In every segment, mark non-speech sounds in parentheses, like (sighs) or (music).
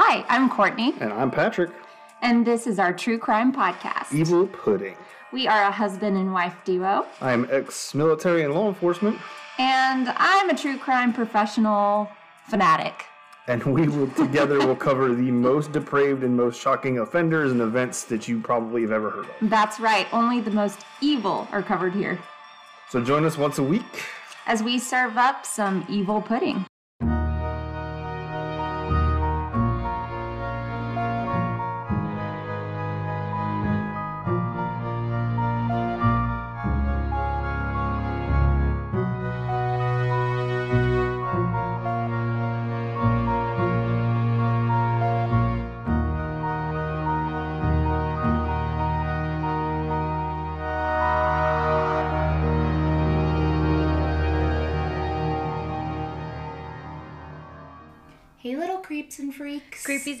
Hi, I'm Courtney, And I'm Patrick. and this is our true crime podcast. Evil Pudding. We are a husband and wife duo, I am ex military and law enforcement, and I'm a true crime professional fanatic. and we will together will cover the most depraved and most shocking offenders and events that you probably have ever heard of. That's right, only the most evil are covered here So join us once a week. as we serve up some evil pudding.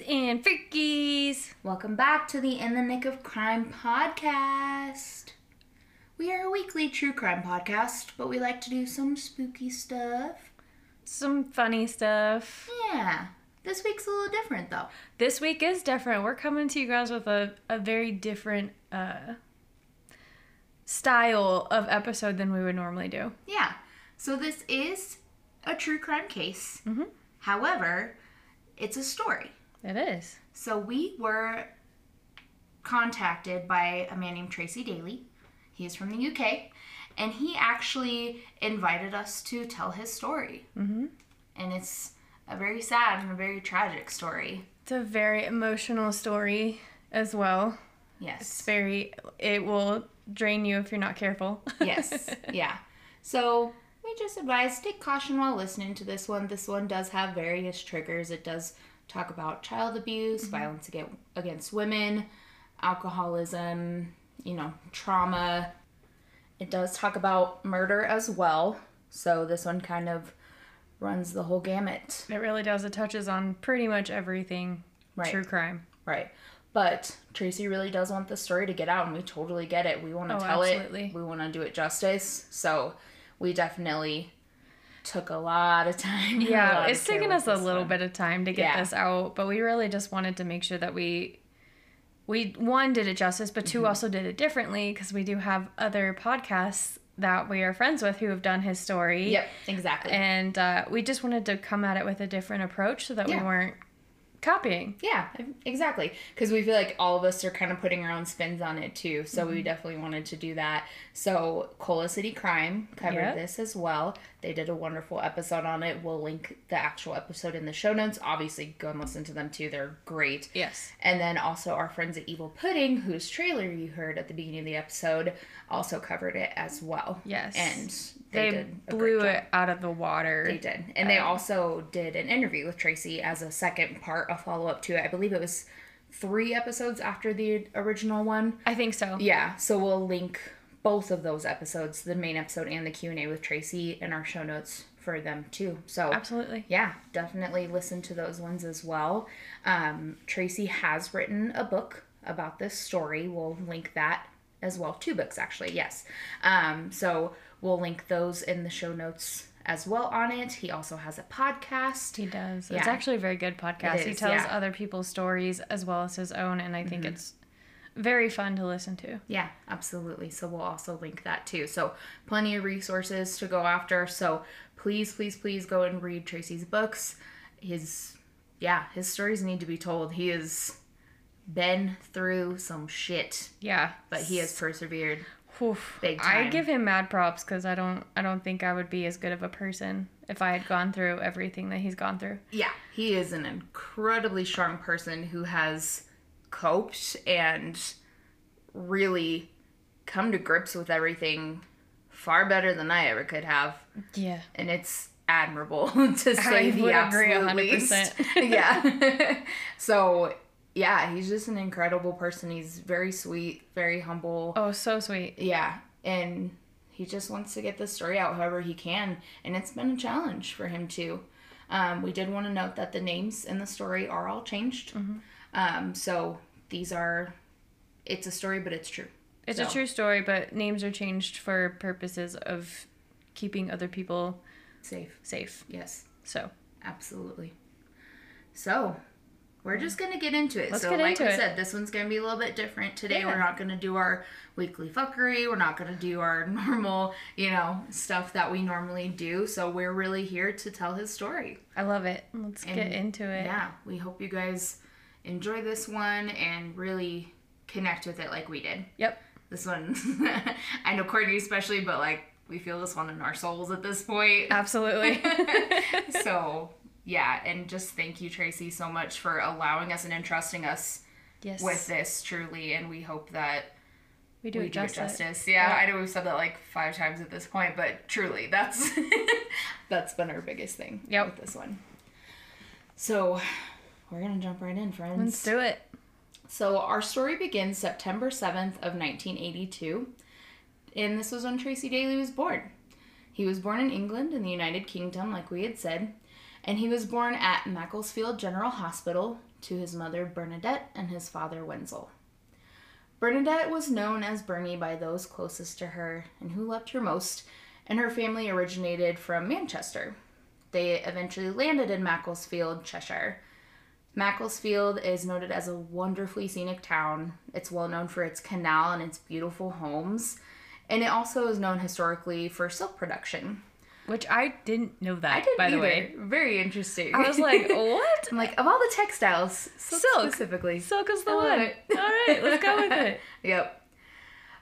And freakies. Welcome back to the In the Nick of Crime podcast. We are a weekly true crime podcast, but we like to do some spooky stuff. Some funny stuff. Yeah. This week's a little different, though. This week is different. We're coming to you guys with a, a very different uh, style of episode than we would normally do. Yeah. So, this is a true crime case. Mhm. However, it's a story. It is. So, we were contacted by a man named Tracie Daily. He is from the UK, and he actually invited us to tell his story. Mm-hmm. And it's a very sad and a very tragic story. It's a very emotional story as well. Yes. It's very, it will drain you if you're not careful. (laughs) yes. Yeah. So we just advise take caution while listening to this one. This one does have various triggers. It does talk about child abuse, mm-hmm. violence against, against women, alcoholism, you know, trauma. It does talk about murder as well. So this one kind of runs the whole gamut. It really does. It touches on pretty much everything Right. true crime. Right. But Tracie really does want the story to get out, and we totally get it. We want to Oh, tell absolutely. it. We want to do it justice. So we definitely took a lot of (laughs) time. Yeah, it's taken us a little one. bit of time to get Yeah. this out, but we really just wanted to make sure that we we one did it justice, but Mm-hmm. 2 also did it differently because we do have other podcasts that we are friends with who have done his story. Yep, exactly. And uh, we just wanted to come at it with a different approach so that Yeah. we weren't copying. yeah, exactly. Because we feel like all of us are kind of putting our own spins on it too. So Mm-hmm. we definitely wanted to do that. So Cola City Crime covered Yep. this as well. They did a wonderful episode on it. We'll link the actual episode in the show notes. Obviously, go and listen to them too. They're great. Yes. And then also our friends at Evil Pudding, whose trailer you heard at the beginning of the episode, also covered it as well. Yes. And they, They, blew it out of the water. They did. And they also did an interview with Tracie as a second part, a follow up to it. I believe it was three episodes after the original one. I think so. Yeah, so we'll link both of those episodes, the main episode and the Q&A with Tracie in our show notes for them too. So Absolutely. yeah, definitely listen to those ones as well. Um, Tracie has written a book about this story. We'll link that as well. Two books, actually, yes. Um, so we'll link those in the show notes as well on it. He also has a podcast. He does. It's actually a very good podcast. he tells yeah. other people's stories as well as his own, and I think Mm-hmm. it's very fun to listen to. Yeah, absolutely. So we'll also link that too. So plenty of resources to go after. So please, please, please go and read Tracie's books. His, yeah, his stories need to be told. He has been through some shit, Yeah, but he has persevered. Oof. I give him mad props because I don't I don't think I would be as good of a person if I had gone through everything that he's gone through. Yeah, he is an incredibly strong person who has coped and really come to grips with everything far better than I ever could have. Yeah. and it's admirable (laughs) to say the would absolute agree 100%. least. (laughs) yeah. (laughs) so yeah, he's just an incredible person. He's very sweet, very humble. Oh, so sweet. Yeah, and he just wants to get the story out however he can, and it's been a challenge for him too. Um, we did want to note that the names in the story are all changed. Mhm. Um, so these are, it's a story, but it's true. It's So, a true story, but names are changed for purposes of keeping other people Safe. safe. Yes, So absolutely. So, we're mm. just gonna get into it. Let's so, like I it. said, this one's gonna be a little bit different today. Yeah. We're not gonna do our weekly fuckery. We're not gonna do our (laughs) normal, you know, stuff that we normally do. So we're really here to tell his story. I love it. Let's get into it. Yeah, we hope you guys enjoy this one and really connect with it like we did. Yep. This one, (laughs) I know Courtney especially, but like we feel this one in our souls at this point. Absolutely. (laughs) so yeah, and just thank you, Tracie, so much for allowing us and entrusting us yes. with this truly, and we hope that we do we it do justice. justice. Yeah, I know we've said that like five times at this point, but truly, that's (laughs) that's been our biggest thing Yep. with this one. So we're gonna jump right in, friends. Let's do it. So our story begins September 7th of 1982, and this was when Tracie Daily was born. He was born in England in the United Kingdom, like we had said, and he was born at Macclesfield General Hospital to his mother Bernadette and his father Wenzel. Bernadette was known as Bernie by those closest to her and who loved her most, and her family originated from Manchester. They eventually landed in Macclesfield, Cheshire. Macclesfield is noted as a wonderfully scenic town. It's well known for its canal and its beautiful homes. And it also is known historically for silk production. Which I didn't know that, I didn't by either. the way. Very interesting. I was like, what? (laughs) I'm like, of all the textiles, silk, Silk. specifically. Silk is the one. it. All right, let's go with it. (laughs) Yep.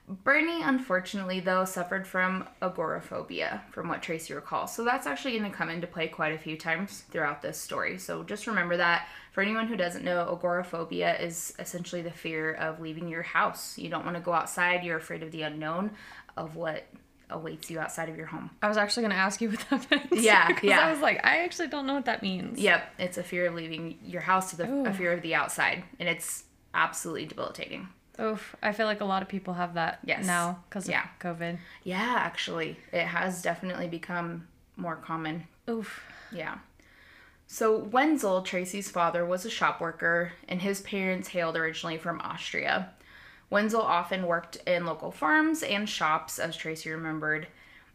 Bernie, unfortunately, though, suffered from agoraphobia, from what Tracie recalls. So that's actually going to come into play quite a few times throughout this story. So just remember that. For anyone who doesn't know, agoraphobia is essentially the fear of leaving your house. You don't want to go outside. You're afraid of the unknown, of what awaits you outside of your home. I was actually going to ask you what that (laughs) meant. Yeah, yeah. I was like, I actually don't know what that means. Yep, it's a fear of leaving your house to the Ooh. a fear of the outside, and it's absolutely debilitating. Oof. I feel like a lot of people have that Yes. now because of Yeah. COVID. Yeah, actually, it has definitely become more common Oof. Yeah. So Wenzel, Tracie's father, was a shop worker, and his parents hailed originally from Austria. Wenzel often worked in local farms and shops, as Tracie remembered.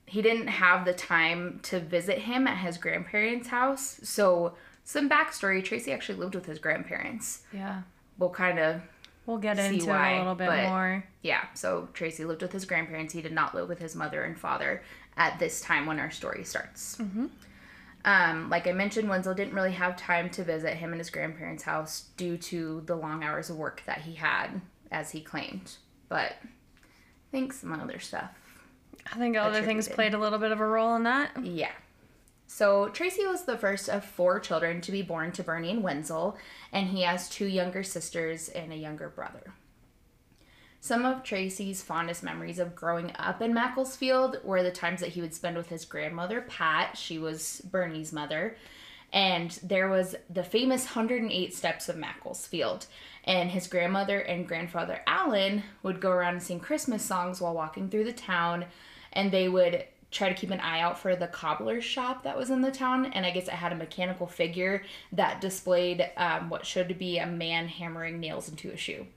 He didn't have the time to visit him at his grandparents' house. So, some backstory Tracie actually lived with his grandparents. Yeah. We'll kind of, We'll get into why, it a little bit more. yeah. So, Tracie lived with his grandparents. He did not live with his mother and father at this time when our story starts. Um, like I mentioned, Wenzel didn't really have time to visit him in his grandparents' house due to the long hours of work that he had, as he claimed. But I think some other stuff. I think other things played a little bit of a role in that. Yeah. So Tracie was the first of four children to be born to Bernie and Wenzel, and he has two younger sisters and a younger brother. Some of Tracie's fondest memories of growing up in Macclesfield were the times that he would spend with his grandmother, Pat. She was Bernie's mother. And there was the famous 108 Steps of Macclesfield. And his grandmother and grandfather Alan would go around and sing Christmas songs while walking through the town. And they would try to keep an eye out for the cobbler's shop that was in the town. And I guess it had a mechanical figure that displayed um, what should be a man hammering nails into a shoe.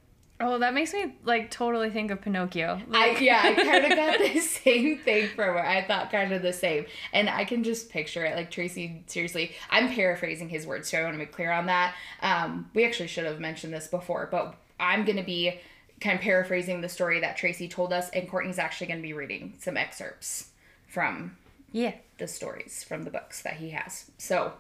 Oh, that makes me like totally think of Pinocchio. I, yeah, I (laughs) kind of got the same thing from it. I thought kind of the same. And I can just picture it. Like, Tracie, seriously, I'm paraphrasing his words, so I want to be clear on that. Um, we actually should have mentioned this before, but I'm going to be kind of paraphrasing the story that Tracie told us, and Courtney's actually going to be reading some excerpts from Yeah. the stories from the books that he has. So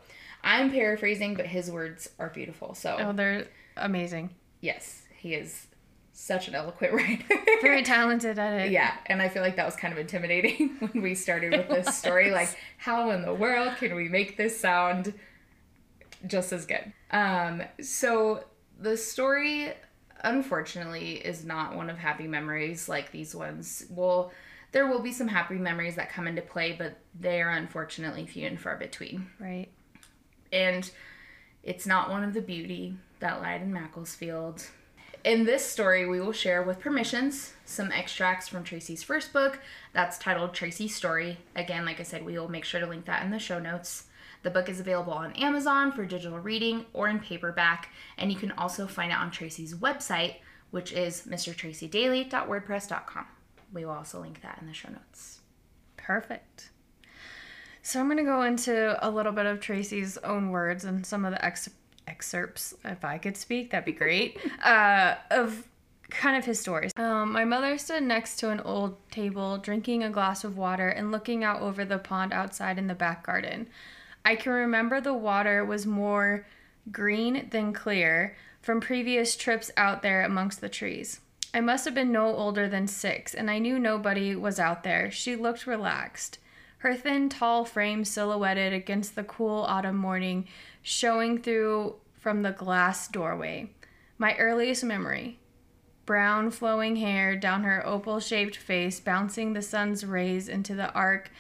I'm paraphrasing, but his words are beautiful. So, Oh, they're amazing. yes, he is such an eloquent (laughs) writer. Very talented at it. Yeah, and I feel like that was kind of intimidating (laughs) when we started with this (laughs) story. Like, how in the world can we make this sound just as good? Um, so the story, unfortunately, is not one of happy memories like these ones. Well, there will be some happy memories that come into play, but they are unfortunately few and far between. Right. And it's not one of the beauty that lied in Macclesfield. In this story, we will share with permissions some extracts from Tracie's first book that's titled Tracie's Story. Again, like I said, we will make sure to link that in the show notes. The book is available on Amazon for digital reading or in paperback, and you can also find it on Tracie's website, which is mrtraciedaily.wordpress.com. We will also link that in the show notes. Perfect. So I'm going to go into a little bit of Tracie's own words and some of the ex- excerpts, if I could speak, that'd be great, (laughs) uh, of kind of his stories. Um, my mother stood next to an old table, drinking a glass of water and looking out over the pond outside in the back garden. I can remember the water was more green than clear from previous trips out there amongst the trees. I must have been no older than six, and I knew nobody was out there. She looked relaxed. Her thin, tall frame silhouetted against the cool autumn morning, showing through from the glass doorway. My earliest memory brown flowing hair down her opal shaped face, bouncing the sun's rays into the arc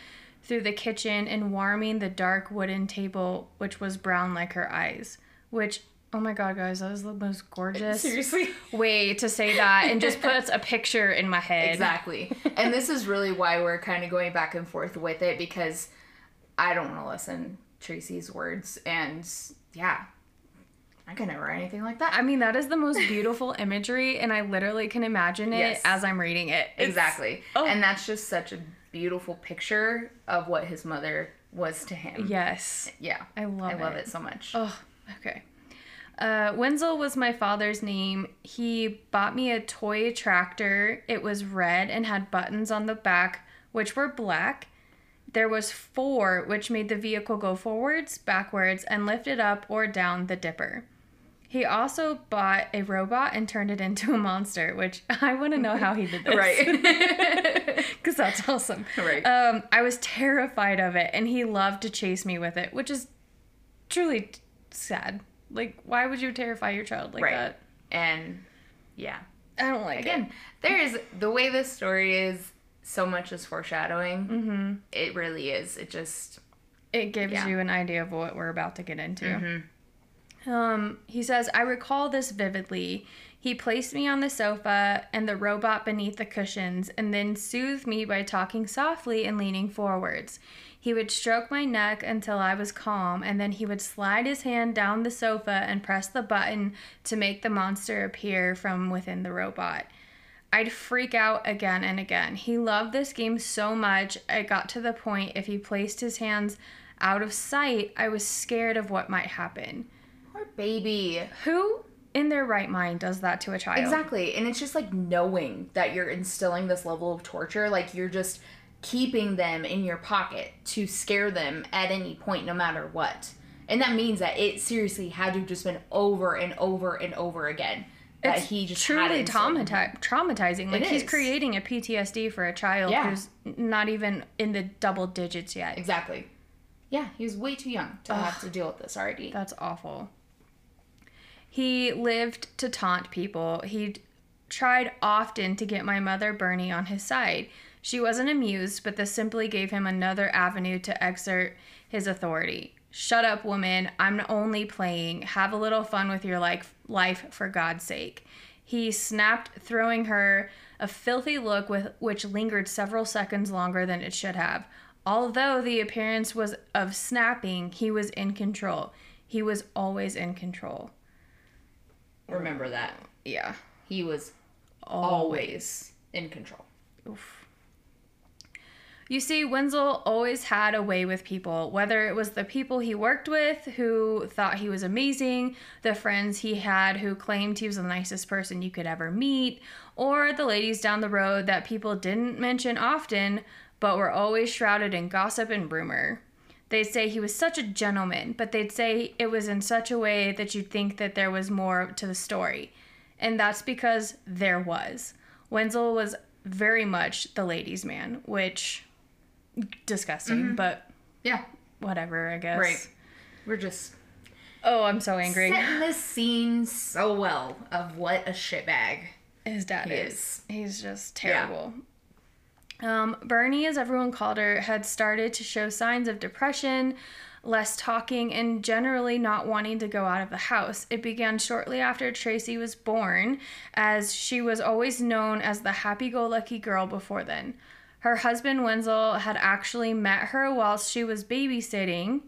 through the kitchen and warming the dark wooden table, which was brown like her eyes. Which, oh my god, guys, that was the most gorgeous Seriously. way to say that and just puts a picture in my head. Exactly. and this is really why we're kind of going back and forth with it because I don't want to listen Tracie's words and yeah, I can never write anything like that. I mean, that is the most beautiful (laughs) imagery, and I literally can imagine it Yes. as I'm reading it. It's- exactly. oh. And that's just such a beautiful picture of what his mother was to him. Yes. Yeah. I love I love it. it so much. Oh, okay. Uh, Wenzel was my father's name. He bought me a toy tractor. It was red and had buttons on the back, which were black. There was four, which made the vehicle go forwards, backwards, and lifted up or down the dipper. He also bought a robot and turned it into a monster, which (laughs) I want to know how he did this. Right. (laughs) (laughs) Because that's awesome. Right. Um, I was terrified of it, and he loved to chase me with it, which is truly t- sad. Like, why would you terrify your child like right. that? And yeah. I don't like it. Again, there is the way this story is so much is foreshadowing. Mm-hmm. It really is. It just it. Gives Yeah. you an idea of what we're about to get into. Um, he says, I recall this vividly. He placed me on the sofa and the robot beneath the cushions, and then soothed me by talking softly and leaning forwards. He would stroke my neck until I was calm, and then he would slide his hand down the sofa and press the button to make the monster appear from within the robot. I'd freak out again and again. He loved this game so much, it got to the point if he placed his hands out of sight, I was scared of what might happen. poor baby. Who in their right mind does that to a child? Exactly. And it's just like knowing that you're instilling this level of torture, like you're just keeping them in your pocket to scare them at any point, no matter what. And that means that it seriously had to just been over and over and over again. That It's he just truly instilled traumati- traumatizing. Like he's creating a PTSD for a child Yeah. who's not even in the double digits yet. Exactly. Yeah, he was way too young to have to deal with this already. That's awful. He lived to taunt people. He tried often to get my mother Bernie on his side. She wasn't amused, but this simply gave him another avenue to exert his authority. Shut up, woman. I'm only playing. Have a little fun with your life, life for God's sake. He snapped, throwing her a filthy look with which lingered several seconds longer than it should have. Although the appearance was of snapping, he was in control. He was always in control. Remember that. Yeah. He was always in control. You see, Wenzel always had a way with people, whether it was the people he worked with who thought he was amazing, the friends he had who claimed he was the nicest person you could ever meet, or the ladies down the road that people didn't mention often but were always shrouded in gossip and rumor. They'd say he was such a gentleman, but they'd say it was in such a way that you'd think that there was more to the story. And that's because there was. Wenzel was very much the ladies' man, which disgusting, but Yeah. whatever, I guess. Right. We're just Oh, I'm so angry. setting the scene so well of what a shitbag. His dad He is. is. He's just terrible. Um, Bernie, as everyone called her, had started to show signs of depression, less talking, and generally not wanting to go out of the house. It began shortly after Tracie was born, as she was always known as the happy go lucky girl before then. Her husband, Wenzel, had actually met her whilst she was babysitting.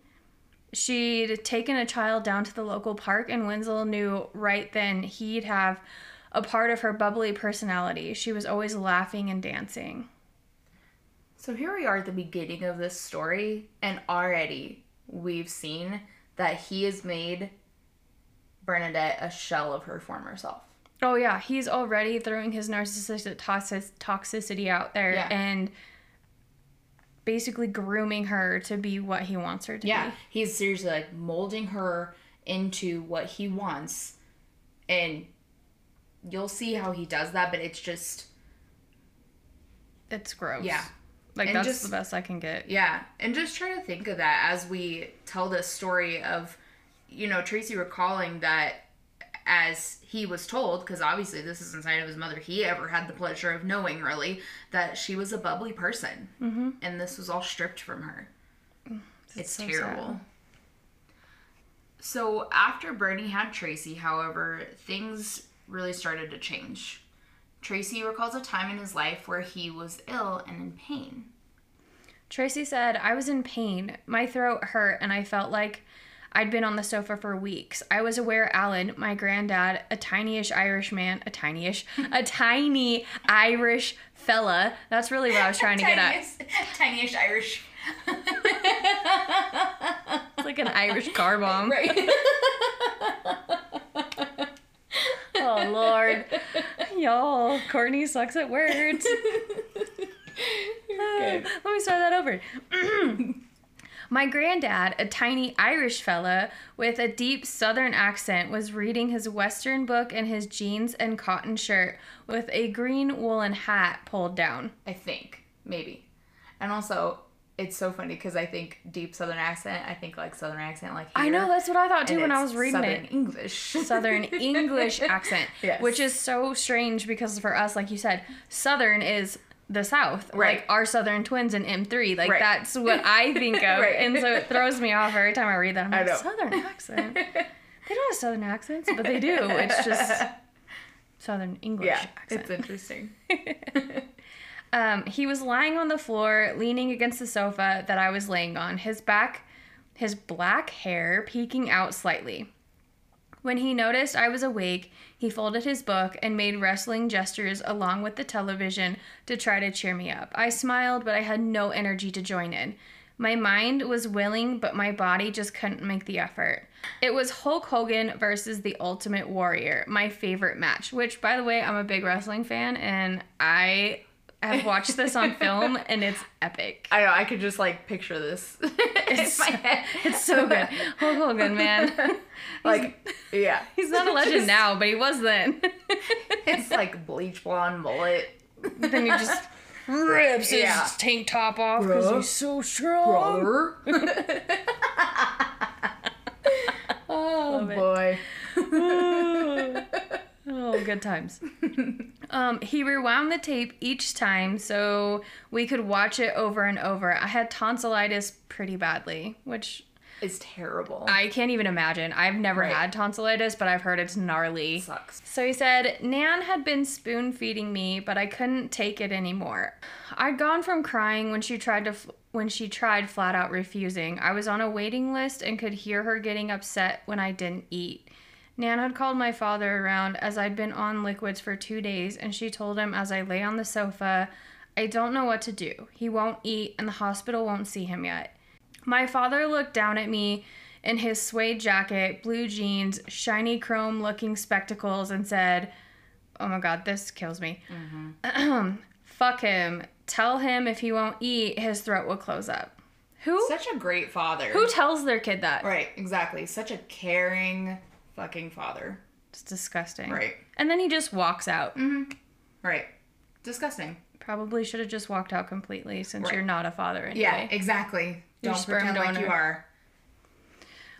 She'd taken a child down to the local park, and Wenzel knew right then he'd have a part of her bubbly personality. She was always laughing and dancing. So here we are at the beginning of this story, and already we've seen that he has made Bernadette a shell of her former self. Oh yeah, he's already throwing his narcissistic toxic- toxicity out there Yeah. and basically grooming her to be what he wants her to Yeah, be. Yeah, he's seriously like molding her into what he wants, and you'll see how he does that. But it's just It's gross. Yeah. Like And that's just- the best I can get. yeah, and just try to think of that as we tell this story of, you know, Tracie recalling that as he was told, because obviously this is inside of his mother, he ever had the pleasure of knowing really that she was a bubbly person, mm-hmm. and this was all stripped from her. It's, so terrible. sad. So after Bernie had Tracie, however, things really started to change. Tracie recalls a time in his life where he was ill and in pain. Tracie said, I was in pain. My throat hurt, and I felt like I'd been on the sofa for weeks. I was aware Alan, my granddad, a tinyish Irish man, a tinyish, a (laughs) tiny Irish fella. That's really what I was trying to get at. Tinyish (laughs) Irish. It's like an Irish car (laughs) bomb. right. Oh, Lord. Y'all, Courtney sucks at words. Uh, let me start that over. (clears throat) My granddad, a tiny Irish fella with a deep southern accent, was reading his Western book in his jeans and cotton shirt with a green woolen hat pulled down. I think maybe, and also it's so funny because I think deep Southern accent. I think like Southern accent, like I know, that's what I thought too when I was reading it. Southern it. English. Southern (laughs) English accent, Yes. which is so strange because for us, like you said, Southern is the South, Right. like our Southern twins in M3. Like Right. that's what I think of, (laughs) Right. and so it throws me off every time I read that. I'm like. Southern accent. (laughs) they don't have Southern accents, but they do. It's just (laughs) Southern English yeah, accent. it's interesting. Um, he was lying on the floor, leaning against the sofa that I was laying on, his back, his black hair peeking out slightly. When he noticed I was awake, he folded his book and made wrestling gestures along with the television to try to cheer me up. I smiled, but I had no energy to join in. My mind was willing, but my body just couldn't make the effort. It was Hulk Hogan versus the Ultimate Warrior, my favorite match, which, by the way, I'm a big wrestling fan and I have watched this on film and it's epic. I know. I could just like picture this (laughs) It's, in my head. it's so good. Oh, oh, Hulk Hogan, man. (laughs) like, yeah, He's not a (laughs) legend Just- now, but he was then. It's like bleach blonde mullet. then he just rips his tank top off because he's so strong. Brother. oh, oh boy. Oh, good times. um, he rewound the tape each time so we could watch it over and over. I had tonsillitis pretty badly, which is terrible. I can't even imagine. I've never Right. had tonsillitis, but I've heard it's gnarly. sucks. So he said, Nan had been spoon feeding me, but I couldn't take it anymore. I'd gone from crying when she tried to f- when she tried flat out refusing. I was on a waiting list and could hear her getting upset when I didn't eat. Nan had called my father around as I'd been on liquids for two days, and she told him as I lay on the sofa, I don't know what to do. He won't eat, and the hospital won't see him yet. My father looked down at me in his suede jacket, blue jeans, shiny chrome looking spectacles, and said, Oh my god, this kills me. Mm-hmm. (clears throat) Fuck him. Tell him if he won't eat, his throat will close up. Who? Such a great father. Who tells their kid that? Right, exactly. Such a caring fucking father. It's disgusting. Right. And then he just walks out. Mhm. Right. Disgusting. Probably should have just walked out completely since Right. you're not a father anyway. Yeah, exactly. Your Don't pretend like you are.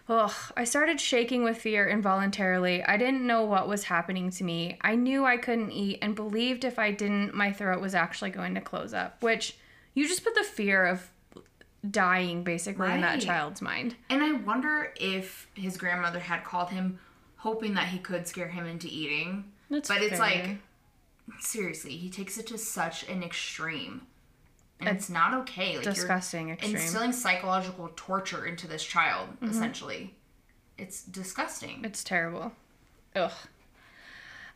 Ugh, I started shaking with fear involuntarily. I didn't know what was happening to me. I knew I couldn't eat and believed if I didn't, my throat was actually going to close up, which you just put the fear of dying basically in that child's mind. And I wonder if his grandmother had called him hoping that he could scare him into eating. That's but it's like seriously, he takes it to such an extreme. And it's not okay. Like disgusting you're extreme. Mm-hmm. instilling psychological torture into this child, essentially. It's disgusting. It's terrible. Ugh.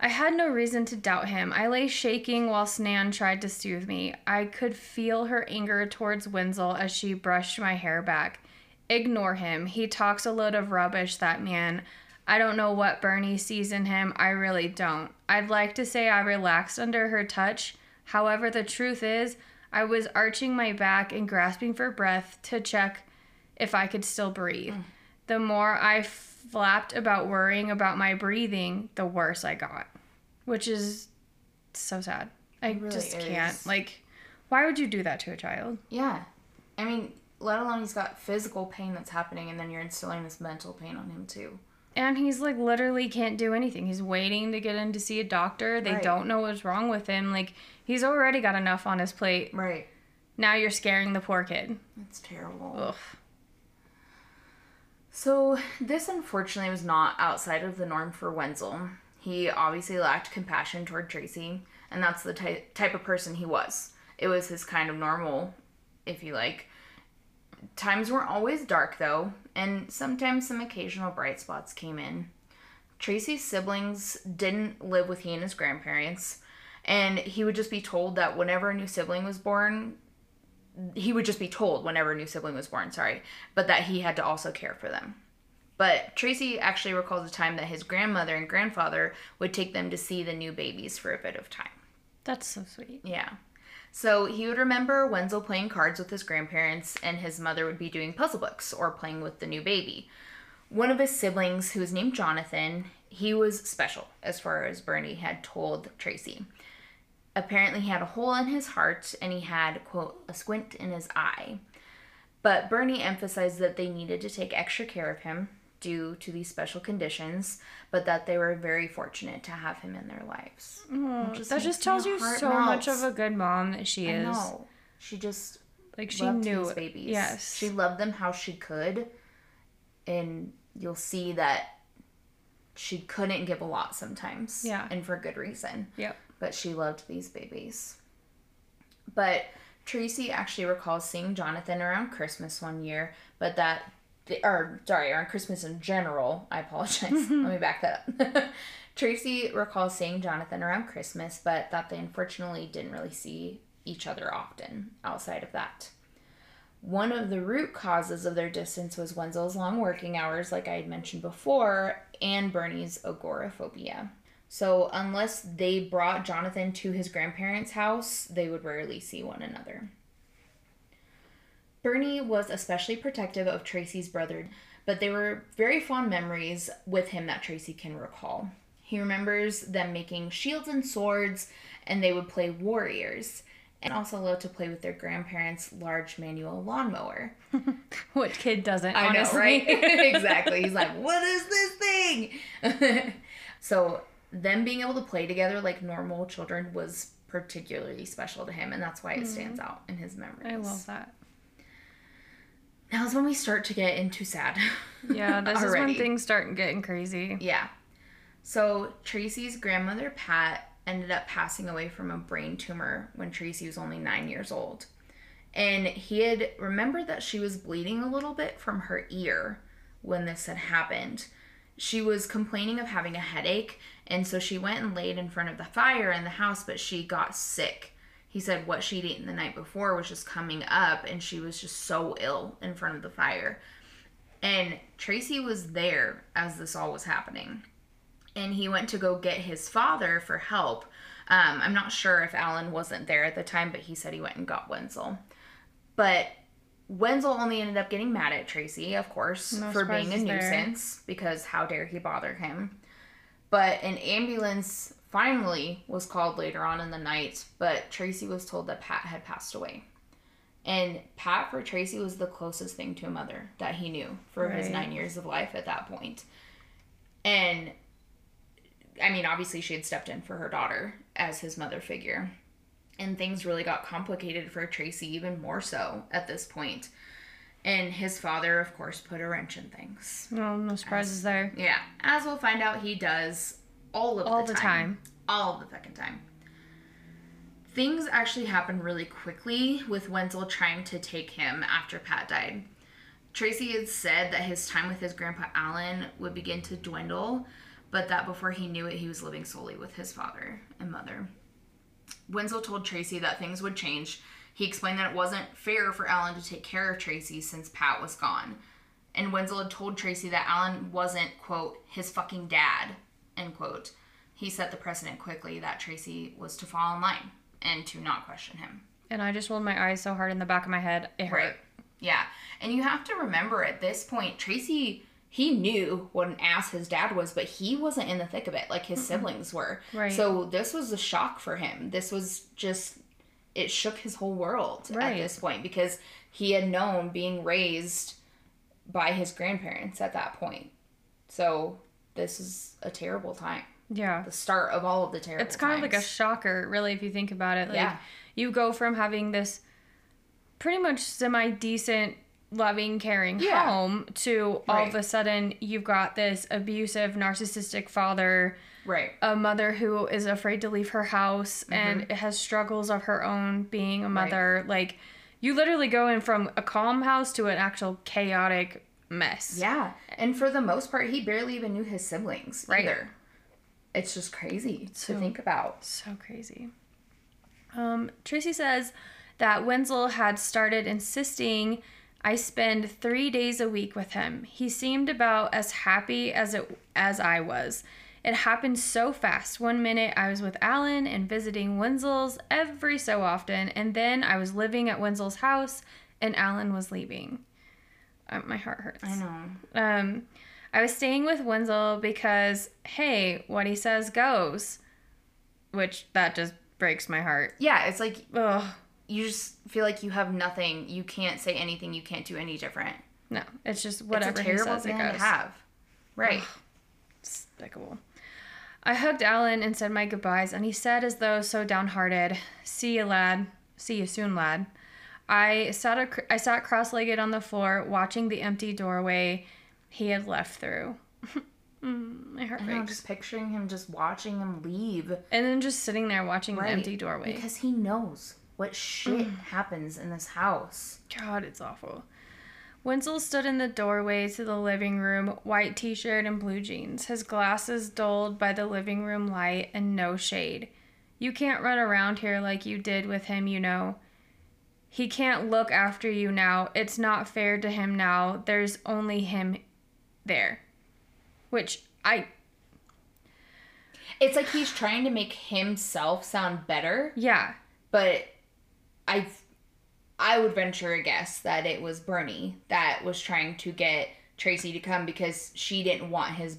I had no reason to doubt him. I lay shaking while Snan tried to soothe me. I could feel her anger towards Wenzel as she brushed my hair back. Ignore him. He talks a load of rubbish, that man. I don't know what Bernie sees in him. I really don't. I'd like to say I relaxed under her touch. However, the truth is, I was arching my back and grasping for breath to check if I could still breathe. Mm. The more I flapped about worrying about my breathing, the worse I got. Which is so sad. I really just can't. Like, why would you do that to a child? Yeah. I mean, let alone he's got physical pain that's happening, and then you're instilling this mental pain on him, too. And he's like literally can't do anything. He's waiting to get in to see a doctor. They Right. don't know what's wrong with him. Like he's already got enough on his plate. Right. Now you're scaring the poor kid. That's terrible. Ugh. So, this unfortunately was not outside of the norm for Wenzel. He obviously lacked compassion toward Tracie, and that's the ty- type of person he was. It was his kind of normal, if you like. Times weren't always dark, though, and sometimes some occasional bright spots came in. Tracie's siblings didn't live with he and his grandparents, and he would just be told that whenever a new sibling was born, he would just be told whenever a new sibling was born, sorry, but that he had to also care for them. But Tracie actually recalls a time that his grandmother and grandfather would take them to see the new babies for a bit of time. That's so sweet. Yeah. So he would remember Wenzel playing cards with his grandparents, and his mother would be doing puzzle books or playing with the new baby. One of his siblings, who was named Jonathan, he was special, as far as Bernie had told Tracie. Apparently, he had a hole in his heart and he had, quote, a squint in his eye. But Bernie emphasized that they needed to take extra care of him due to these special conditions, but that they were very fortunate to have him in their lives. Oh, Which that just tells you so much of a good mom that she I is. know. She just Like she loved knew these it. babies. Yes. She loved them how she could. And you'll see that she couldn't give a lot sometimes. Yeah. And for good reason. Yep. But she loved these babies. But Tracie actually recalls seeing Jonathan around Christmas one year, but that or sorry, around Christmas in general. I apologize. (laughs) Let me back that up. (laughs) Tracie recalls seeing Jonathan around Christmas, but that they unfortunately didn't really see each other often outside of that. One of the root causes of their distance was Wenzel's long working hours, like I had mentioned before, and Bernie's agoraphobia. So, unless they brought Jonathan to his grandparents' house, they would rarely see one another. Bernie was especially protective of Tracie's brother, but there were very fond memories with him that Tracie can recall. He remembers them making shields and swords, and they would play warriors, and also loved to play with their grandparents' large manual lawnmower. (laughs) What kid doesn't? I honestly. know, right? (laughs) (laughs) exactly. He's like, what is this thing? so, them being able to play together like normal children was particularly special to him, and that's why it mm-hmm. stands out in his memories. I love that. Now is when we start to get into sad. (laughs) Yeah, this is when things start getting crazy. yeah. So, Tracie's grandmother, Pat, ended up passing away from a brain tumor when Tracie was only nine years old. And he had remembered that she was bleeding a little bit from her ear when this had happened. She was complaining of having a headache, and so she went and laid in front of the fire in the house, but she got sick. He said what she'd eaten the night before was just coming up, and she was just so ill in front of the fire. And Tracie was there as this all was happening. And he went to go get his father for help. Um, I'm not sure if Alan wasn't there at the time, but he said he went and got Wenzel. But Wenzel only ended up getting mad at Tracie, of course, No for being a surprises there. nuisance because how dare he bother him. But an ambulance finally was called later on in the night, but Tracie was told that Pat had passed away. And Pat for Tracie was the closest thing to a mother that he knew for his nine years of life at that point. And I mean, obviously, she had stepped in for her daughter as his mother figure. And things really got complicated for Tracie, even more so at this point. And his father, of course, put a wrench in things. No, no surprises there. Yeah, as we'll find out, he does all of All the, the time. time. All the fucking time. Things actually happened really quickly with Wenzel trying to take him after Pat died. Tracie had said that his time with his grandpa Alan would begin to dwindle, but that before he knew it, he was living solely with his father and mother. Wenzel told Tracie that things would change. He explained that it wasn't fair for Alan to take care of Tracie since Pat was gone. And Wenzel had told Tracie that Alan wasn't, quote, his fucking dad, end quote. He set the precedent quickly that Tracie was to fall in line and to not question him. And I just rolled my eyes so hard in the back of my head, it hurt. Right. Yeah. And you have to remember at this point, Tracie, he knew what an ass his dad was, but he wasn't in the thick of it like his siblings were. Right. So this was a shock for him. This was just, it shook his whole world Right. at this point because he had known being raised by his grandparents at that point. So this is a terrible time. Yeah. The start of all of the terrible It's kind of like a shocker, really, if you think about it. Like, Yeah. you go from having this pretty much semi decent, loving, caring Yeah. home to all of a sudden you've got this abusive, narcissistic father, Right. a mother who is afraid to leave her house Mm-hmm. and has struggles of her own being a mother. Like, you literally go in from a calm house to an actual chaotic mess. Yeah, and for the most part, he barely even knew his siblings Right. either. It's just crazy So- to think about. So crazy. Um, Tracie says that Wenzel had started insisting I spend three days a week with him. He seemed about as happy as it as I was. It happened so fast. One minute I was with Alan and visiting Wenzel's every so often, and then I was living at Wenzel's house and Alan was leaving. My heart hurts. I know. Um, I was staying with Wenzel because, hey, what he says goes. Which that just breaks my heart. Yeah, it's like Ugh. you just feel like you have nothing. You can't say anything. You can't do any different. No, it's just whatever it's a he terrible says it goes. to have. Right. Despicable. I hugged Alan and said my goodbyes, and he said as though so downhearted, "See you, lad. See you soon, lad." I sat I sat cross-legged on the floor, watching the empty doorway he had left through. (laughs) Mm, my heart breaks. just picturing him just watching him leave. And then just sitting there watching Right. the empty doorway. Because he knows what shit happens in this house. God, it's awful. Wenzel stood in the doorway to the living room, white t shirt and blue jeans, his glasses dulled by the living room light and no shade. You can't run around here like you did with him, you know. He can't look after you now. It's not fair to him now. There's only him there. Which I, It's like he's trying to make himself sound better, yeah, but I I would venture a guess that it was Bernie that was trying to get Tracie to come because she didn't want his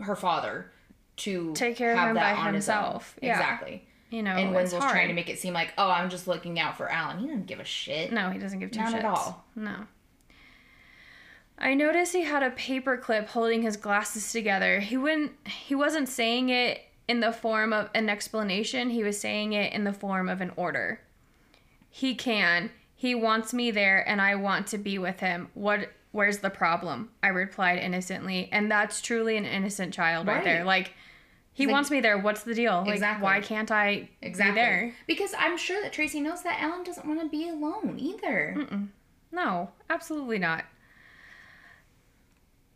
her father to Take care of him that by on his own. himself. Yeah. Exactly. You know, and Wenzel's hard. trying to make it seem like, oh, I'm just looking out for Alan. He doesn't give a shit. No, he doesn't give two Not shits. at all. No. I noticed he had a paper clip holding his glasses together. He wouldn't he wasn't saying it in the form of an explanation, he was saying it in the form of an order. He can. He wants me there and I want to be with him. What where's the problem? I replied innocently, and that's truly an innocent child right, Right. there. Like he like- wants me there. What's the deal? Like Exactly. why can't I Exactly. be there? Because I'm sure that Tracie knows that Alan doesn't want to be alone either. No, absolutely not.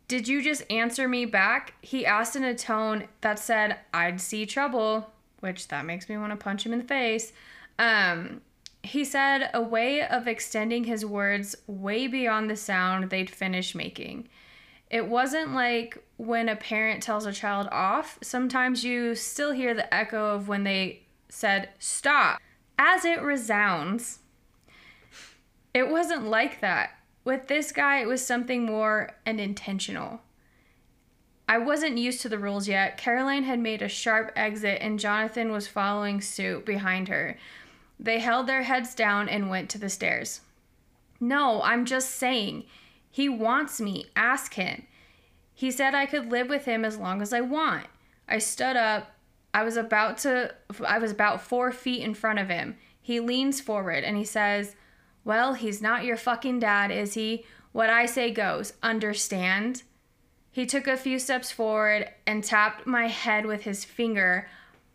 Did you just answer me back? He asked in a tone that said, I'd see trouble, which that makes me want to punch him in the face. Um, he said a way of extending his words way beyond the sound they'd finished making. It wasn't like when a parent tells a child off. Sometimes you still hear the echo of when they said, Stop, as it resounds. It wasn't like that. With this guy, it was something more and intentional. I wasn't used to the rules yet. Caroline had made a sharp exit, and Jonathan was following suit behind her. They held their heads down and went to the stairs. No, I'm just saying. He wants me. Ask him. He said I could live with him as long as I want. I stood up. I was about to I was about 4 feet in front of him. He leans forward and he says, "Well, he's not your fucking dad, is he? What I say goes. Understand?" He took a few steps forward and tapped my head with his finger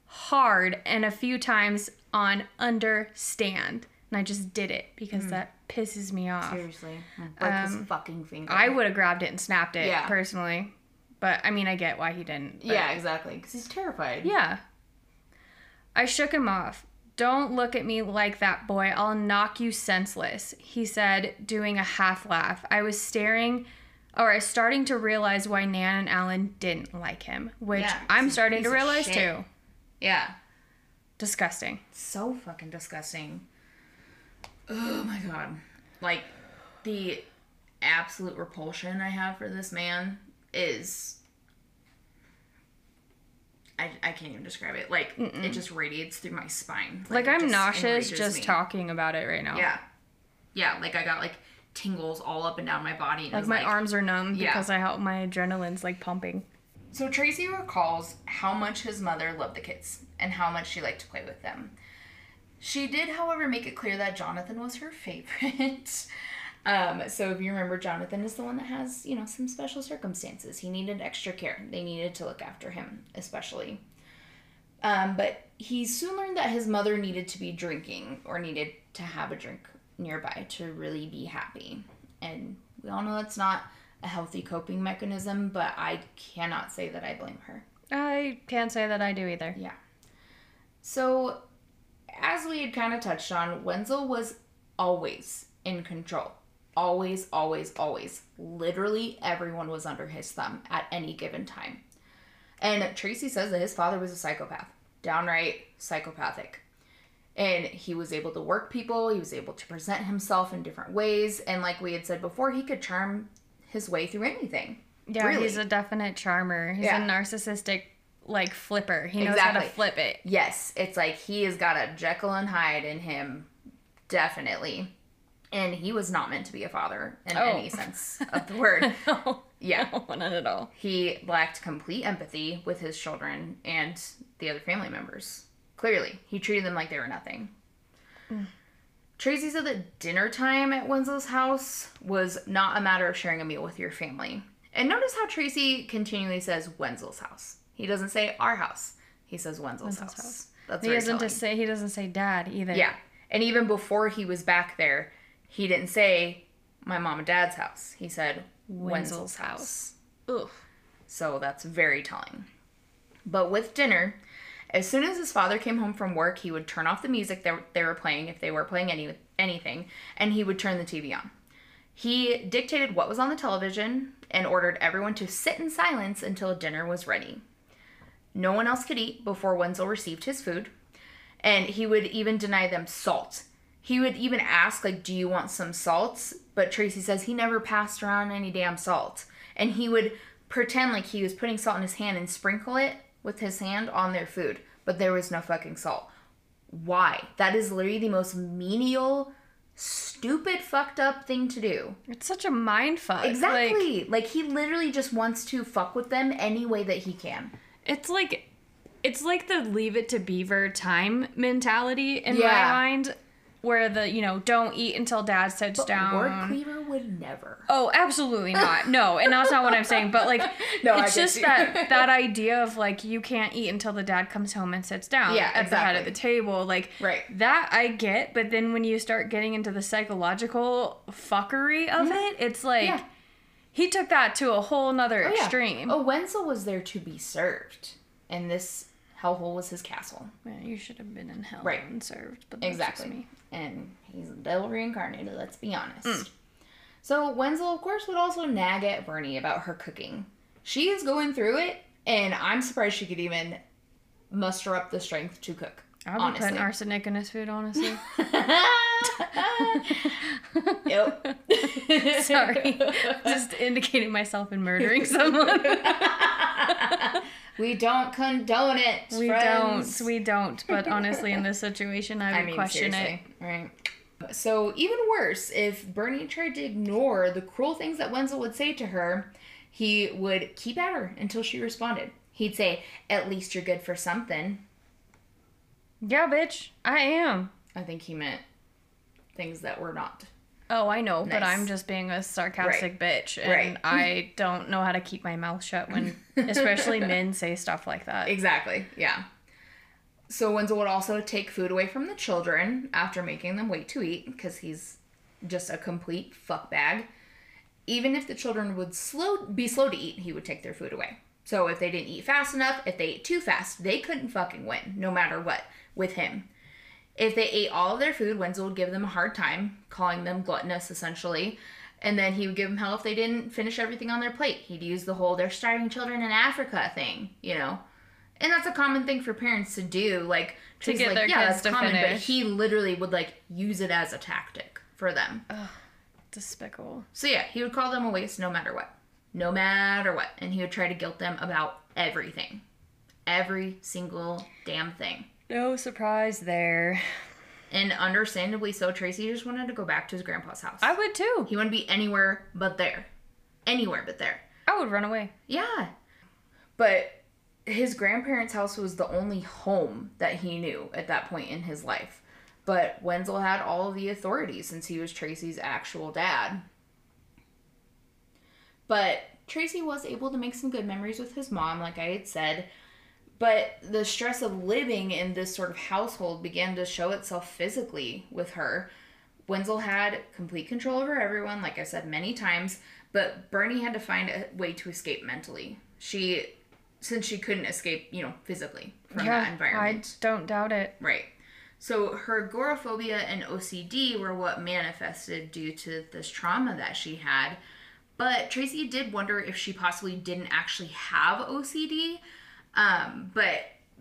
hard and a few times on understand. And I just did it because that pisses me off. Seriously. Break his fucking finger. Um, I would have grabbed it and snapped it Yeah. personally. But I mean, I get why he didn't. but- yeah, exactly. Because he's terrified. Yeah. I shook him off. Don't look at me like that, boy. I'll knock you senseless, he said, doing a half laugh. I was staring. are starting to realize why Nan and Alan didn't like him, which Yeah, I'm starting to realize too. Yeah. Disgusting. so fucking disgusting. Oh my god. Like the absolute repulsion I have for this man is I, I can't even describe it. Like it just radiates through my spine. Like, it I'm just nauseous just me. talking about it right now. Yeah. Yeah, like I got like tingles all up and down my body. Like my arms are numb Yeah. because I help my adrenaline's like pumping. So Tracie recalls how much his mother loved the kids and how much she liked to play with them. She did, however, make it clear that Jonathan was her favorite. (laughs) um, so if you remember, Jonathan is the one that has, you know, some special circumstances. He needed extra care. They needed to look after him, especially. Um, but he soon learned that his mother needed to be drinking or needed to have a drink nearby to really be happy. And we all know that's not a healthy coping mechanism, but I cannot say that I blame her. I can't say that I do either. Yeah. So, as we had kind of touched on, Wenzel was always in control. Always, always, always. Literally everyone was under his thumb at any given time. And Tracie says that his father was a psychopath, downright psychopathic. And he was able to work people, he was able to present himself in different ways. And like we had said before, he could charm his way through anything. Yeah, Really. he's a definite charmer. He's Yeah. a narcissistic like flipper. He knows how to flip it. Yes, it's like he has got a Jekyll and Hyde in him, definitely. And he was not meant to be a father in Oh. any sense of the word. (laughs) no, Yeah. no, not at all. He lacked complete empathy with his children and the other family members. Clearly, he treated them like they were nothing. Tracie said that dinner time at Wenzel's house was not a matter of sharing a meal with your family. And notice how Tracie continually says Wenzel's house. He doesn't say our house. He says Wenzel's, Wenzel's house. house. That's He doesn't just say he doesn't say dad either. Yeah. And even before he was back there, he didn't say my mom and dad's house. He said Wenzel's, Wenzel's house. Ugh. So that's very telling. But with dinner, as soon as his father came home from work, he would turn off the music that they were playing if they were playing any anything, and he would turn the TV on. He dictated what was on the television and ordered everyone to sit in silence until dinner was ready. No one else could eat before Wenzel received his food, and he would even deny them salt. He would even ask, like, do you want some salt? But Tracie says he never passed around any damn salt. And he would pretend like he was putting salt in his hand and sprinkle it with his hand on their food. But there was no fucking salt. Why? That is literally the most menial, stupid, fucked up thing to do. It's such a mind fuck. Like, Exactly. Like, he literally just wants to fuck with them any way that he can. It's like it's like the leave it to beaver time mentality in Yeah. my mind where the you know don't eat until dad sits But down Ward Cleaver would never. Oh, absolutely not. (laughs) No, and that's not what I'm saying. But like, (laughs) No, it's just that (laughs) that idea of like you can't eat until the dad comes home and sits down Yeah, at the head of the table. Like Right. that I get, but then when you start getting into the psychological fuckery of it, it's like. Yeah. He took that to a whole nother Oh, yeah. extreme. Oh, Wenzel was there to be served, and this hellhole was his castle. Man, you should have been in hell Right. and served. But Exactly. me. And he's a devil reincarnated, let's be honest. Mm. So Wenzel, of course, would also nag at Bernie about her cooking. She is going through it, and I'm surprised she could even muster up the strength to cook. I'll be honestly. putting arsenic in his food, honestly. (laughs) yep. (laughs) Sorry. Just indicating myself in murdering someone. (laughs) we don't condone it. We friends. don't. We don't. But honestly, in this situation, I would I mean, question seriously, right? So even worse, if Bernie tried to ignore the cruel things that Wenzel would say to her, he would keep at her until she responded. He'd say, "At least you're good for something." Yeah, bitch. I am. I think he meant things that were not. Oh, I know, but I'm just being a sarcastic bitch, and Right. I (laughs) don't know how to keep my mouth shut when, (laughs) especially men say stuff like that. Exactly. Yeah. So Wenzel would also take food away from the children after making them wait to eat because he's just a complete fuck bag. Even if the children would slow be slow to eat, he would take their food away. So if they didn't eat fast enough, if they ate too fast, they couldn't fucking win, no matter what, with him. If they ate all of their food, Wenzel would give them a hard time, calling them gluttonous essentially, And then he would give them hell if they didn't finish everything on their plate. He'd use the whole "they're starving children in Africa" thing, you know. And that's a common thing for parents to do, like To get like, their yeah, kids that's to common, but he literally would like use it as a tactic for them. Despicable. So yeah, he would call them a waste no matter what. No matter what. And he would try to guilt them about everything. Every single damn thing. No surprise there. And understandably so, Tracie just wanted to go back to his grandpa's house. I would too. he wouldn't be anywhere but there. Anywhere but there. I would run away. Yeah. But his grandparents' house was the only home that he knew at that point in his life. But Wenzel had all of the authority since he was Tracie's actual dad. But Tracie was able to make some good memories with his mom, like I had said. But the stress of living in this sort of household began to show itself physically with her. Wenzel had complete control over everyone, like I said many times, but Bernie had to find a way to escape mentally. She, since she couldn't escape, you know, physically from that environment. I don't doubt it. Right. So her agoraphobia and OCD were what manifested due to this trauma that she had. But Tracie did wonder if she possibly didn't actually have OCD. Um, but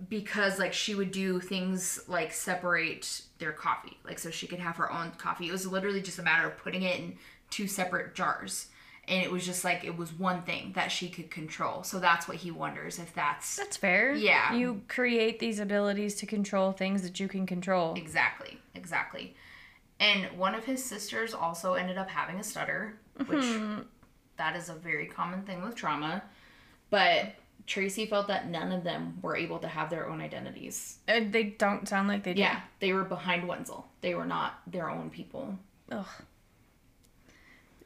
because like she would do things like separate their coffee, like so she could have her own coffee. It was literally just a matter of putting it in two separate jars. And it was just like it was one thing that she could control. So that's what he wonders if that's That's fair. Yeah. You create these abilities to control things that you can control. Exactly, exactly. And one of his sisters also ended up having a stutter, which (laughs) that is a very common thing with trauma. But Tracie felt that none of them were able to have their own identities. Uh, they don't sound like they do. Yeah, they were behind Wenzel. They were not their own people. Ugh.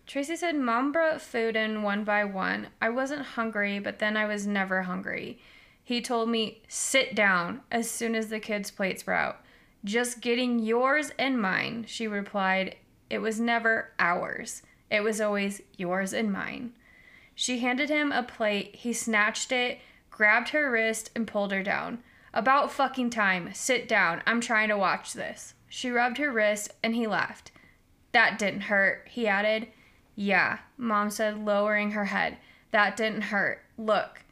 Tracie said, Mom brought food in one by one. I wasn't hungry, but then I was never hungry. He told me, sit down as soon as the kids' plates were out. Just getting yours and mine, she replied. It was never ours. It was always yours and mine. She handed him a plate. He snatched it, grabbed her wrist, and pulled her down. About fucking time. Sit down. I'm trying to watch this. She rubbed her wrist and he laughed. That didn't hurt, he added. Yeah, Mom said, lowering her head. That didn't hurt. Look.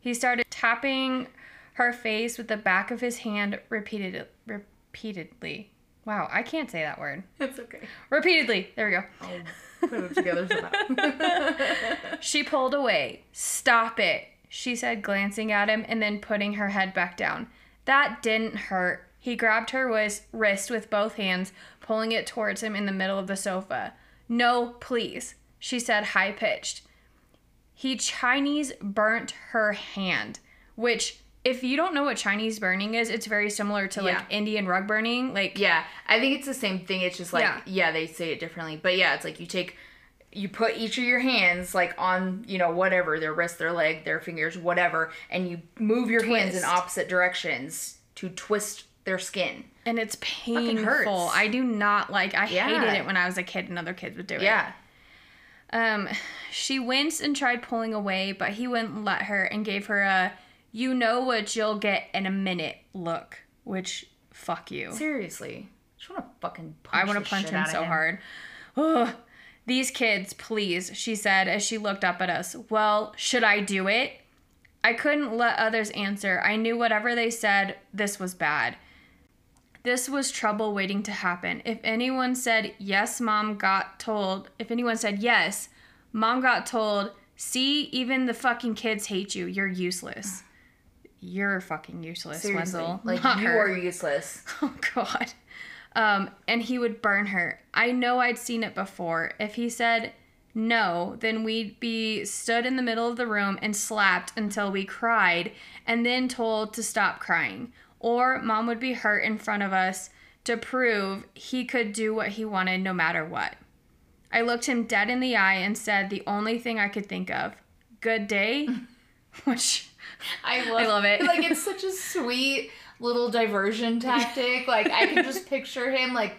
He started tapping her face with the back of his hand repeated, repeatedly. Wow, I can't say that word. It's okay. Repeatedly. There we go. I'll put it together somehow. (laughs) She pulled away. Stop it, she said, glancing at him and then putting her head back down. That didn't hurt. He grabbed her wrist with both hands, pulling it towards him in the middle of the sofa. No, please, she said, high pitched. He Chinese burnt her hand, which, if you don't know what Chinese burning is, it's very similar to like Yeah. Indian rug burning. Like, Yeah, I think it's the same thing. It's just like Yeah. yeah. they say it differently, but yeah, it's like you take you put each of your hands like on you know whatever their wrist, their leg, their fingers, whatever, and you move your hands in opposite directions to twist their skin. and it's painful. I do not like. I Yeah. hated it when I was a kid and other kids would do it. Yeah, Um, she winced and tried pulling away, but he wouldn't let her and gave her a "you know what you'll get in a minute" look. Which, fuck you. seriously, I just want to fucking. Punch I want to punch him so hard. Ugh. These kids, please, she said as she looked up at us. Well, should I do it? I couldn't let others answer. I knew whatever they said, this was bad. This was trouble waiting to happen. If anyone said, yes, mom got told, if anyone said, yes, mom got told, see, even the fucking kids hate you. You're useless. You're fucking useless, Seriously, Wenzel. like Not you her. are useless. (laughs) Oh God. Um, and he would burn her. I know I'd seen it before. If he said no, then we'd be stood in the middle of the room and slapped until we cried and then told to stop crying. Or mom would be hurt in front of us to prove he could do what he wanted no matter what. I looked him dead in the eye and said the only thing I could think of good day, (laughs) which I love, I love it. (laughs) Like it's such a sweet little diversion tactic. (laughs) like I can just picture him like,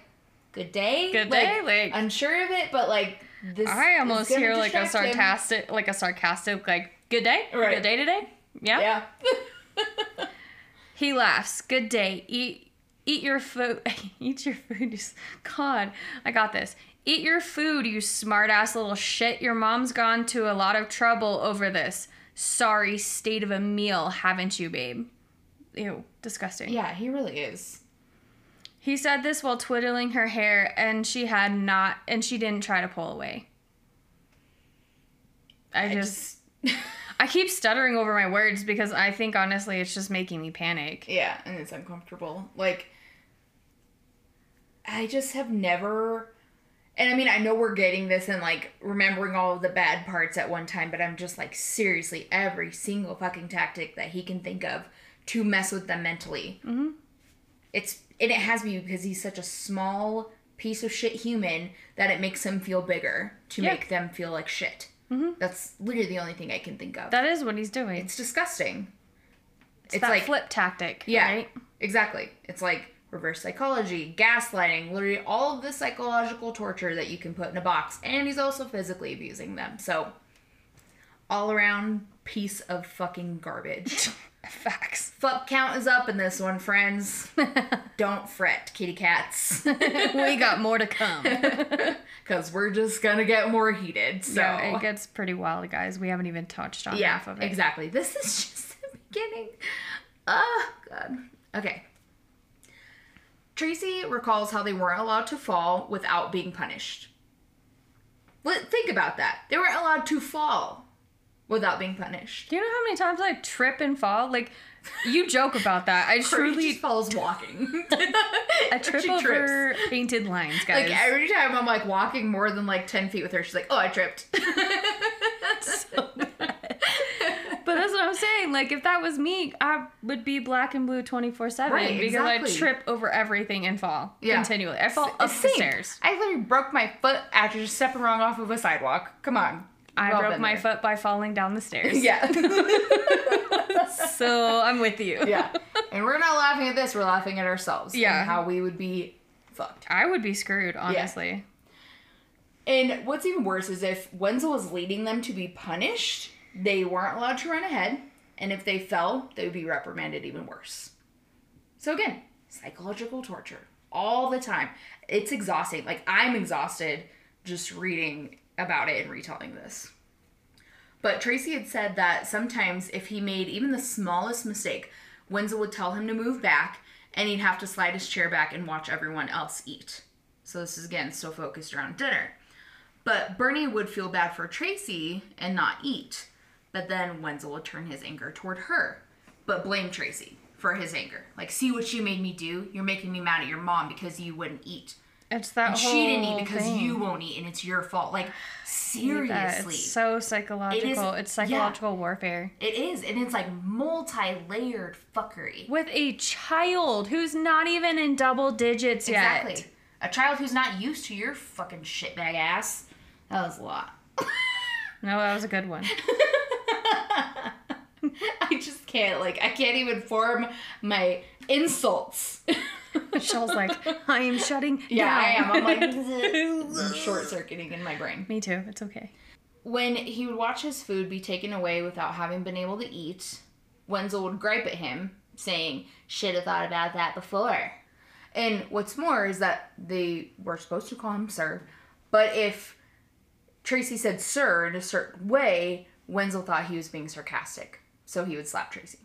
"Good day, Good day, like- unsure of it, but like this." I almost hear like a distract him. sarcastic, like a sarcastic, like "Good day, Right. good day today." Yeah. Yeah. (laughs) He laughs. Good day. Eat, eat your food. (laughs) eat your food. God, I got this. Eat your food, you smart ass little shit. Your mom's gone to a lot of trouble over this. Sorry, state of a meal, haven't you, babe? Ew, disgusting. Yeah, he really is. He said this while twiddling her hair, and she had not, and she didn't try to pull away. I, I just, just (laughs) I keep stuttering over my words because I think honestly it's just making me panic. Yeah, and it's uncomfortable. Like, I just have never. And I mean, I know we're getting this and like remembering all of the bad parts at one time, but I'm just like, seriously, every single fucking tactic that he can think of to mess with them mentally. Mm-hmm. It's and it has me because he's such a small piece of shit human that it makes him feel bigger to Yeah. make them feel like shit. Mm-hmm. That's literally the only thing I can think of. That is what he's doing. it's disgusting. it's, it's that like- flip tactic, Yeah, right? exactly. It's like reverse psychology, gaslighting, literally all of the psychological torture that you can put in a box. And he's also physically abusing them. So, all around piece of fucking garbage. (laughs) Facts. Fuck count is up in this one, friends. (laughs) Don't fret, kitty cats. (laughs) we got more to come. (laughs) Because we're just gonna get more heated. So, Yeah, it gets pretty wild, guys. We haven't even touched on yeah, half of it. exactly. This is just the beginning. Oh, God. Okay. Tracie recalls how they weren't allowed to fall without being punished. Think about that. They weren't allowed to fall without being punished. Do you know how many times I trip and fall? Like, you joke about that. I (laughs) Truly falls walking. (laughs) I (laughs) trip She over painted lines, guys. Like every time I'm like walking more than like ten feet with her, she's like, "Oh, I tripped." so But that's what I'm saying. Like, if that was me, I would be black and blue 24 7 Right, because exactly. I trip over everything and fall Yeah. continually. I fall up Same. the stairs. I literally broke my foot after just stepping wrong off of a sidewalk. Come on. I We've broke my there. foot by falling down the stairs. (laughs) Yeah. (laughs) So I'm with you. yeah. And we're not laughing at this, we're laughing at ourselves. Yeah. And how we would be fucked. I would be screwed, honestly. And what's even worse is if Wenzel was leading them to be punished, they weren't allowed to run ahead. And if they fell, they would be reprimanded even worse. So again, psychological torture all the time. It's exhausting. Like I'm exhausted just reading about it and retelling this. But Tracie had said that sometimes if he made even the smallest mistake, Wenzel would tell him to move back and he'd have to slide his chair back and watch everyone else eat. So this is again still focused around dinner. But Bernie would feel bad for Tracie and not eat. But then Wenzel would turn his anger toward her, but blame Tracie for his anger. Like, see what you made me do? You're making me mad at your mom because you wouldn't eat. It's that she didn't eat because thing. you won't eat and it's your fault. Like, seriously. It's so psychological. it's yeah. psychological warfare. It is, and it's like multi-layered fuckery. With a child who's not even in double digits Exactly. yet. A child who's not used to your fucking shitbag ass. That was a lot. (laughs) No, that was a good one. (laughs) I just can't like I can't even form my insults. (laughs) Michelle's like, I am shutting (laughs) Yeah, I am. I'm like I'm short circuiting in my brain. Me too. It's okay. When he would watch his food be taken away without having been able to eat, Wenzel would gripe at him, saying, Should have thought about that before. And what's more is that they were supposed to call him sir, but if Tracie said sir in a certain way, Wenzel thought he was being sarcastic. So he would slap Tracie.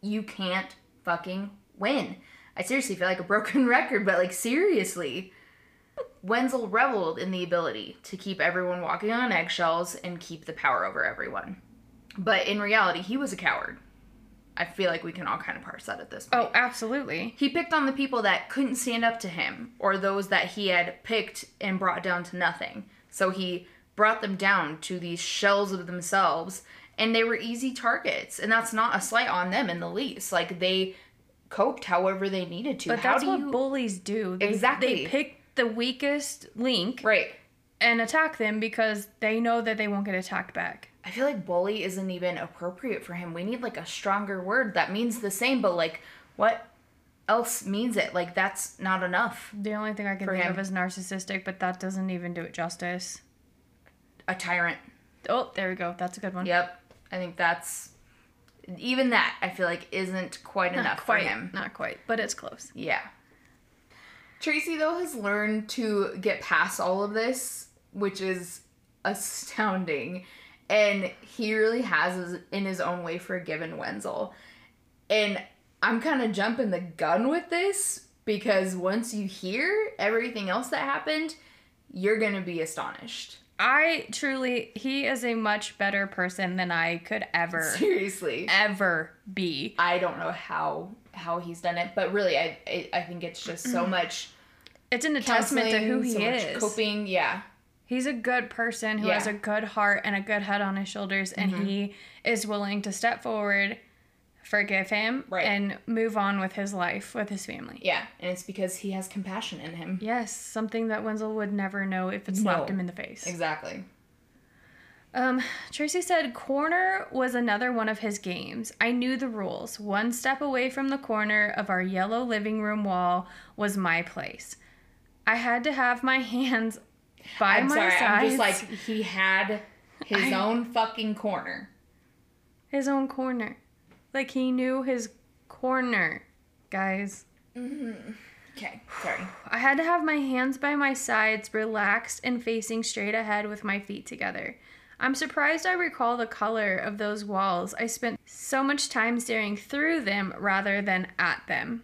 You can't fucking win. I seriously feel like a broken (laughs) record, but like seriously. Wenzel reveled in the ability to keep everyone walking on eggshells and keep the power over everyone. But in reality, he was a coward. I feel like we can all kind of parse that at this point. Oh, absolutely. He picked on the people that couldn't stand up to him or those that he had picked and brought down to nothing. So he brought them down to these shells of themselves and they were easy targets. And that's not a slight on them in the least. Like they coped however they needed to. But How that's do what you bullies do. They, Exactly. They pick the weakest link Right. and attack them because they know that they won't get attacked back. I feel like bully isn't even appropriate for him. We need like a stronger word that means the same, but like what else means it? Like that's not enough. The only thing I can think him. of is narcissistic, but that doesn't even do it justice. A tyrant. Oh, there we go. That's a good one. Yep. I think that's even that I feel like isn't quite Not enough quite. for him. Not quite, but it's close. Yeah. Tracie though has learned to get past all of this, which is astounding. And he really has his, in his own way forgiven Wenzel. And I'm kind of jumping the gun with this because once you hear everything else that happened, you're going to be astonished. I truly, he is a much better person than I could ever, Seriously. ever be. I don't know how how he's done it, but really I I, I think it's just so much It's an testament to who he so is. coping, yeah. He's a good person who Yeah. has a good heart and a good head on his shoulders, and Mm-hmm. he is willing to step forward, forgive him, Right. and move on with his life, with his family. Yeah, and it's because he has compassion in him. Yes, something that Wenzel would never know if it slapped No. him in the face. Exactly. Um, Tracie said corner was another one of his games. I knew the rules. One step away from the corner of our yellow living room wall was my place. I had to have my hands by I'm my sorry, sides. I'm just like he had his I- own fucking corner. his own corner. Like he knew his corner, guys. Mm-hmm. Okay, sorry. (sighs) I had to have my hands by my sides, relaxed and facing straight ahead with my feet together. I'm surprised I recall the color of those walls. I spent so much time staring through them rather than at them.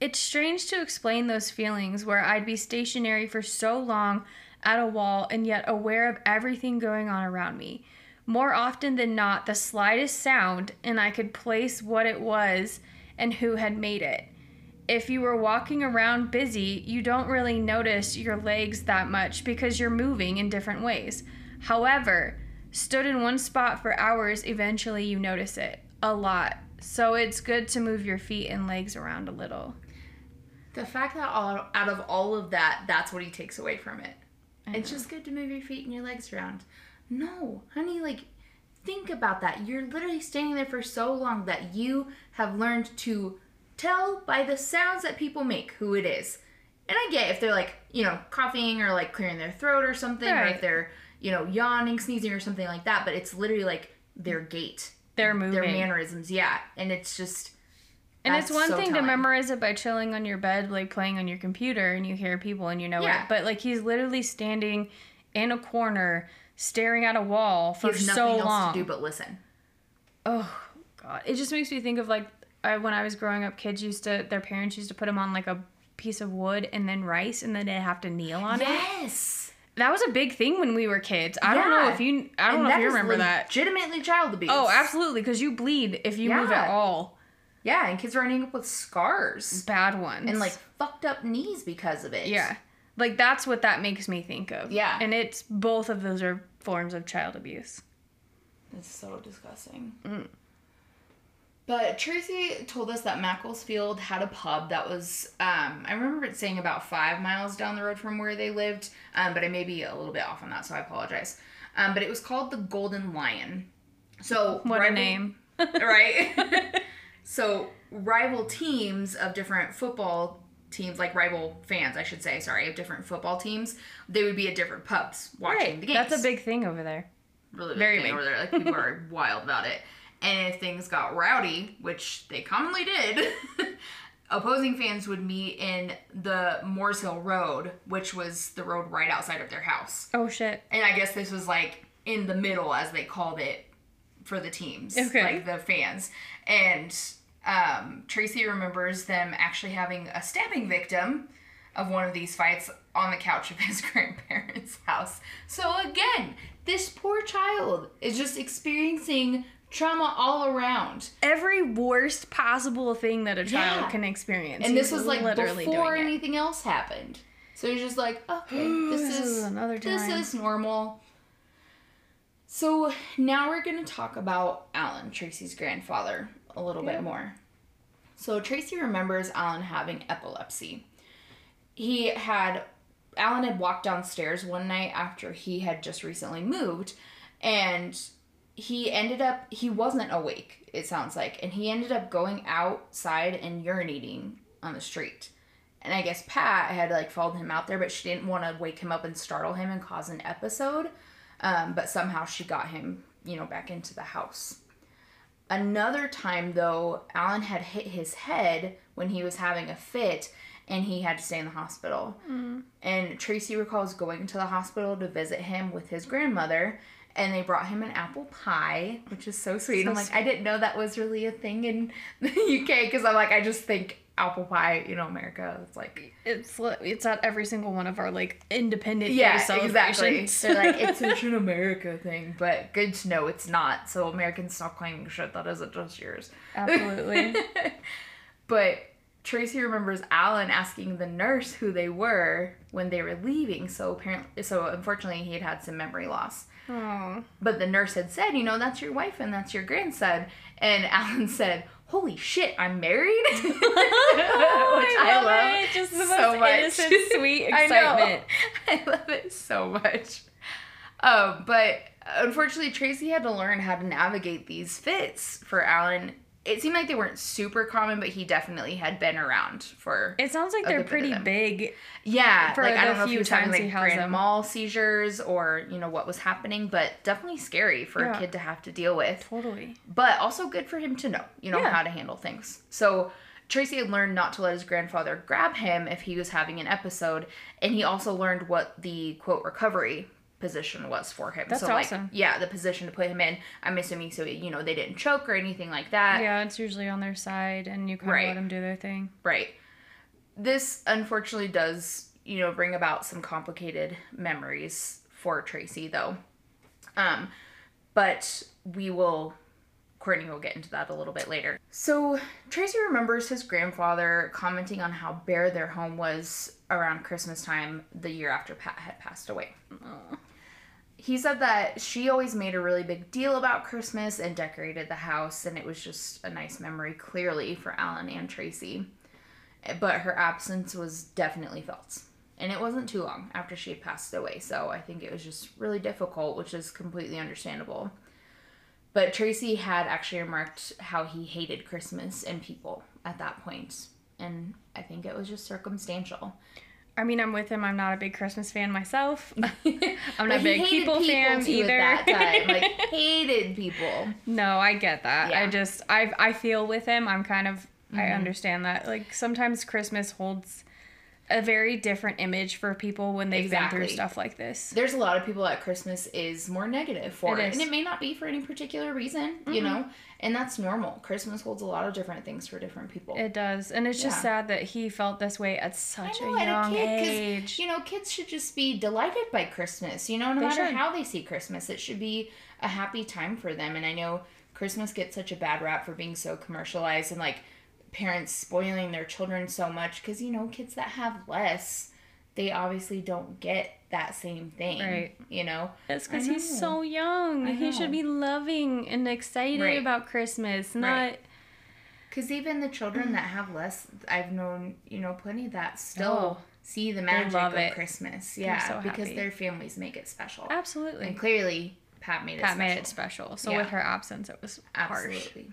It's strange to explain those feelings where I'd be stationary for so long at a wall and yet aware of everything going on around me. More often than not, the slightest sound, and I could place what it was and who had made it if you were walking around busy, you don't really notice your legs that much because you're moving in different ways. However, stood in one spot for hours, eventually you notice it a lot. So it's good to move your feet and legs around a little. The fact that all, out of all of that, that's what he takes away from it. It's just good to move your feet and your legs around. No, honey, like think about that. You're literally standing there for so long that you have learned to tell by the sounds that people make who it is. And I get if they're like, you know, coughing or like clearing their throat or something, or if they're, you know, yawning, sneezing or something like that, but it's literally like their gait, They're moving. their mannerisms, yeah. And it's just and it's one so thing to memorize it by chilling on your bed, like playing on your computer, and you hear people and you know Yeah. it. But like he's literally standing in a corner, staring at a wall for There's so nothing else to do but listen. Oh god, it just makes me think of like I, when I was growing up, kids used to their parents used to put them on like a piece of wood and then rice, and then they'd have to kneel on it. Yes. That was a big thing when we were kids. I don't know if you I don't And know if you remember that. Legitimately child abuse. Oh, absolutely, because you bleed if you move at all. Yeah, and kids are ending up with scars Bad ones and like fucked up knees because of it. yeah, like that's what that makes me think of. Yeah. and it's both of those are forms of child abuse. It's so disgusting. But Tracie told us that Macclesfield had a pub that was, um, I remember it saying about five miles down the road from where they lived, um, but I may be a little bit off on that, so I apologize. Um, but it was called the Golden Lion. So What a name. right? (laughs) (laughs) so rival teams of different football teams, like rival fans, I should say, sorry, of different football teams, they would be at different pubs watching the games. That's a big thing over there. really big very thing big. over there. Like people are (laughs) wild about it. And if things got rowdy, which they commonly did, (laughs) opposing fans would meet in the Moores Hill Road, which was the road right outside of their house. Oh shit. And I guess this was like in the middle, as they called it, for the teams, Okay. like the fans. And um, Tracie remembers them actually having a stabbing victim of one of these fights on the couch of (laughs) his grandparents' house. So again, this poor child is just experiencing trauma all around. Every worst possible thing that a child Yeah. can experience. And this was like literally before doing it. anything else happened. So he's just like, okay, (gasps) this, is another This is normal. So now we're gonna talk about Alan, Tracie's grandfather, a little bit more. So Tracie remembers Alan having epilepsy. He had Alan had walked downstairs one night after he had just recently moved, and he ended up he wasn't awake. It sounds like, and he ended up going outside and urinating on the street. And I guess Pat had like followed him out there, but she didn't want to wake him up and startle him and cause an episode. Um, but somehow she got him, you know, back into the house. Another time, though, Alan had hit his head when he was having a fit, and he had to stay in the hospital. Mm. And Tracie recalls going to the hospital to visit him with his grandmother, and they brought him an apple pie, which is so sweet. So I'm like, I didn't know that was really a thing in (laughs) the UK because I'm like, I just think apple pie, you know, America. It's like, It's li- it's at every single one of our like independent yeah, exactly. celebrations. (laughs) They're like, it's such an America thing, but good to know it's not. So Americans stop claiming shit that isn't just yours. Absolutely. (laughs) But Tracie remembers Alan asking the nurse who they were when they were leaving. So apparently, so unfortunately, he had had some memory loss. oh. But the nurse had said, you know, that's your wife and that's your grandson. And (laughs) Alan said, "Holy shit, I'm married," (laughs) (laughs) which I, love, it. Just the so most much. innocent, (laughs) sweet I excitement. I love it so much. Um, but unfortunately, Tracie had to learn how to navigate these fits for Alan. It seemed like they weren't super common, but he definitely had been around for It sounds like they're good bit of pretty big. yeah. for like I don't know if he few was having times he like grand them. mal seizures or you know what was happening, but definitely scary for Yeah. a kid to have to deal with Totally. but also good for him to know, you know, Yeah. how to handle things. So Tracie had learned not to let his grandfather grab him if he was having an episode, and he also learned what the quote recovery position was for him. That's so like awesome. yeah, the position to put him in. I'm assuming so you know they didn't choke or anything like that. Yeah, it's usually on their side, and you kind of Right. let them do their thing. Right. This unfortunately does, you know, bring about some complicated memories for Tracie though. Um but we will Courtney will get into that a little bit later. So Tracie remembers his grandfather commenting on how bare their home was around Christmas time the year after Pat had passed away. He said that she always made a really big deal about Christmas and decorated the house, and it was just a nice memory, clearly, for Alan and Tracie. But her absence was definitely felt. And it wasn't too long after she had passed away, so I think it was just really difficult, which is completely understandable. But Tracie had actually remarked how he hated Christmas and people at that point, and I think it was just circumstantial. I mean, I'm with him. I'm not a big Christmas fan myself. (laughs) (laughs) I'm not a big hated people, fan too either. At that time, like (laughs) hated people. no, I get that. I just I I feel with him. I'm kind of I Mm-hmm. understand that. Like sometimes Christmas holds a very different image for people when they've been Exactly. through stuff like this. There's a lot of people that Christmas is more negative for It and it may not be for any particular reason, you know, and that's normal. Christmas holds a lot of different things for different people. It does, and it's just Yeah. sad that he felt this way at such know, a young kid, 'cause, age. You know, kids should just be delighted by Christmas. You know, no They matter should. how they see Christmas, it should be a happy time for them. And I know Christmas gets such a bad rap for being so commercialized and like parents spoiling their children so much because you know kids that have less, they obviously don't get that same thing. Right. You know. It's because he's so young. He should be loving and excited Right. about Christmas, not. Right. Because even the children that (clears throat) have less, I've known, you know, plenty that still Oh, see the magic love of it. Christmas. Yeah, so because their families make it special. Absolutely. And clearly, Pat made it Pat special. made it special. So Yeah. with her absence, it was harsh. Absolutely.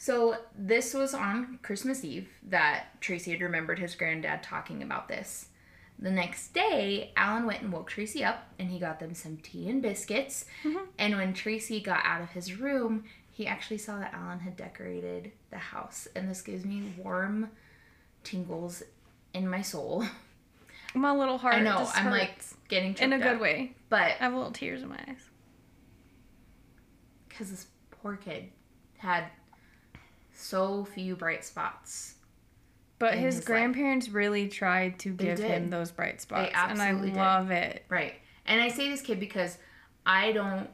So this was on Christmas Eve that Tracie had remembered his granddad talking about this. The next day, Alan went and woke Tracie up and he got them some tea and biscuits. Mm-hmm. And when Tracie got out of his room, he actually saw that Alan had decorated the house. And this gives me warm tingles in my soul. My little heart. I know, I'm like getting in a good up. way. But I have little tears in my eyes. because this poor kid had so few bright spots. But his, his life. grandparents really tried to They give him those bright spots, and I absolutely did. love it. Right. And I say this kid because I don't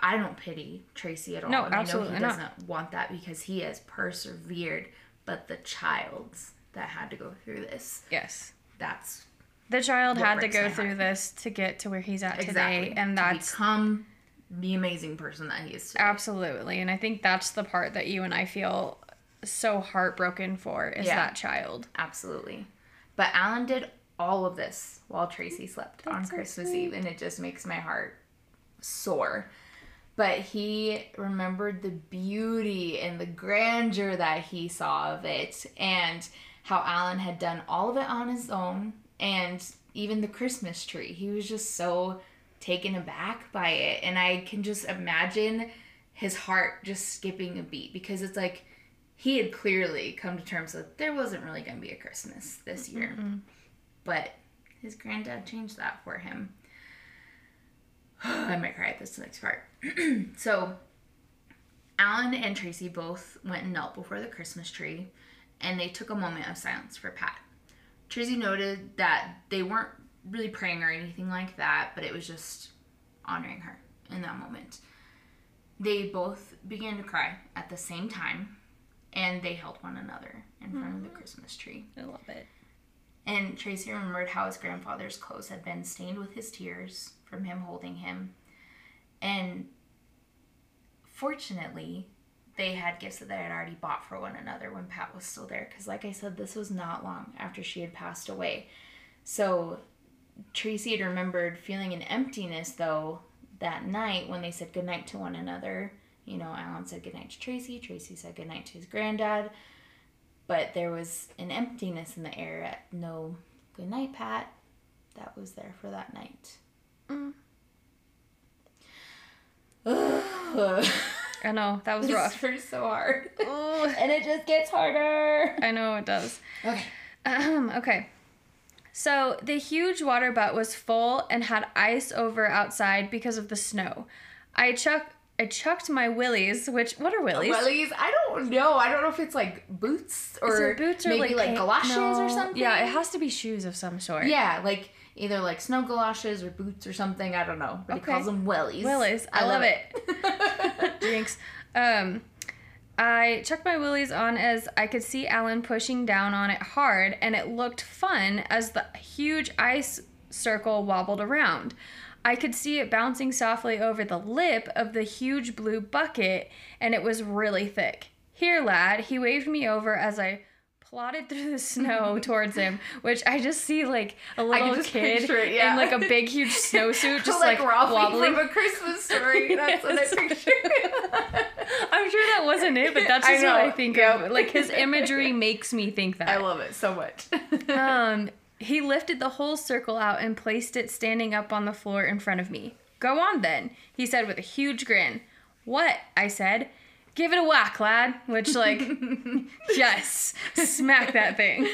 I don't pity Tracie at all. No, and I know absolutely he not. doesn't want that because he has persevered. But the child that had to go through this, Yes. that's The child had to go through heart. this to get to where he's at exactly today, and to that's become the amazing person that he is today. absolutely. And I think that's the part that you and I feel so heartbroken for is Yeah. that child. Absolutely. But Alan did all of this while Tracie slept on so Christmas sweet. Eve, and it just makes my heart sore. But he remembered the beauty and the grandeur that he saw of it, and how Alan had done all of it on his own, and even the Christmas tree. He was just so taken aback by it, and I can just imagine his heart just skipping a beat because it's like he had clearly come to terms with there wasn't really going to be a Christmas this year. But his granddad changed that for him. (sighs) I might cry at this next part. (clears throat) so, Alan and Tracie both went and knelt before the Christmas tree, and they took a moment of silence for Pat. Tracie noted that they weren't really praying or anything like that, but it was just honoring her in that moment. They both began to cry at the same time, and they held one another in front of the mm-hmm. Christmas tree. I love it. And Tracie remembered how his grandfather's clothes had been stained with his tears from him holding him. And fortunately, they had gifts that they had already bought for one another when Pat was still there. Because, like I said, this was not long after she had passed away. So Tracie had remembered feeling an emptiness, though, that night when they said goodnight to one another. You know, Alan said goodnight to Tracie, Tracie said goodnight to his granddad but there was an emptiness in the air at no good night pat that was there for that night Mm. (sighs) I know that was this rough. hurts so hard and it just gets harder I know it does. okay Um, okay. So the huge water butt was full and had ice over outside because of the snow. I chuck I chucked my willies, which what are willies? Willies? i don't know i don't know if it's like boots or Is it boots or maybe like, pa- galoshes or something Yeah, it has to be shoes of some sort. yeah like either like snow galoshes or boots or something i don't know but Okay. he calls them willies. Willies. I, love, it. (laughs) (laughs) Jinx. Um, I chucked my willies on as I could see Alan pushing down on it hard, and it looked fun as the huge ice circle wobbled around. I could see it bouncing softly over the lip of the huge blue bucket, and it was really thick. Here, lad, he waved me over as I plodded through the snow (laughs) towards him, which I just see like a little kid it, yeah. in like a big, huge (laughs) snowsuit, just like, like, Ralphie wobbling. from a Christmas story. (laughs) That's Yes. what I picture. I'm sure that wasn't it, but that's I what I think Yep. of. Like his imagery makes me think that. I love it so much. Um, he lifted the whole circle out and placed it standing up on the floor in front of me. Go on then, he said with a huge grin. What? I said. Give it a whack, lad. Which, like, (laughs) yes, smack that thing.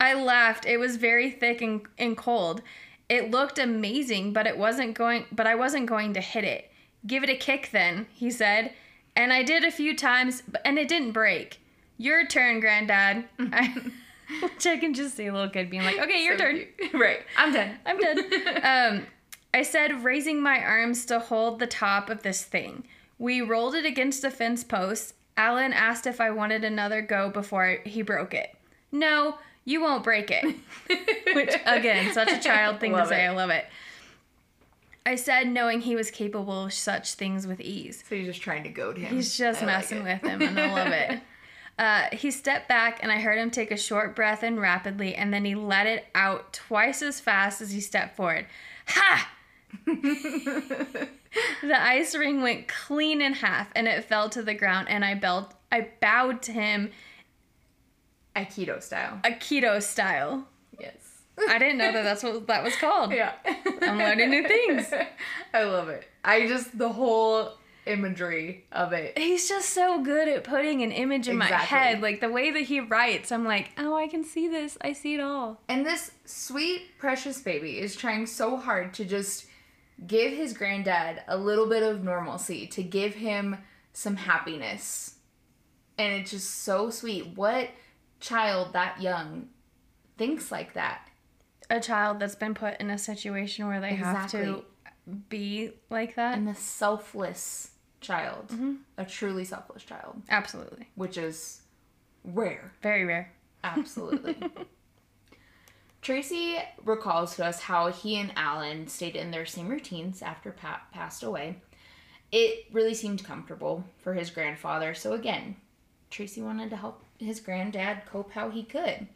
I laughed. It was very thick and, and cold. It looked amazing, but it wasn't going. But I wasn't going to hit it. Give it a kick, then, he said. And I did a few times, but- and it didn't break. Your turn, Granddad. I, (laughs) (laughs) (laughs) which I can just see a little kid being like, "Okay, your So turn." cute. (laughs) Right. I'm done. I'm done. (laughs) um, I said, raising my arms to hold the top of this thing. We rolled it against a fence post. Alan asked if I wanted another go before he broke it. No, you won't break it. Which, again, such a child thing to say. it. I love it. I said, knowing he was capable of such things with ease. So you're just trying to goad him. He's just I messing it. with him, and I love it. Uh, he stepped back, and I heard him take a short breath in rapidly, and then he let it out twice as fast as he stepped forward. Ha! (laughs) the ice ring went clean in half, and it fell to the ground. And I belled, I bowed to him, Aikido style. Aikido style. Yes. I didn't know that that's what that was called. (laughs) Yeah. I'm learning new things. (laughs) I love it. I just the whole imagery of it. He's just so good at putting an image in my head. Like the way that he writes, I'm like, oh, I can see this. I see it all. And this sweet, precious baby is trying so hard to just give his granddad a little bit of normalcy, to give him some happiness. And it's just so sweet. What child that young thinks like that? A child that's been put in a situation where they have to be like that. And the selfless child, mm-hmm. a truly selfless child, Absolutely. which is rare. Very rare. Absolutely. (laughs) Tracie recalls to us how he and Alan stayed in their same routines after Pat passed away. It really seemed comfortable for his grandfather, so again, Tracie wanted to help his granddad cope how he could.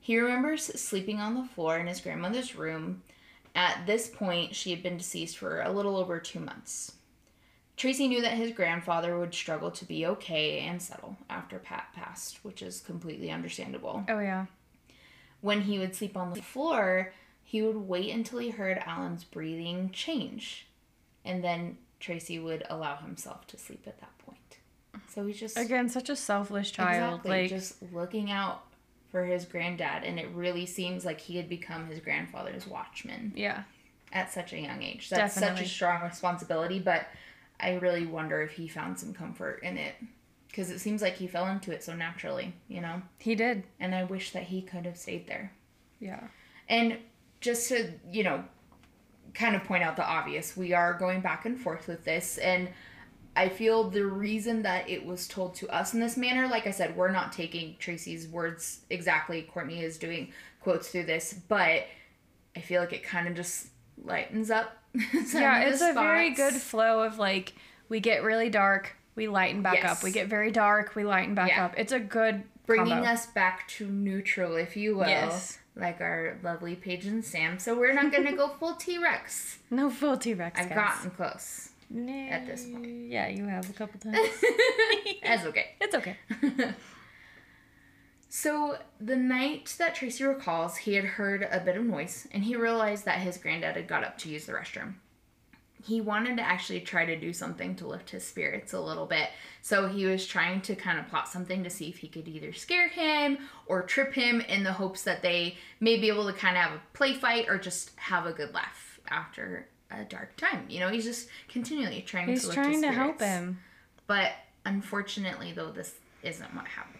He remembers sleeping on the floor in his grandmother's room. At this point, she had been deceased for a little over two months. Tracie knew that his grandfather would struggle to be okay and settle after Pat passed, which is completely understandable. Oh, yeah. When he would sleep on the floor, he would wait until he heard Alan's breathing change. And then Tracie would allow himself to sleep at that point. So he's just Again, such a selfless child. exactly Like, just looking out for his granddad, and it really seems like he had become his grandfather's watchman yeah. at such a young age. That's such a strong responsibility, but I really wonder if he found some comfort in it because it seems like he fell into it so naturally, you know. He did. And I wish that he could have stayed there. Yeah. And just to, you know, kind of point out the obvious, we are going back and forth with this. And I feel the reason that it was told to us in this manner, like I said, we're not taking Tracie's words exactly. Courtney is doing quotes through this, but I feel like it kind of just lightens up. (laughs) some yeah, it's a very good flow of like, we get really dark, we lighten back Yes. up. We get very dark, we lighten back Yeah. up. It's a good Bringing combo. us back to neutral, if you will. Yes. Like our lovely Paige and Sam. So we're not going to go full (laughs) T Rex. No full T Rex. I've gotten close. at this point. Yeah, you have a couple (laughs) times. That's okay. it's okay. So, the night that Tracie recalls, he had heard a bit of noise and he realized that his granddad had got up to use the restroom. He wanted to actually try to do something to lift his spirits a little bit. So, he was trying to kind of plot something to see if he could either scare him or trip him in the hopes that they may be able to kind of have a play fight or just have a good laugh after a dark time. You know, he's just continually trying He's to lift trying his to help him. But unfortunately, though, this isn't what happened.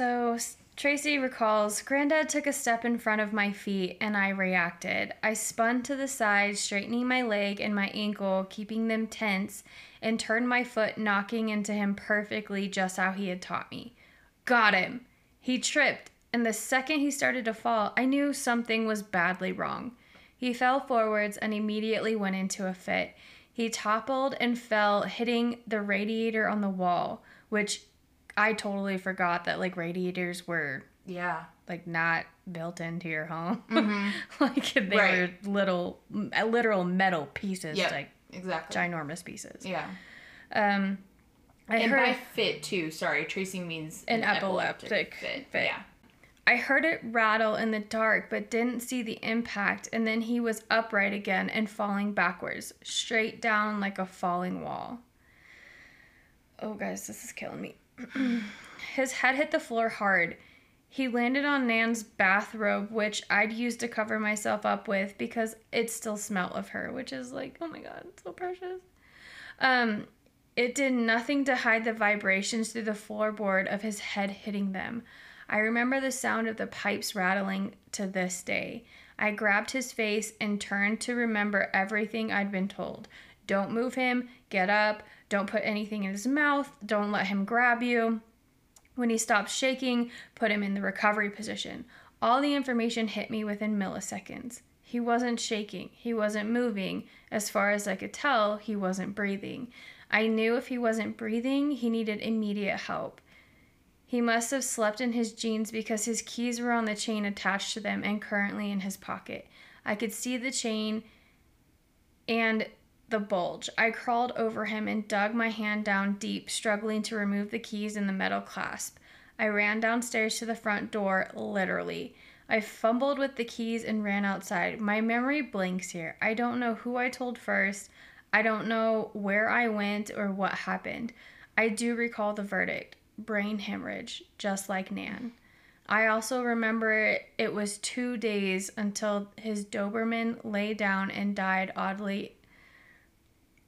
So Tracie recalls Granddad took a step in front of my feet and I reacted. I spun to the side, straightening my leg and my ankle, keeping them tense, and turned my foot, knocking into him perfectly just how he had taught me. Got him. He tripped, and the second he started to fall, I knew something was badly wrong. He fell forwards and immediately went into a fit. He toppled and fell, hitting the radiator on the wall, which I totally forgot that like radiators were Yeah. like not built into your home. (laughs) like they Right. were little, literal metal pieces, Yeah. like Exactly. ginormous pieces. Yeah. Um, I and heard by fit too, sorry, Tracie means An epileptic fit. Yeah. I heard it rattle in the dark, but didn't see the impact. And then he was upright again and falling backwards, straight down like a falling wall. Oh, guys, this is killing me. His head hit the floor hard. He landed on Nan's bathrobe, which I'd used to cover myself up with because it still smelled of her, which is like, oh my god, so precious. Um, it did nothing to hide the vibrations through the floorboard of his head hitting them. I remember the sound of the pipes rattling to this day. I grabbed his face and turned to remember everything I'd been told. Don't move him, get up, don't put anything in his mouth, don't let him grab you. When he stops shaking, put him in the recovery position. All the information hit me within milliseconds. He wasn't shaking, he wasn't moving. As far as I could tell, he wasn't breathing. I knew if he wasn't breathing, he needed immediate help. He must have slept in his jeans because his keys were on the chain attached to them and currently in his pocket. I could see the chain and the bulge. I crawled over him and dug my hand down deep, struggling to remove the keys in the metal clasp. I ran downstairs to the front door, literally. I fumbled with the keys and ran outside. My memory blanks here. I don't know who I told first. I don't know where I went or what happened. I do recall the verdict brain hemorrhage, just like Nan. I also remember it was two days until his Doberman lay down and died oddly.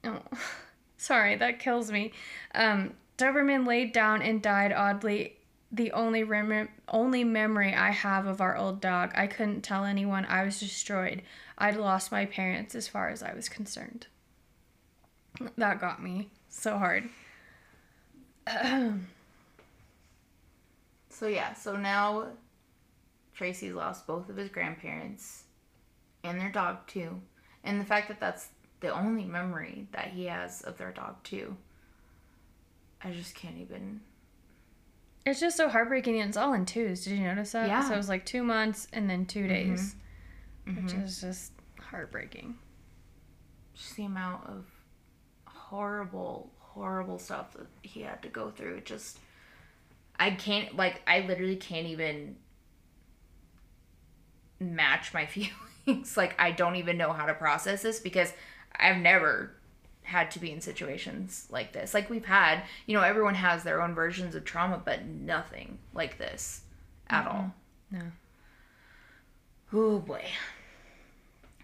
Oh, (laughs) sorry, that kills me. Um, Doberman laid down and died oddly. The only rem- only memory I have of our old dog. I couldn't tell anyone. I was destroyed. I'd lost my parents as far as I was concerned. That got me so hard. So yeah, so now Tracie's lost both of his grandparents and their dog too. And the fact that that's the only memory that he has of their dog too. I just can't even It's just so heartbreaking. and It's all in twos. Did you notice that? Yeah. So it was like two months and then 2 mm-hmm. days, which mm-hmm. is just heartbreaking. just the amount of horrible, horrible stuff that he had to go through. It just, I can't, like, I literally can't even match my (laughs) feelings. like, I don't even know how to process this because I've never had to be in situations like this. Like we've had, you know, everyone has their own versions of trauma, but nothing like this at all. No. Oh boy.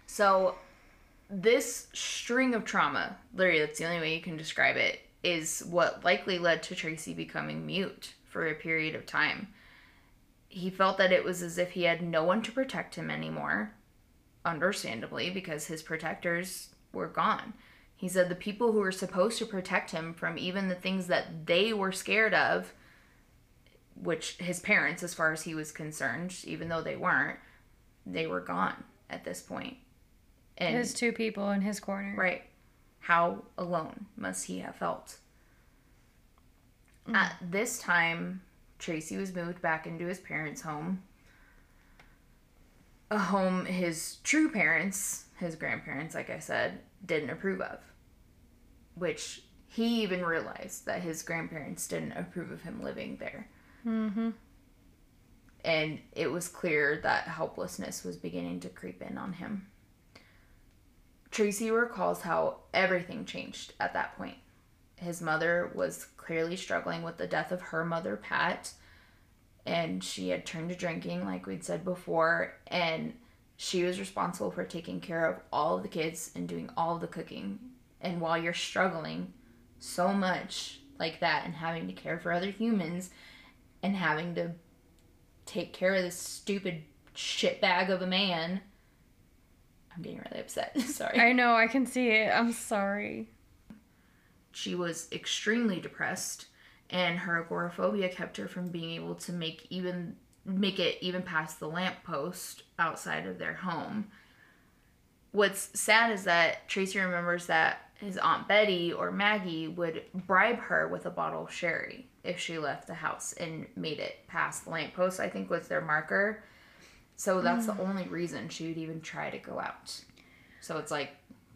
So this string of trauma, literally that's the only way you can describe it, is what likely led to Tracie becoming mute for a period of time. He felt that it was as if he had no one to protect him anymore, understandably, because his protectors were gone. He said the people who were supposed to protect him from even the things that they were scared of, which his parents, as far as he was concerned, even though they weren't, they were gone at this point. And His two people in his corner. Right. How alone must he have felt? Mm. At this time, Tracie was moved back into his parents' home. A home his true parents, his grandparents, like I said, didn't approve of. Which he even realized that his grandparents didn't approve of him living there. Mm-hmm. And it was clear that helplessness was beginning to creep in on him. Tracie recalls how everything changed at that point. His mother was clearly struggling with the death of her mother, Pat, and she had turned to drinking, like we'd said before, and she was responsible for taking care of all of the kids and doing all the cooking. And while you're struggling so much like that and having to care for other humans and having to take care of this stupid shitbag of a man, I'm getting really upset. (laughs) Sorry. I know, I can see it. I'm sorry. she was extremely depressed and her agoraphobia kept her from being able to make even make it even past the lamppost outside of their home. What's sad is that tracie remembers that his aunt betty or maggie would bribe her with a bottle of sherry if she left the house and made it past the lamppost i think was their marker. So that's mm. the only reason she would even try to go out. So it's like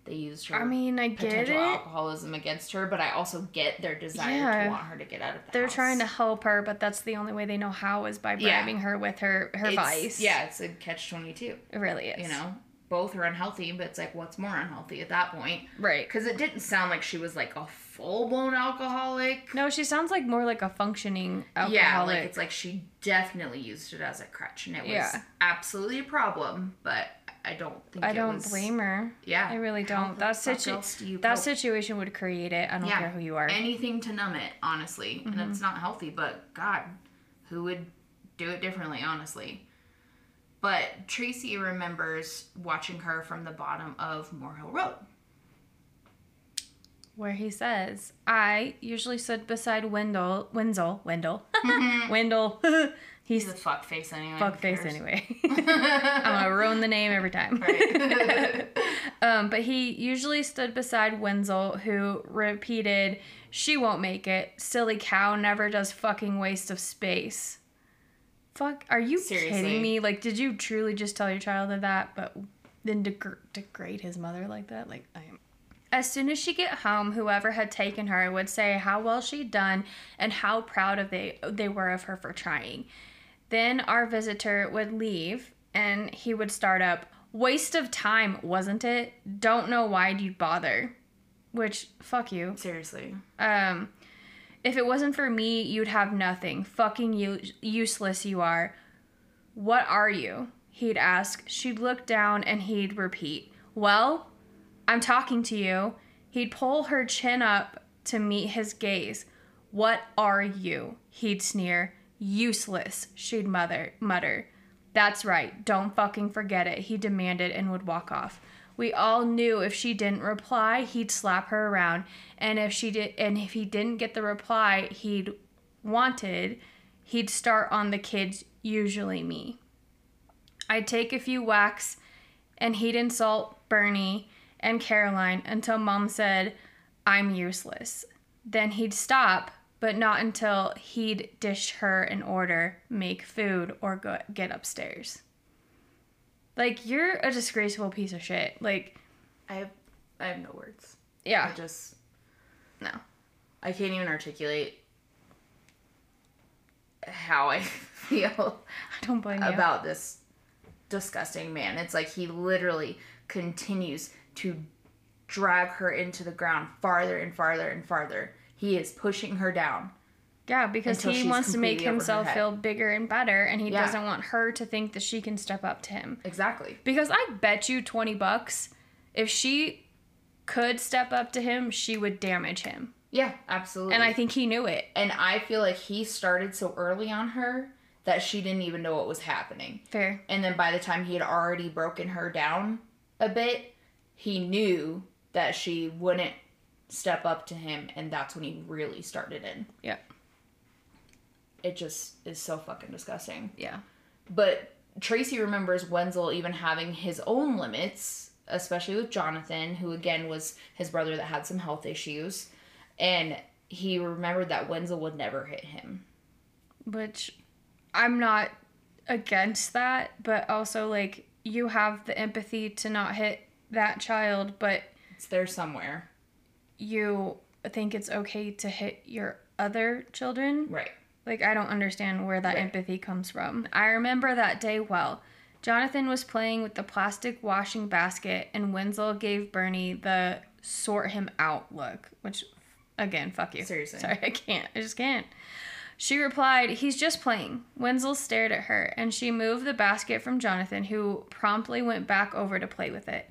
they used her I mean, I get it. alcoholism against her, but I also get their desire Yeah. to want her to get out of the They're house. trying to help her, but that's the only way they know how is by Yeah. bribing her with her her It's- vice. Yeah, it's a catch twenty two. it really is. You know, both are unhealthy, but it's like, what's more unhealthy at that point? right? Because it didn't sound like she was like a full blown alcoholic. No, she sounds like more like a functioning alcoholic. Yeah, like it's like she definitely used it as a crutch, and it was Yeah. absolutely a problem. But I don't think I don't was- blame her. Yeah, I really don't. That fuck situ- do that situation would create it. I don't Yeah. care who you are. anything to numb it, honestly. And it's not healthy, but God, who would do it differently, honestly? But Tracie remembers watching her from the bottom of Moorhill Road. where he says, "I usually sit beside Wendell, Wenzel, Wendell, (laughs) Mm-hmm. Wendell." (laughs) He's a fuck face anyway. fuck face anyway. (laughs) I'm gonna ruin the name every time. Right. (laughs) (laughs) Um, but he usually stood beside Wenzel, who repeated, "She won't make it. Silly cow never does fucking waste of space." Fuck, are you Seriously. kidding me? Like, did you truly just tell your child that, but then degr- degrade his mother like that? Like, I am. As soon as she get home, whoever had taken her would say how well she'd done and how proud of they they were of her for trying. Then our visitor would leave and he would start up, Waste of time, wasn't it? Don't know why you'd you bother. Which, fuck you. Seriously. Um, if it wasn't for me, you'd have nothing. Fucking u- useless you are. What are you? He'd ask. She'd look down and he'd repeat, Well, I'm talking to you. He'd pull her chin up to meet his gaze. What are you? He'd sneer. Useless, she'd mother, mutter. That's right, don't fucking forget it, he demanded and would walk off. We all knew if she didn't reply, he'd slap her around, and if she did and if he didn't get the reply he'd wanted, he'd start on the kids, usually me. I'd take a few whacks and he'd insult Bernie and Caroline until mom said, I'm useless. Then he'd stop, but not until he'd dish her an order, make food, or go get upstairs. Like, you're a disgraceful piece of shit. Like, I have I have no words. yeah. I just No. I can't even articulate how I (laughs) feel I don't blame you. about this disgusting man. It's like he literally continues to drag her into the ground farther and farther and farther. He is pushing her down. Yeah, because Until he wants to make completely over her himself feel bigger and better, and he Yeah. doesn't want her to think that she can step up to him. Exactly. Because I bet you 20 bucks, if she could step up to him, she would damage him. Yeah, absolutely. And I think he knew it. and I feel like he started so early on her that she didn't even know what was happening. Fair. And then by the time he had already broken her down a bit, he knew that she wouldn't step up to him, and that's when he really started in. Yeah. It just is so fucking disgusting. Yeah. But Tracie remembers Wenzel even having his own limits, especially with Jonathan, who again was his brother that had some health issues. And he remembered that Wenzel would never hit him. Which I'm not against that, but also like you have the empathy to not hit that child, but It's there somewhere. You think it's okay to hit your other children. Right. Like, I don't understand where that Right. empathy comes from. I remember that day well. Jonathan was playing with the plastic washing basket, and Wenzel gave Bernie the sort him out look, which, again, fuck you. Seriously. Sorry, I can't. I just can't. She replied, He's just playing. Wenzel stared at her, and she moved the basket from Jonathan, who promptly went back over to play with it.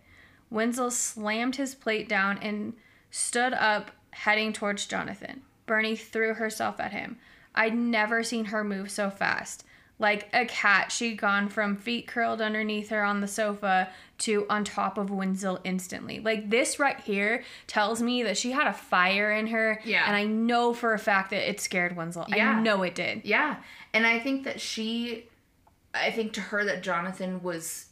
Wenzel slammed his plate down and stood up, heading towards Jonathan. Bernie threw herself at him. I'd never seen her move so fast. Like a cat, she'd gone from feet curled underneath her on the sofa to on top of Wenzel instantly. Like this right here tells me that she had a fire in her. Yeah. And I know for a fact that it scared Wenzel. Yeah. I know it did. Yeah. And I think that she, I think to her that Jonathan was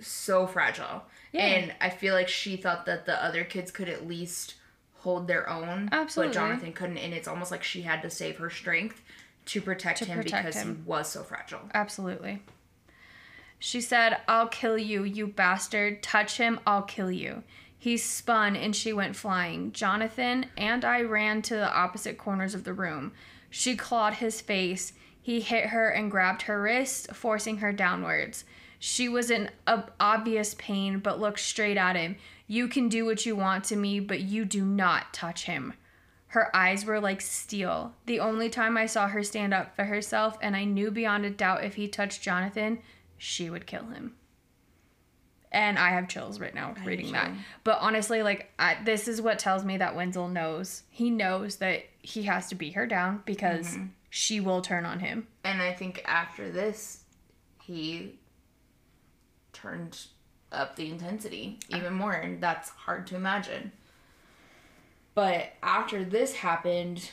so fragile. Yeah. And I feel like she thought that the other kids could at least hold their own. Absolutely. But Jonathan couldn't. And it's almost like she had to save her strength to protect To him protect because him. he was so fragile. Absolutely. She said, I'll kill you, you bastard. Touch him, I'll kill you. He spun and she went flying. Jonathan and I ran to the opposite corners of the room. She clawed his face. He hit her and grabbed her wrist, forcing her downwards. She was in ob- obvious pain but looked straight at him. You can do what you want to me, but you do not touch him. Her eyes were like steel. The only time I saw her stand up for herself, and I knew beyond a doubt if he touched Jonathan, she would kill him. And I have chills right now reading that. But honestly, like, I, this is what tells me that Wenzel knows. He knows that he has to beat her down because mm-hmm. she will turn on him. And I think after this, he turned up the intensity even more, and that's hard to imagine. But after this happened,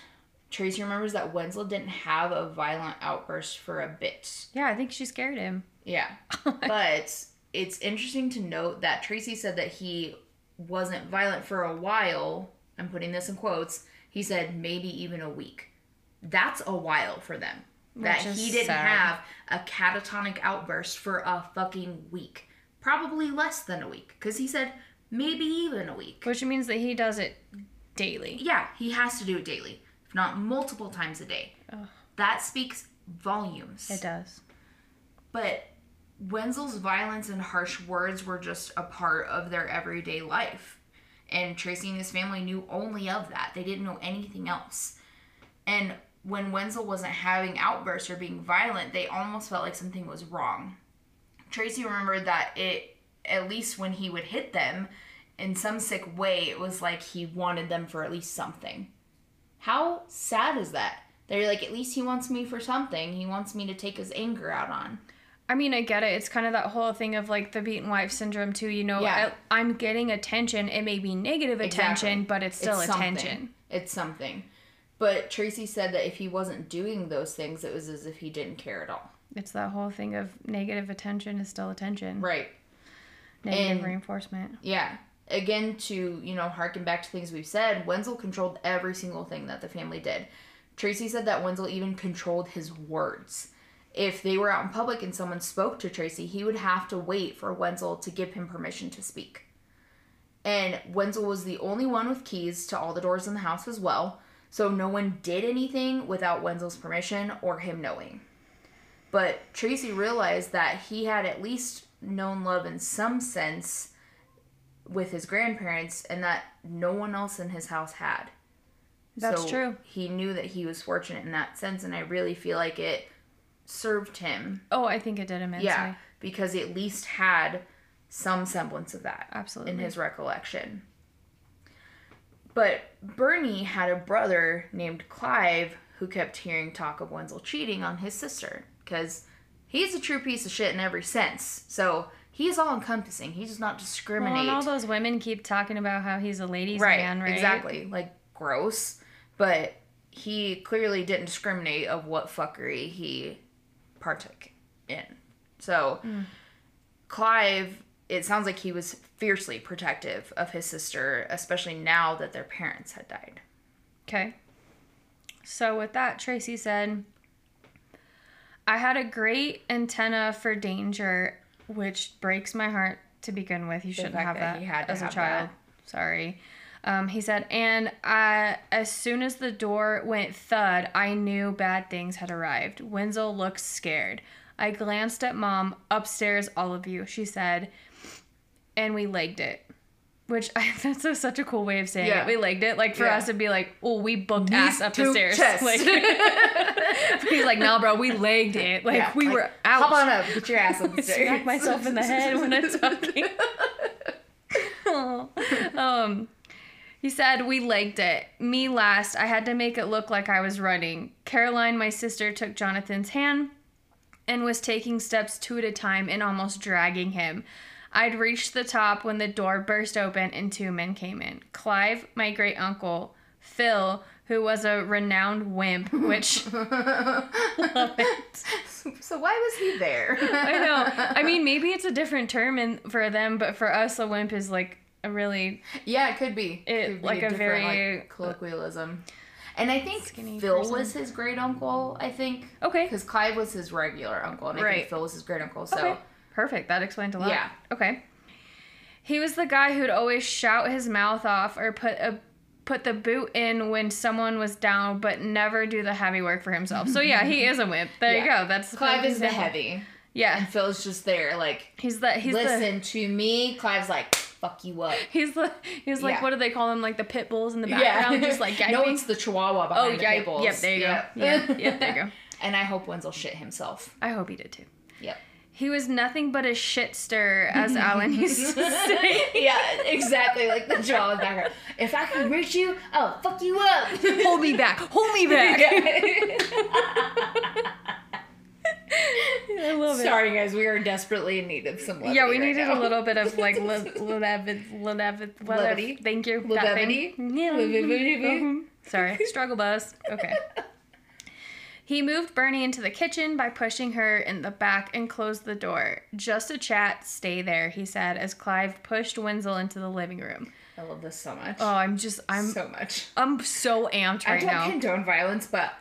Tracie remembers that Wenzel didn't have a violent outburst for a bit. Yeah, I think she scared him. Yeah. (laughs) but it's interesting to note that Tracie said that he wasn't violent for a while. I'm putting this in quotes. He said maybe even a week. That's a while for them. That Which is he didn't sad. have a catatonic outburst for a fucking week. Probably less than a week. Because he said maybe even a week. Which means that he does it daily. Yeah, he has to do it daily, if not multiple times a day. That speaks volumes. It does. But Wenzel's violence and harsh words were just a part of their everyday life. And Tracie and his family knew only of that. They didn't know anything else. And when Wenzel wasn't having outbursts or being violent, they almost felt like something was wrong. Tracie remembered that it, at least when he would hit them, in some sick way, it was like he wanted them for at least something. How sad is that? They're like, at least he wants me for something. He wants me to take his anger out on. I mean, I get it. It's kind of that whole thing of like the beaten wife syndrome, too. You know, Yeah. I, I'm getting attention. It may be negative attention, Exactly. but it's still It's something. attention. It's something. But Tracie said that if he wasn't doing those things, it was as if he didn't care at all. It's that whole thing of negative attention is still attention. Right. Negative And- reinforcement. Yeah. Again, to, you know, harken back to things we've said, Wenzel controlled every single thing that the family did. Tracie said that Wenzel even controlled his words. If they were out in public and someone spoke to Tracie, he would have to wait for Wenzel to give him permission to speak. And Wenzel was the only one with keys to all the doors in the house as well, so no one did anything without Wenzel's permission or him knowing. But Tracie realized that he had at least known love in some sense with his grandparents and that no one else in his house had. That's So true. He knew that he was fortunate in that sense, and I really feel like it served him. Oh, I think it did immensely. Yeah, because he at least had some semblance of that Absolutely. in his recollection. But Bernie had a brother named Clive who kept hearing talk of Wenzel cheating on his sister because he's a true piece of shit in every sense. So he's all encompassing. He does not discriminate. Well, and all those women keep talking about how he's a ladies' right, man, right? exactly. Like gross, but he clearly didn't discriminate of what fuckery he partook in. So hmm. Clive, it sounds like he was fiercely protective of his sister, especially now that their parents had died. Okay. So with that, Tracie said, I had a great antenna for danger, which breaks my heart to begin with. You shouldn't have that that, he had as a child. that. Sorry. Um, he said, and I, as soon as the door went thud, I knew bad things had arrived. Wenzel looked scared. I glanced at mom, upstairs, all of you, she said, and we legged it. Which I, (laughs) that's a, such a cool way of saying Yeah. it. We legged it. Like for Yeah. us, it'd be like, oh, we booked ass up the stairs. (laughs) chest. Like, (laughs) he's like, nah, bro, we legged it. Like Yeah, we like, were out. Hop on up, get your ass up the stairs. Smack myself in the head when I'm talking. um, he said we legged it. Me last. I had to make it look like I was running. Caroline, my sister, took Jonathan's hand and was taking steps two at a time and almost dragging him. I'd reached the top when the door burst open and two men came in. Clive, my great uncle, Phil, who was a renowned wimp, which (laughs) love it. So why was he there? I know. I mean, maybe it's a different term in, for them, but for us, a wimp is like a really Yeah, it could be. It- Could be like a different, very- like, uh, colloquialism. And I think Skinny Phil person. was his great uncle. I think okay. because Clive was his regular uncle, and I Right. think Phil was his great uncle. So Okay. Perfect. That explains a lot. Yeah. Okay. He was the guy who'd always shout his mouth off or put a put the boot in when someone was down, but never do the heavy work for himself. So yeah, he is a wimp. There you go. That's Clive is the heavy, Yeah. and Phil's just there, like He's the he's the listen to me. Clive's like fuck you up. he's the he's like Yeah. what do they call them? Like the pit bulls in the background, just like (laughs) no, it's the Chihuahua Oh behind the yeah, pit bulls. yep, there you Yep. go. Yeah, yep, there you go. and I hope Wenzel shit himself. I hope he did too. Yep. He was nothing but a shit stir, as (laughs) Alan used to say. yeah, exactly. Like the jaw in the background. If I can reach you, I'll fuck you up. Hold me back. Hold me back. (laughs) I love it. Sorry, guys. We are desperately in need of some levity Yeah, we right needed now. a little bit of like (laughs) le- levity? Thank you. Levity? Levity? Mhm. Sorry, struggle bus. Okay. He moved Bernie into the kitchen by pushing her in the back and closed the door. Just a chat, stay there, he said as Clive pushed Wenzel into the living room. I love this so much. Oh, I'm just I'm so much. I'm so amped right now. I don't now. condone violence, but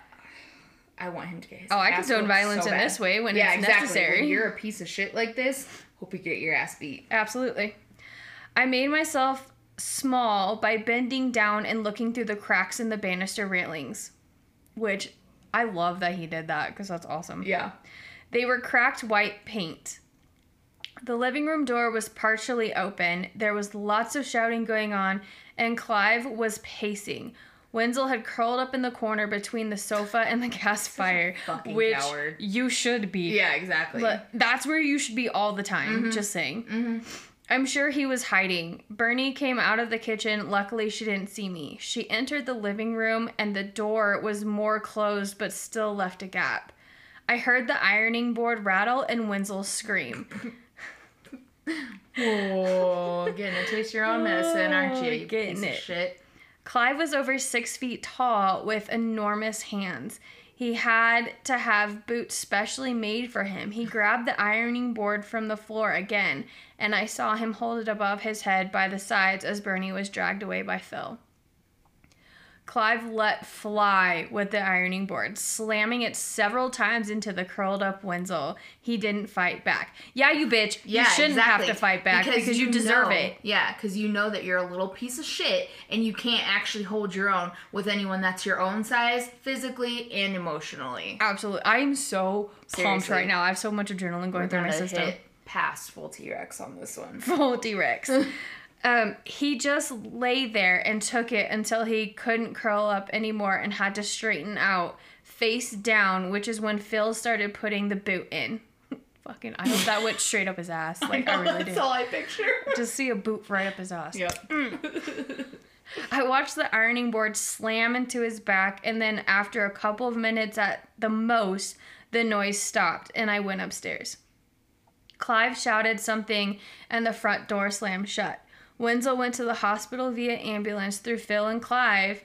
I want him to get his Oh, I condone violence so in bad. this way when yeah, it's exactly. necessary. When you're a piece of shit like this, hope you get your ass beat. Absolutely. I made myself small by bending down and looking through the cracks in the banister railings, which I love that he did that because that's awesome. Yeah. They were cracked white paint. The living room door was partially open. There was lots of shouting going on, and Clive was pacing. Wenzel had curled up in the corner between the sofa and the (laughs) gas fire, fucking which coward. you should be. Yeah, exactly. But that's where you should be all the time, mm-hmm. just saying. Mm-hmm. I'm sure he was hiding. Bernie came out of the kitchen. Luckily, she didn't see me. She entered the living room, and the door was more closed but still left a gap. I heard the ironing board rattle and Wenzel scream. Whoa, getting a taste of your own medicine, aren't you? you Getting it. shit. Clive was over six feet tall with enormous hands. He had to have boots specially made for him. He grabbed the ironing board from the floor again, and I saw him hold it above his head by the sides as Bernie was dragged away by Phil. Clive let fly with the ironing board, slamming it several times into the curled up Wenzel. He didn't fight back. Yeah, you bitch. Yeah, you shouldn't exactly. have to fight back because, you, deserve know- it. Yeah, because you know that you're a little piece of shit and you can't actually hold your own with anyone that's your own size, physically and emotionally. Absolutely. I'm so pumped right now. I have so much adrenaline going through my system. hit past full T Rex on this one. Full T Rex. (laughs) Um, he just lay there and took it until he couldn't curl up anymore and had to straighten out face down, which is when Phil started putting the boot in. (laughs) Fucking, I hope that went straight up his ass. (laughs) Like, I, really do. That's did. all I picture. (laughs) Just see a boot right up his ass. Yep. I watched the ironing board slam into his back, and then after a couple of minutes at the most, the noise stopped, and I went upstairs. Clive shouted something, and the front door slammed shut. Wenzel went to the hospital via ambulance through Phil and Clive.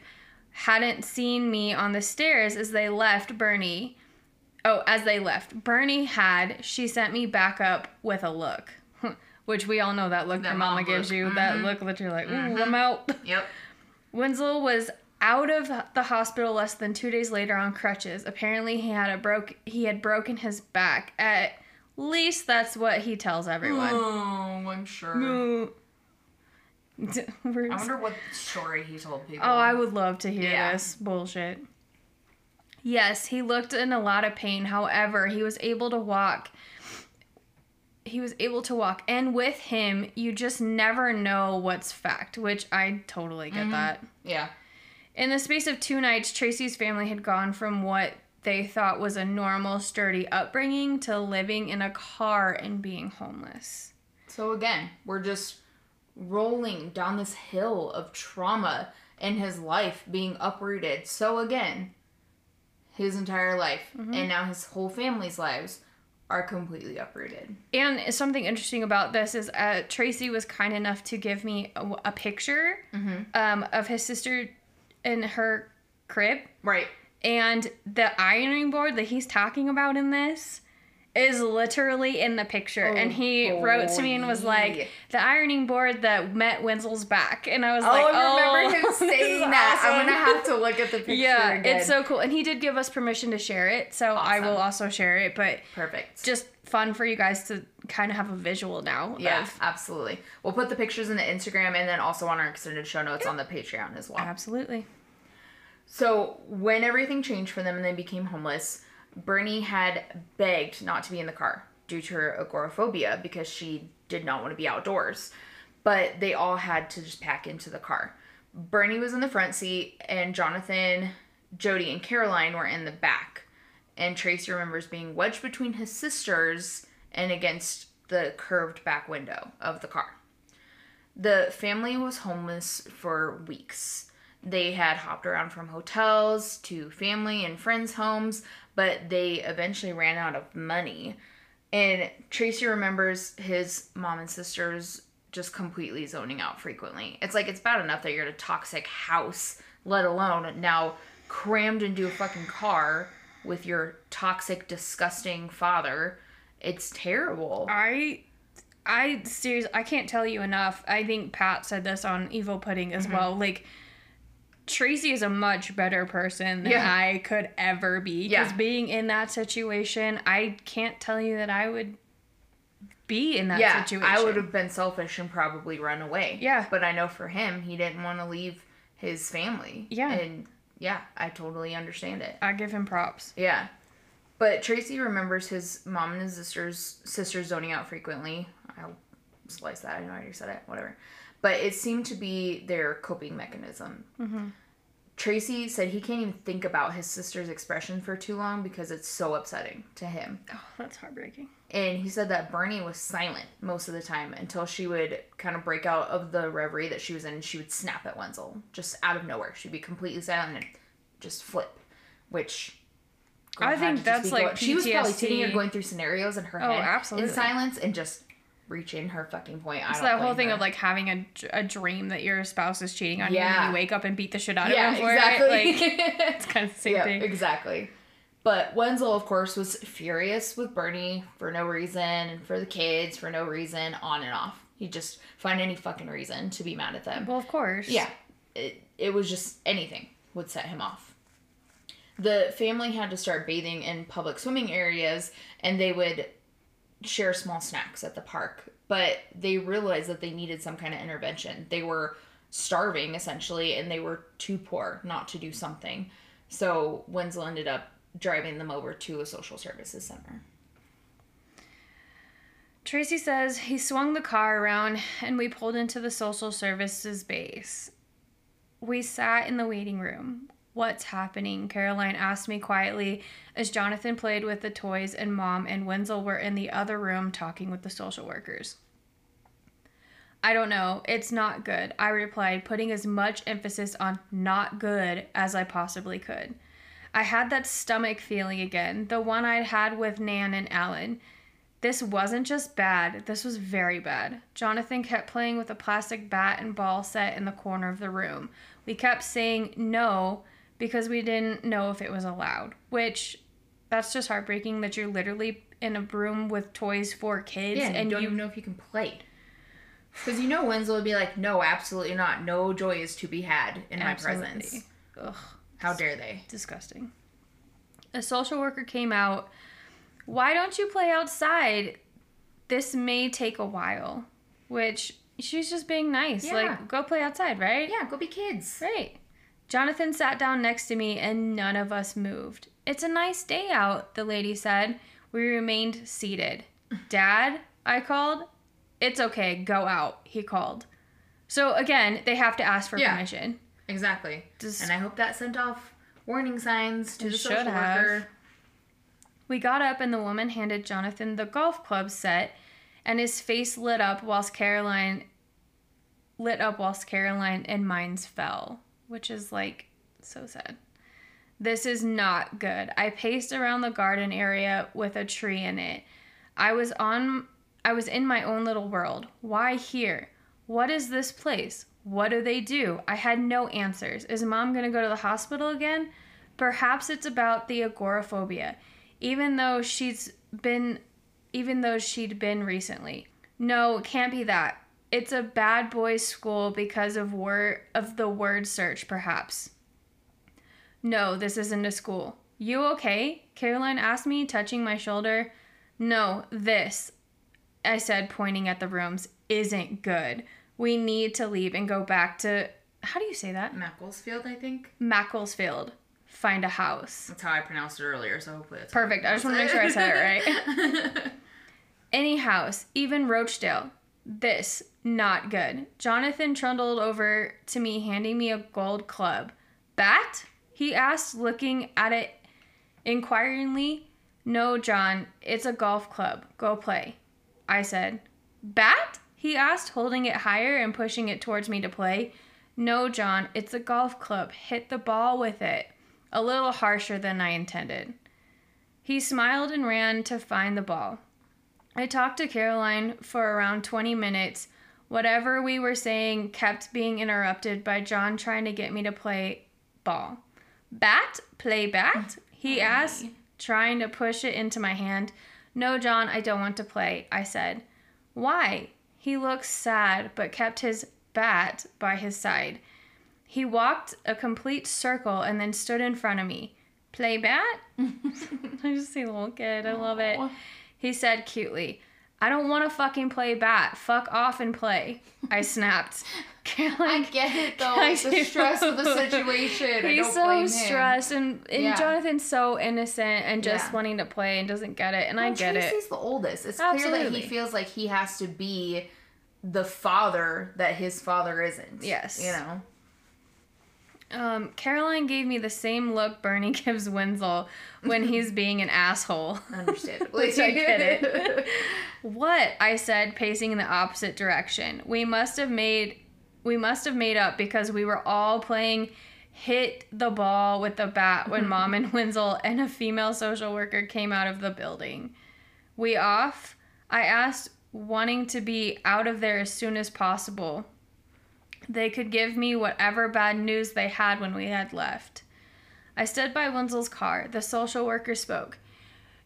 Hadn't seen me on the stairs as they left Bernie. Oh, as they left. Bernie had. She sent me back up with a look. (laughs) Which we all know that look That your mama mom gives look. you. That mm-hmm. look that you're like, ooh, mm-hmm. I'm out. Yep. (laughs) Wenzel was out of the hospital less than two days later on crutches. Apparently, he had a broke he had broken his back. At least that's what he tells everyone. Oh, I'm sure. (laughs) I wonder what story he told people. oh, I would love to hear Yeah. this bullshit. Yes, he looked in a lot of pain. However, he was able to walk. He was able to walk, and with him, you just never know what's fact, which I totally get mm-hmm. that. Yeah. In the space of two nights, Tracie's family had gone from what they thought was a normal, sturdy upbringing to living in a car and being homeless. So again, we're just rolling down this hill of trauma in his life being uprooted. So again, his entire life and now his whole family's lives are completely uprooted. And something interesting about this is uh, Tracie was kind enough to give me a, a picture um, of his sister in her crib. Right. And the ironing board that he's talking about in this is literally in the picture. and he wrote to me and was oh, like, the ironing board that met Wenzel's back. And I was Oh, like, I remember oh, him (laughs) saying that. I'm gonna have to look at the (laughs) picture Yeah, again. it's so cool. And he did give us permission to share it. So I will also share it. But perfect. just fun for you guys to kind of have a visual now. yeah, Of, absolutely. We'll put the pictures in the Instagram and then also on our extended show notes on the Patreon as well. absolutely. So when everything changed for them and they became homeless, Bernie had begged not to be in the car due to her agoraphobia because she did not want to be outdoors. But they all had to just pack into the car. Bernie was in the front seat, and Jonathan, Jody, and Caroline were in the back. And Tracie remembers being wedged between his sisters and against the curved back window of the car. The family was homeless for weeks. They had hopped around from hotels to family and friends' homes, but they eventually ran out of money. And Tracie remembers his mom and sisters just completely zoning out frequently. It's like it's bad enough that you're in a toxic house, let alone now crammed into a fucking car with your toxic, disgusting father. It's terrible. I I seriously I can't tell you enough. I think Pat said this on Evil Pudding as mm-hmm. well. Like Tracie is a much better person than Yeah. I could ever be. Because Yeah. being in that situation, I can't tell you that I would be in that yeah, situation. I would have been selfish and probably run away. Yeah. But I know for him, he didn't want to leave his family. Yeah. And yeah, I totally understand it. I give him props. Yeah. But Tracie remembers his mom and his sisters sisters zoning out frequently. I'll slice that. I know I already said it. Whatever. But it seemed to be their coping mechanism. Mm-hmm. Tracie said he can't even think about his sister's expression for too long because it's so upsetting to him. Oh, that's heartbreaking. And he said that Bernie was silent most of the time until she would kind of break out of the reverie that she was in and she would snap at Wenzel just out of nowhere. She'd be completely silent and just flip, which. I think that's like going- She was probably sitting here going through scenarios in her Oh, head absolutely. in silence and just reaching her fucking point. I don't that whole thing her. of like having a, a dream that your spouse is cheating on you and then you wake up and beat the shit out yeah, of him for exactly. it. Like, (laughs) it's kind of the same yeah, thing. exactly. But Wenzel, of course, was furious with Bernie for no reason and for the kids for no reason, on and off. He'd just find any fucking reason to be mad at them. Well, of course. Yeah, it, it was just anything would set him off. The family had to start bathing in public swimming areas and they would share small snacks at the park, but they realized that they needed some kind of intervention. They were starving essentially and they were too poor not to do something. So Wenzel ended up driving them over to a social services center. Tracie says he swung the car around and we pulled into the social services base. We sat in the waiting room. What's happening? Caroline asked me quietly as Jonathan played with the toys and mom and Wenzel were in the other room talking with the social workers. I don't know. It's not good, I replied, putting as much emphasis on not good as I possibly could. I had that stomach feeling again, the one I'd had with Nan and Alan. This wasn't just bad, this was very bad. Jonathan kept playing with a plastic bat and ball set in the corner of the room. We kept saying no because we didn't know if it was allowed, which that's just heartbreaking that you're literally in a room with toys for kids Yeah, and and you don't even know if you can play. Because you know Wenzel would be like, no, absolutely not. No joy is to be had in my presence. Ugh. How dare they? disgusting. A social worker came out. Why don't you play outside? This may take a while. Which she's just being nice. Yeah. Like, go play outside, right? Yeah, go be kids. Right. Jonathan sat down next to me and none of us moved. It's a nice day out, the lady said. We remained seated. Dad, I called. It's okay, go out, he called. So again, they have to ask for Yeah. permission. Exactly. Just- and I hope that sent off warning signs to the social have. worker. We got up and the woman handed Jonathan the golf club set and his face lit up whilst Caroline lit up whilst Caroline and mine's fell, which is like so sad. This is not good. I paced around the garden area with a tree in it. I was on I was in my own little world. Why here? What is this place? What do they do? I had no answers. Is mom going to go to the hospital again? Perhaps it's about the agoraphobia, even though she's been even though she'd been recently. No, it can't be that. It's a bad boys school because of word of the word search perhaps. No, this isn't a school. You okay? Caroline asked me, touching my shoulder. No, this, I said, pointing at the rooms, isn't good. We need to leave and go back to. How do you say that? Macclesfield, I think. Macclesfield. Find a house. That's how I pronounced it earlier, so hopefully that's Perfect. I just want to make sure I said it (laughs) right. Any house, even Rochdale. This, not good. Jonathan trundled over to me, handing me a gold club. Bat? He asked, looking at it inquiringly. No, John, it's a golf club. Go play. I said. Bat? He asked, holding it higher and pushing it towards me to play. No, John, it's a golf club. Hit the ball with it. A little harsher than I intended. He smiled and ran to find the ball. I talked to Caroline for around 20 minutes. Whatever we were saying kept being interrupted by John trying to get me to play ball. Bat? Play bat? He oh, asked, trying to push it into my hand. No, John, I don't want to play, I said. Why? He looked sad, but kept his bat by his side. He walked a complete circle and then stood in front of me. Play bat? (laughs) (laughs) I just see a little kid. I love it. He said cutely, I don't want to fucking play bat. Fuck off and play. I (laughs) snapped. (laughs) Caroline, I get it though. I the stress of the situation. I He's so stressed, and, and Yeah. Jonathan's so innocent and just Yeah. wanting to play and doesn't get it, and I Well, get it. He's the oldest. It's clear that he feels like he has to be the father that his father isn't. Yes. You know? Um, Caroline gave me the same look Bernie (laughs) gives Wenzel when he's (laughs) being an asshole. Understandably. Which (laughs) I get it. what? I said, pacing in the opposite direction. We must have made we must have made up because we were all playing hit the ball with the bat when mom and Wenzel and a female social worker came out of the building. We off? I asked, wanting to be out of there as soon as possible. They could give me whatever bad news they had when we had left. I stood by Wenzel's car. The social worker spoke.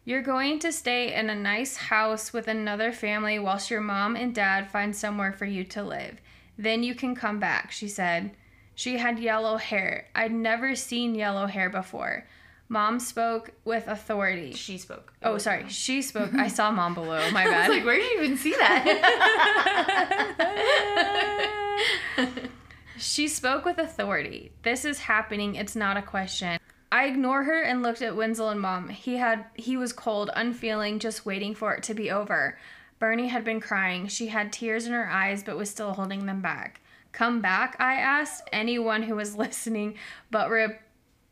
You're going to stay in a nice house with another family whilst your mom and dad find somewhere for you to live. Then you can come back, she said. She had yellow hair. I'd never seen yellow hair before. Mom spoke with authority. She spoke. Oh, sorry. She spoke. I (laughs) saw mom below. My bad. like, where did you even see that? (laughs) She spoke with authority. This is happening. It's not a question. I ignore her and looked at Wenzel and Mom. He had he was cold, unfeeling, just waiting for it to be over. Bernie had been crying. She had tears in her eyes but was still holding them back. Come back, I asked anyone who was (laughs) listening, but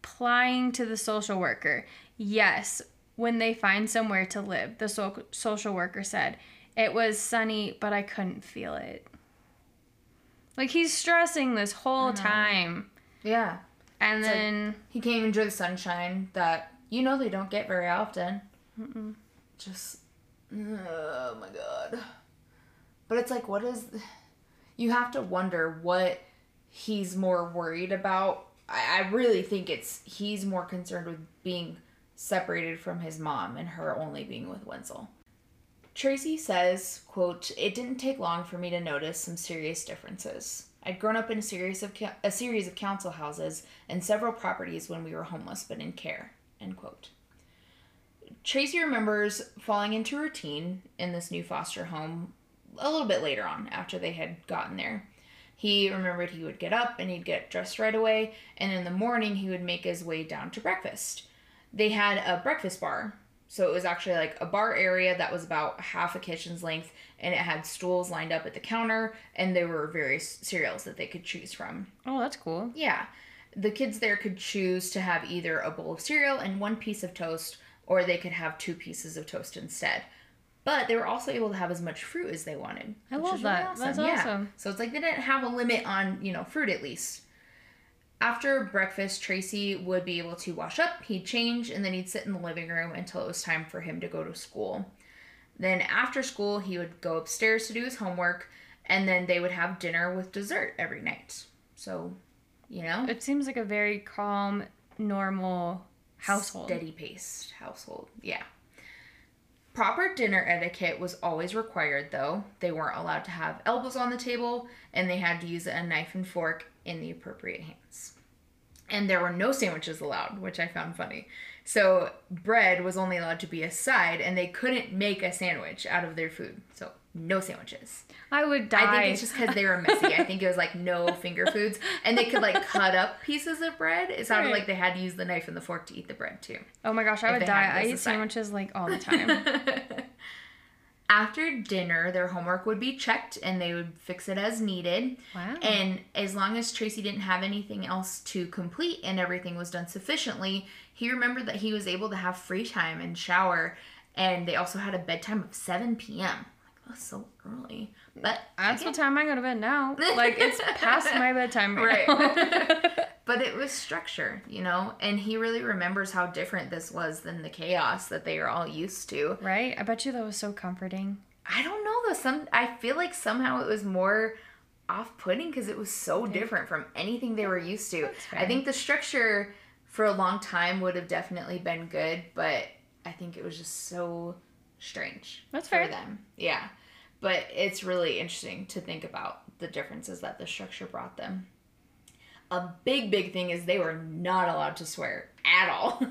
replying to the social worker. Yes, when they find somewhere to live, the so- social worker said. It was sunny, but I couldn't feel it. Like he's stressing this whole time. Yeah. And like- then He can't enjoy the sunshine that you know they don't get very often. Just oh my god. But it's like, what is? You have to wonder what he's more worried about. I, I really think it's he's more concerned with being separated from his mom and her only being with Wenzel. Tracie says, quote, It didn't take long for me to notice some serious differences. I'd grown up in a series of a series of council houses and several properties when we were homeless but in care. End quote. Tracie remembers falling into routine in this new foster home a little bit later on after they had gotten there. He remembered he would get up and he'd get dressed right away, and in the morning he would make his way down to breakfast. They had a breakfast bar, so it was actually like a bar area that was about half a kitchen's length, and it had stools lined up at the counter, and there were various cereals that they could choose from. oh, that's cool. Yeah. The kids there could choose to have either a bowl of cereal and one piece of toast, or they could have two pieces of toast instead. But they were also able to have as much fruit as they wanted. I love really that. That's awesome. So it's like they didn't have a limit on, you know, fruit at least. After breakfast, Tracie would be able to wash up, he'd change, and then he'd sit in the living room until it was time for him to go to school. Then after school, he would go upstairs to do his homework, and then they would have dinner with dessert every night. So, you know, It seems like a very calm, normal household. steady paced household. Yeah. Proper dinner etiquette was always required, though. They weren't allowed to have elbows on the table, and they had to use a knife and fork in the appropriate hands. And there were no sandwiches allowed, which I found funny. So bread was only allowed to be a side, and they couldn't make a sandwich out of their food. So no sandwiches. I would die. I think it's just because they were messy. I think it was like no (laughs) finger foods, and they could like cut up pieces of bread. It sounded Right. like they had to use the knife and the fork to eat the bread too. oh my gosh, I would die. I eat sandwiches like all the time. (laughs) After dinner, their homework would be checked, and they would fix it as needed. Wow. And as long as Tracie didn't have anything else to complete and everything was done sufficiently, he remembered that he was able to have free time and shower. And they also had a bedtime of 7 p.m. That's so early. But That's what time I go to bed now. (laughs) Like it's past my bedtime right, Right. (laughs) but it was structure, you know? And he really remembers how different this was than the chaos that they are all used to. right? I bet you that was so comforting. I don't know though. Some I feel like somehow it was more off-putting because it was so different from anything they were used to. I think the structure for a long time would have definitely been good, but I think it was just so strange. That's fair for them. Yeah, but it's really interesting to think about the differences that the structure brought them. A big, big thing is they were not allowed to swear at all.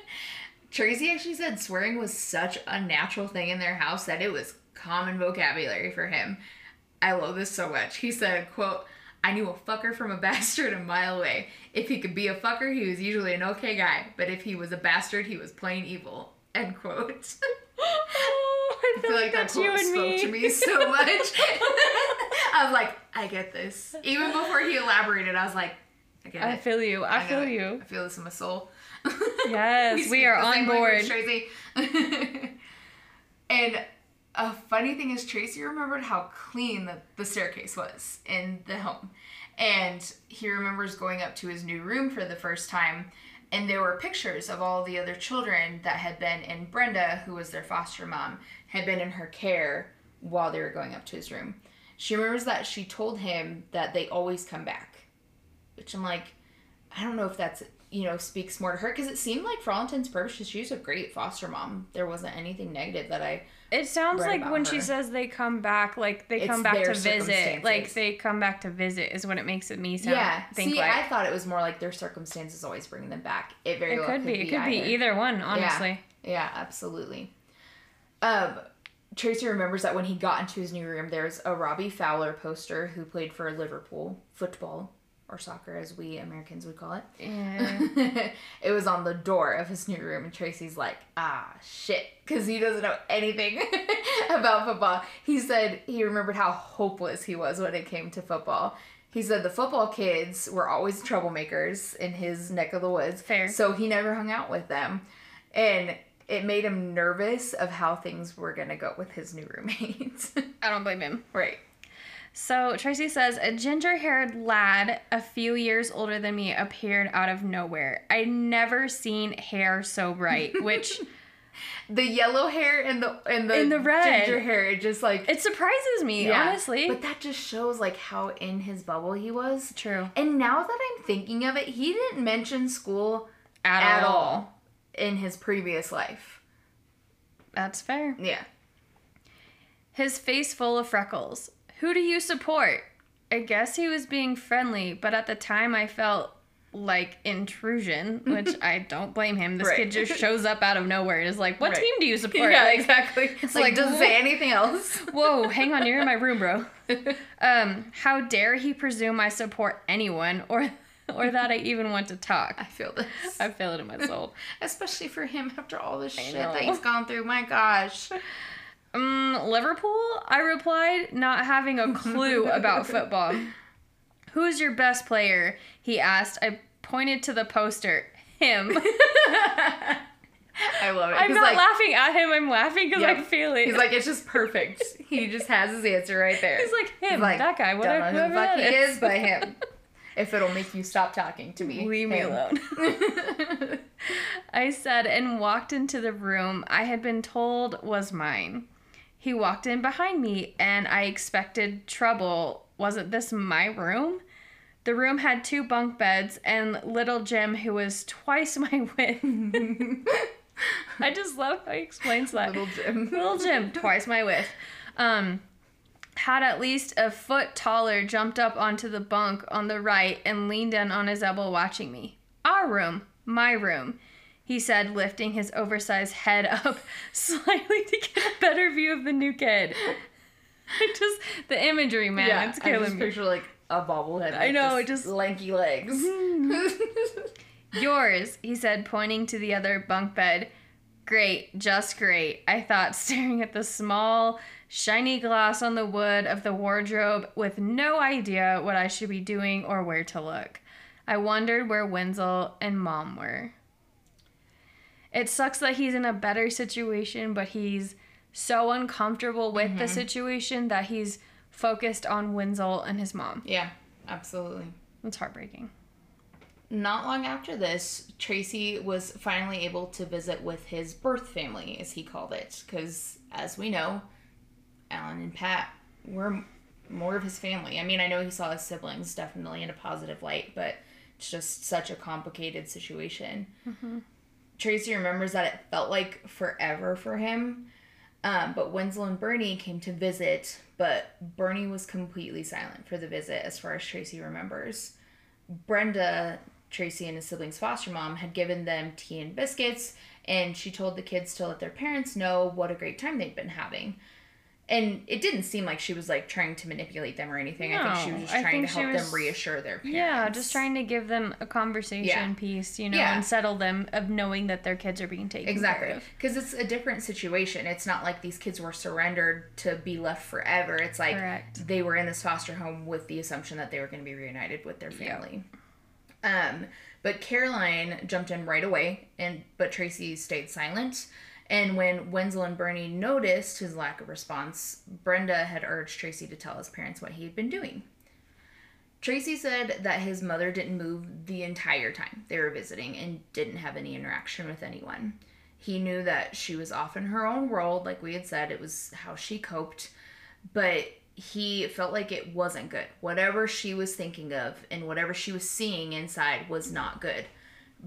(laughs) Tracie actually said swearing was such a natural thing in their house that it was common vocabulary for him. I love this so much. He said, quote, I knew a fucker from a (laughs) bastard a mile away. If he could be a fucker, he was usually an okay guy. But if he was a bastard, he was plain evil. End quote. (laughs) Oh, I I feel like that that's you quote and spoke me. to me so (laughs) much. (laughs) I was like, I get this. Even before he elaborated, I was like, I get I it. feel you. I, get feel it. you. I feel this in my soul. (laughs) Yes, we speak are on board. Tracie. and a funny thing is, Tracie remembered how clean the, the staircase was in the home. And he remembers going up to his new room for the first time, and there were pictures of all the other children that had been in Brenda, who was their foster mom, had been in her care while they were going up to his room. She remembers that she told him that they always come back, which I'm like, I don't know if that's you know speaks more to her because it seemed like for all intents purposes she was a great foster mom. There wasn't anything negative that I. It sounds Right like when she says they come back, like they It's come back to visit. Like they come back to visit is what it makes it me sound. yeah, see, like. I thought it was more like their circumstances always bringing them back. It very it well could be. It could be either. either one, honestly. Yeah, absolutely. Um, Tracie remembers that when he got into his new room, there's a Robbie Fowler poster who played for Liverpool football or soccer as we Americans would call it. Yeah. (laughs) it was on the door of his new room, and Tracie's like, ah, shit, because he doesn't know anything (laughs) about football. He said he remembered how hopeless he was when it came to football. He said the football kids were always troublemakers in his neck of the woods. Fair. So he never hung out with them. And it made him nervous of how things were going to go with his new roommates. (laughs) I don't blame him. right. So Tracie says a ginger haired lad a few years older than me appeared out of nowhere. I'd never seen hair so bright, (laughs) which The yellow hair and the and the, And the red. ginger hair, it just like it surprises me, Yeah, honestly. But that just shows like how in his bubble he was. True. And now that I'm thinking of it, he didn't mention school At, at, all. all. in his previous life. That's fair. Yeah. His face full of freckles. Who do you support? I guess he was being friendly, but at the time I felt like intrusion, (laughs) which I don't blame him. This Right. kid just shows up out of nowhere and is like, What Right. team do you (laughs) support? yeah, Like, exactly. It's like, like, doesn't say anything else. (laughs) Whoa, hang on, you're in my room, bro. Um, how dare he presume I support anyone or or that I even want to talk? I feel this. I feel it in my soul. Especially for him after all the shit that he's gone through. My gosh. Um, Liverpool? I replied, not having a clue (laughs) about football. Who's your best player? He asked. I pointed to the poster. Him. (laughs) I love it. I'm not like, laughing at him. I'm laughing because I feel it. He's like, it's just perfect. He just has his answer right there. He's like him. He's like, that guy. Don't Whatever. know who the fuck he is. is, but him. (laughs) If it'll make you stop talking to me, Leave me alone. I said and walked into the room I had been told was mine. He walked in behind me and I expected trouble. Wasn't this my room? The room had two bunk beds and little Jim, who was twice (laughs) my width. I just love how he explains that. Little Jim. (laughs) Little Jim, twice my width, um, had at least a foot taller, jumped up onto the bunk on the right and leaned in on his elbow watching me. Our room, my room, he said, lifting his oversized head up (laughs) slightly to get a better view of the new kid. It (laughs) just, the imagery, man, yeah, it's I just killing me. picture like a bobblehead. I know, it just- lanky legs. (laughs) Yours, he said, pointing to the other bunk bed. Great, just great. I thought, staring at the small, shiny glass on the wood of the wardrobe with no idea what I should be doing or where to look. I wondered where Wenzel and Mom were. It sucks that he's in a better situation, but he's so uncomfortable with the mm-hmm. situation that he's focused on Wenzel and his mom. yeah, absolutely. It's heartbreaking. Not long after this, Tracie was finally able to visit with his birth family, as he called it, because as we know, Alan and Pat were more of his family. I mean, I know he saw his siblings definitely in a positive light, but it's just such a complicated situation. Mm-hmm. Tracie remembers that it felt like forever for him. Um, but Wenzel and Bernie came to visit, but Bernie was completely silent for the visit, as far as Tracie remembers. Brenda, Tracie and his siblings' foster mom, had given them tea and biscuits, and she told the kids to let their parents know what a great time they'd been having. And it didn't seem like she was like trying to manipulate them or anything. No, I think she was just trying to help was- them reassure their parents. Yeah, just trying to give them a conversation Yeah. piece, you know, Yeah. and settle them of knowing that their kids are being taken Exactly. care of. Because it's a different situation. It's not like these kids were surrendered to be left forever. It's like Correct. they were in this foster home with the assumption that they were going to be reunited with their family. Um, but Caroline jumped in right away, and but Tracie stayed silent. And when Wenzel and Bernie noticed his lack of response, Brenda had urged Tracie to tell his parents what he had been doing. Tracie said that his mother didn't move the entire time they were visiting and didn't have any interaction with anyone. He knew that she was off in her own world, like we had said, it was how she coped, but he felt like it wasn't good. Whatever she was thinking of and whatever she was seeing inside was not good.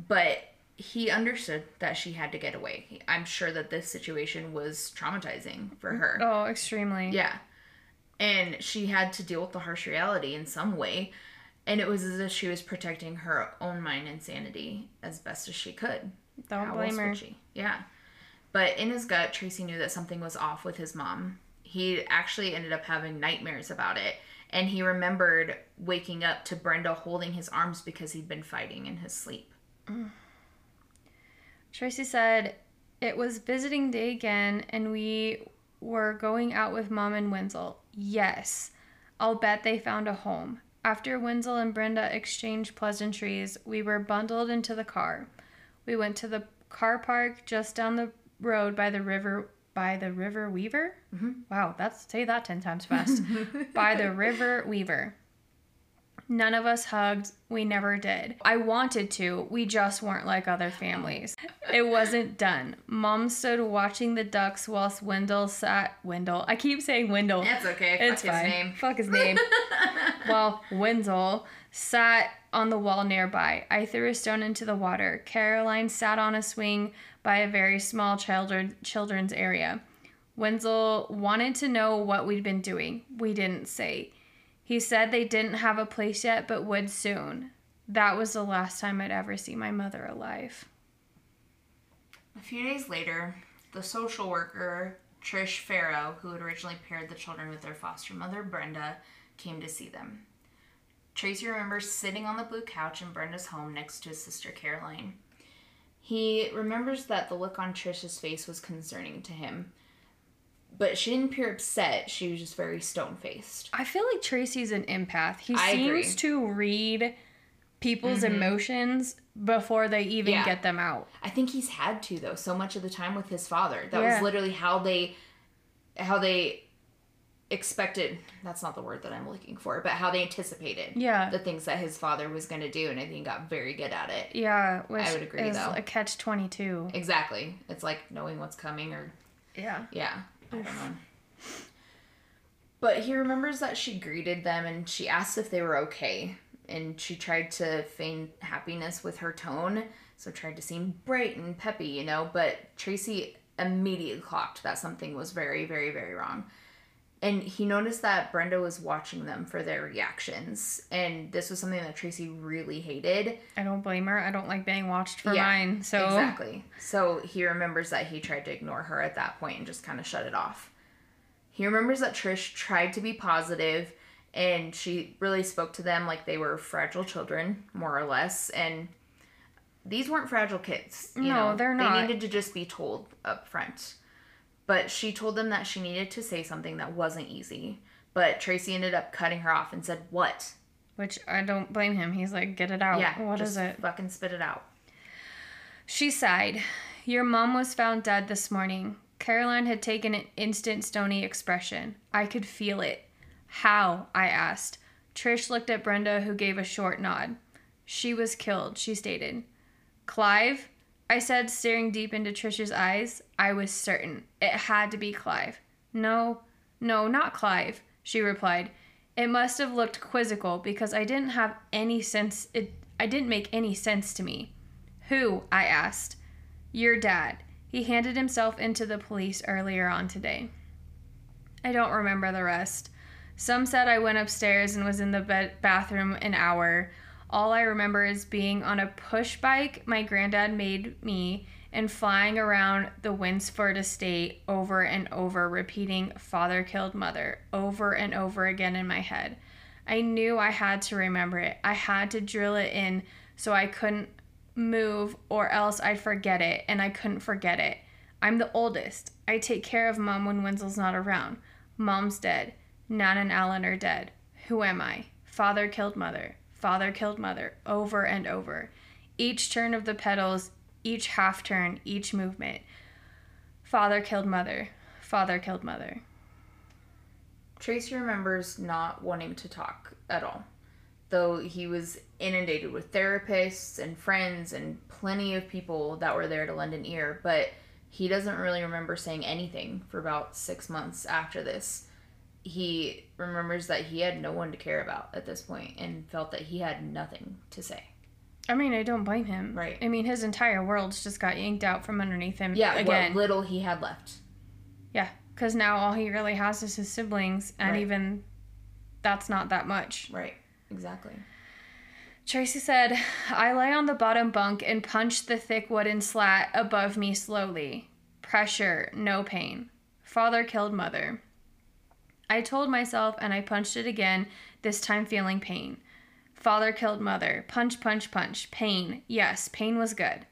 But he understood that she had to get away. I'm sure that this situation was traumatizing for her. Oh, extremely. Yeah. And she had to deal with the harsh reality in some way. And it was as if she was protecting her own mind and sanity as best as she could. Don't How blame her. she? Yeah. But in his gut, Tracie knew that something was off with his mom. He actually ended up having nightmares about it. And he remembered waking up to Brenda holding his arms because he'd been fighting in his sleep. Mm. Tracie said, It was visiting day again, and we were going out with Mom and Wenzel. Yes, I'll bet they found a home. After Wenzel and Brenda exchanged pleasantries, we were bundled into the car. We went to the car park just down the road by the river by the river Weaver. Mm-hmm. Wow, that's say that ten times fast. (laughs) by the river Weaver. None of us hugged. We never did. I wanted to. We just weren't like other families. It wasn't done. Mom stood watching the ducks whilst Wendell sat. Wendell. I keep saying Wendell. That's okay. It's Fuck his fine. name. Fuck his name. (laughs) While Wenzel sat on the wall nearby. I threw a stone into the water. Caroline sat on a swing by a very small children, children's area. Wenzel wanted to know what we'd been doing. We didn't say. He said they didn't have a place yet, but would soon. That was the last time I'd ever see my mother alive. A few days later, the social worker, Trish Farrow, who had originally paired the children with their foster mother, Brenda, came to see them. Tracie remembers sitting on the blue couch in Brenda's home next to his sister Caroline. He remembers that the look on Trish's face was concerning to him, but she didn't appear upset. She was just very stone faced. I feel like Tracie's an empath. He I seems agree. Mm-hmm. to read people's emotions before they even Yeah. get them out. I think he's had to though so much of the time with his father. That Yeah. was literally how they how they expected that's not the word that I'm looking for, but how they anticipated Yeah. the things that his father was going to do and I think he got very good at it. Yeah, which I would agree, though. a catch twenty two. Exactly. It's like knowing what's coming or Yeah. yeah, But he remembers that she greeted them and she asked if they were okay. And she tried to feign happiness with her tone, so tried to seem bright and peppy, you know. But Tracie immediately clocked that something was very, very, very wrong. And he noticed that Brenda was watching them for their reactions. And this was something that Tracie really hated. I don't blame her. I don't like being watched for Yeah, mine. So Exactly. So he remembers that he tried to ignore her at that point and just kind of shut it off. He remembers that Trish tried to be positive and she really spoke to them like they were fragile children, more or less. And these weren't fragile kids. You No, know? they're not. They needed to just be told up front. But she told them that she needed to say something that wasn't easy. But Tracie ended up cutting her off and said, What? which I don't blame him. He's like, get it out. yeah, What is it? Fucking spit it out. She sighed. Your mom was found dead this morning. Caroline had taken an instant stony expression. I could feel it. How? I asked. Trish looked at Brenda, who gave a short nod. She was killed, she stated. Clive? I said, staring deep into Trish's eyes. I was certain. It had to be Clive. No, no, not Clive, she replied. It must have looked quizzical because I didn't have any sense it I didn't make any sense to me. Who? I asked. Your dad. He handed himself into the police earlier on today. I don't remember the rest. Some said I went upstairs and was in the bed- bathroom an hour. All I remember is being on a push bike my granddad made me and flying around the Winsford estate over and over, repeating father killed mother over and over again in my head. I knew I had to remember it. I had to drill it in so I couldn't move or else I'd forget it and I couldn't forget it. I'm the oldest. I take care of mom when Wenzel's not around. Mom's dead. Nan and Alan are dead. Who am I? Father killed mother. Father killed mother. Over and over. Each turn of the pedals, each half turn, each movement. Father killed mother. Father killed mother. Tracie remembers not wanting to talk at all, though he was inundated with therapists and friends and plenty of people that were there to lend an ear, but he doesn't really remember saying anything for about six months after this. He remembers that he had no one to care about at this point and felt that he had nothing to say. I mean, I don't blame him. Right. I mean, his entire world's just got yanked out from underneath him. Yeah, Again. what little he had left. Yeah, because now all he really has is his siblings, and Right. even that's not that much. Right, exactly. Tracie said, I lay on the bottom bunk and punched the thick wooden slat above me slowly. Pressure, no pain. Father killed mother. I told myself and I punched it again, this time feeling pain. Father killed mother. Punch, punch, punch. Pain. Yes, pain was good.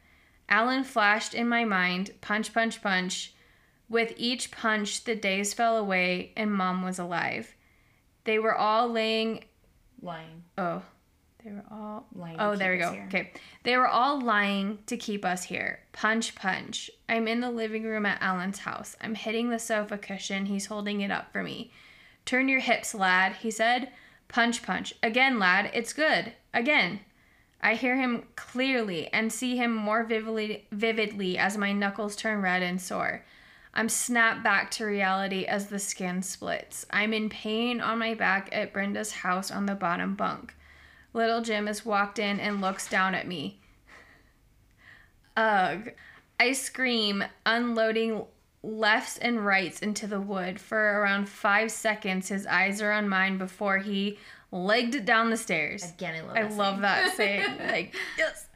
Alan flashed in my mind. Punch, punch, punch. With each punch, the days fell away and mom was alive. They were all laying. Lying. Oh, they were all. Lying oh, to Oh, there we go. here. Okay. They were all lying to keep us here. Punch, punch. I'm in the living room at Alan's house. I'm hitting the sofa cushion. He's holding it up for me. Turn your hips, lad, he said. Punch, punch. Again, lad. It's good. Again. I hear him clearly and see him more vividly, vividly as my knuckles turn red and sore. I'm snapped back to reality as the skin splits. I'm in pain on my back at Brenda's house on the bottom bunk. Little Jim has walked in and looks down at me. Ugh. I scream, unloading lefts and rights into the wood. For around five seconds, his eyes are on mine before he legged it down the stairs. Again, I love I that love saying. that (laughs) saying. Like, yes.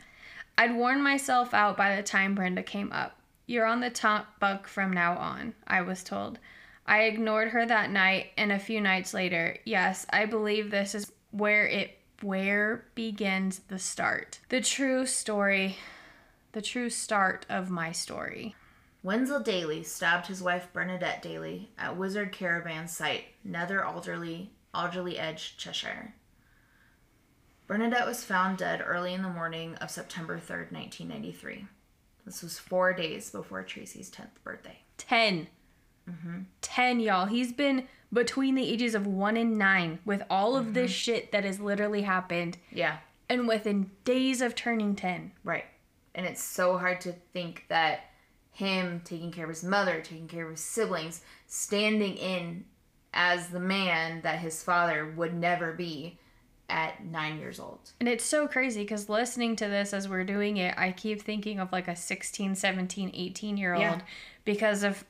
I'd worn myself out by the time Brenda came up. You're on the top bunk from now on, I was told. I ignored her that night and a few nights later. Yes, I believe this is where it where begins the start. The true story, the true start of my story. Wenzel Daly stabbed his wife Bernadette Daly at Wizard Caravan site, Nether Alderley, Alderley Edge, Cheshire. Bernadette was found dead early in the morning of September 3rd, 1993. This was four days before Tracie's 10th birthday. 10. Mm-hmm. 10, y'all. He's been between the ages of 1 and 9 with all of Mm-hmm. this shit that has literally happened. Yeah, And within days of turning 10. right. And it's so hard to think that him taking care of his mother, taking care of his siblings, standing in as the man that his father would never be at nine years old. And it's so crazy because listening to this as we're doing it, I keep thinking of like a 16, 17, 18 year old Yeah. because of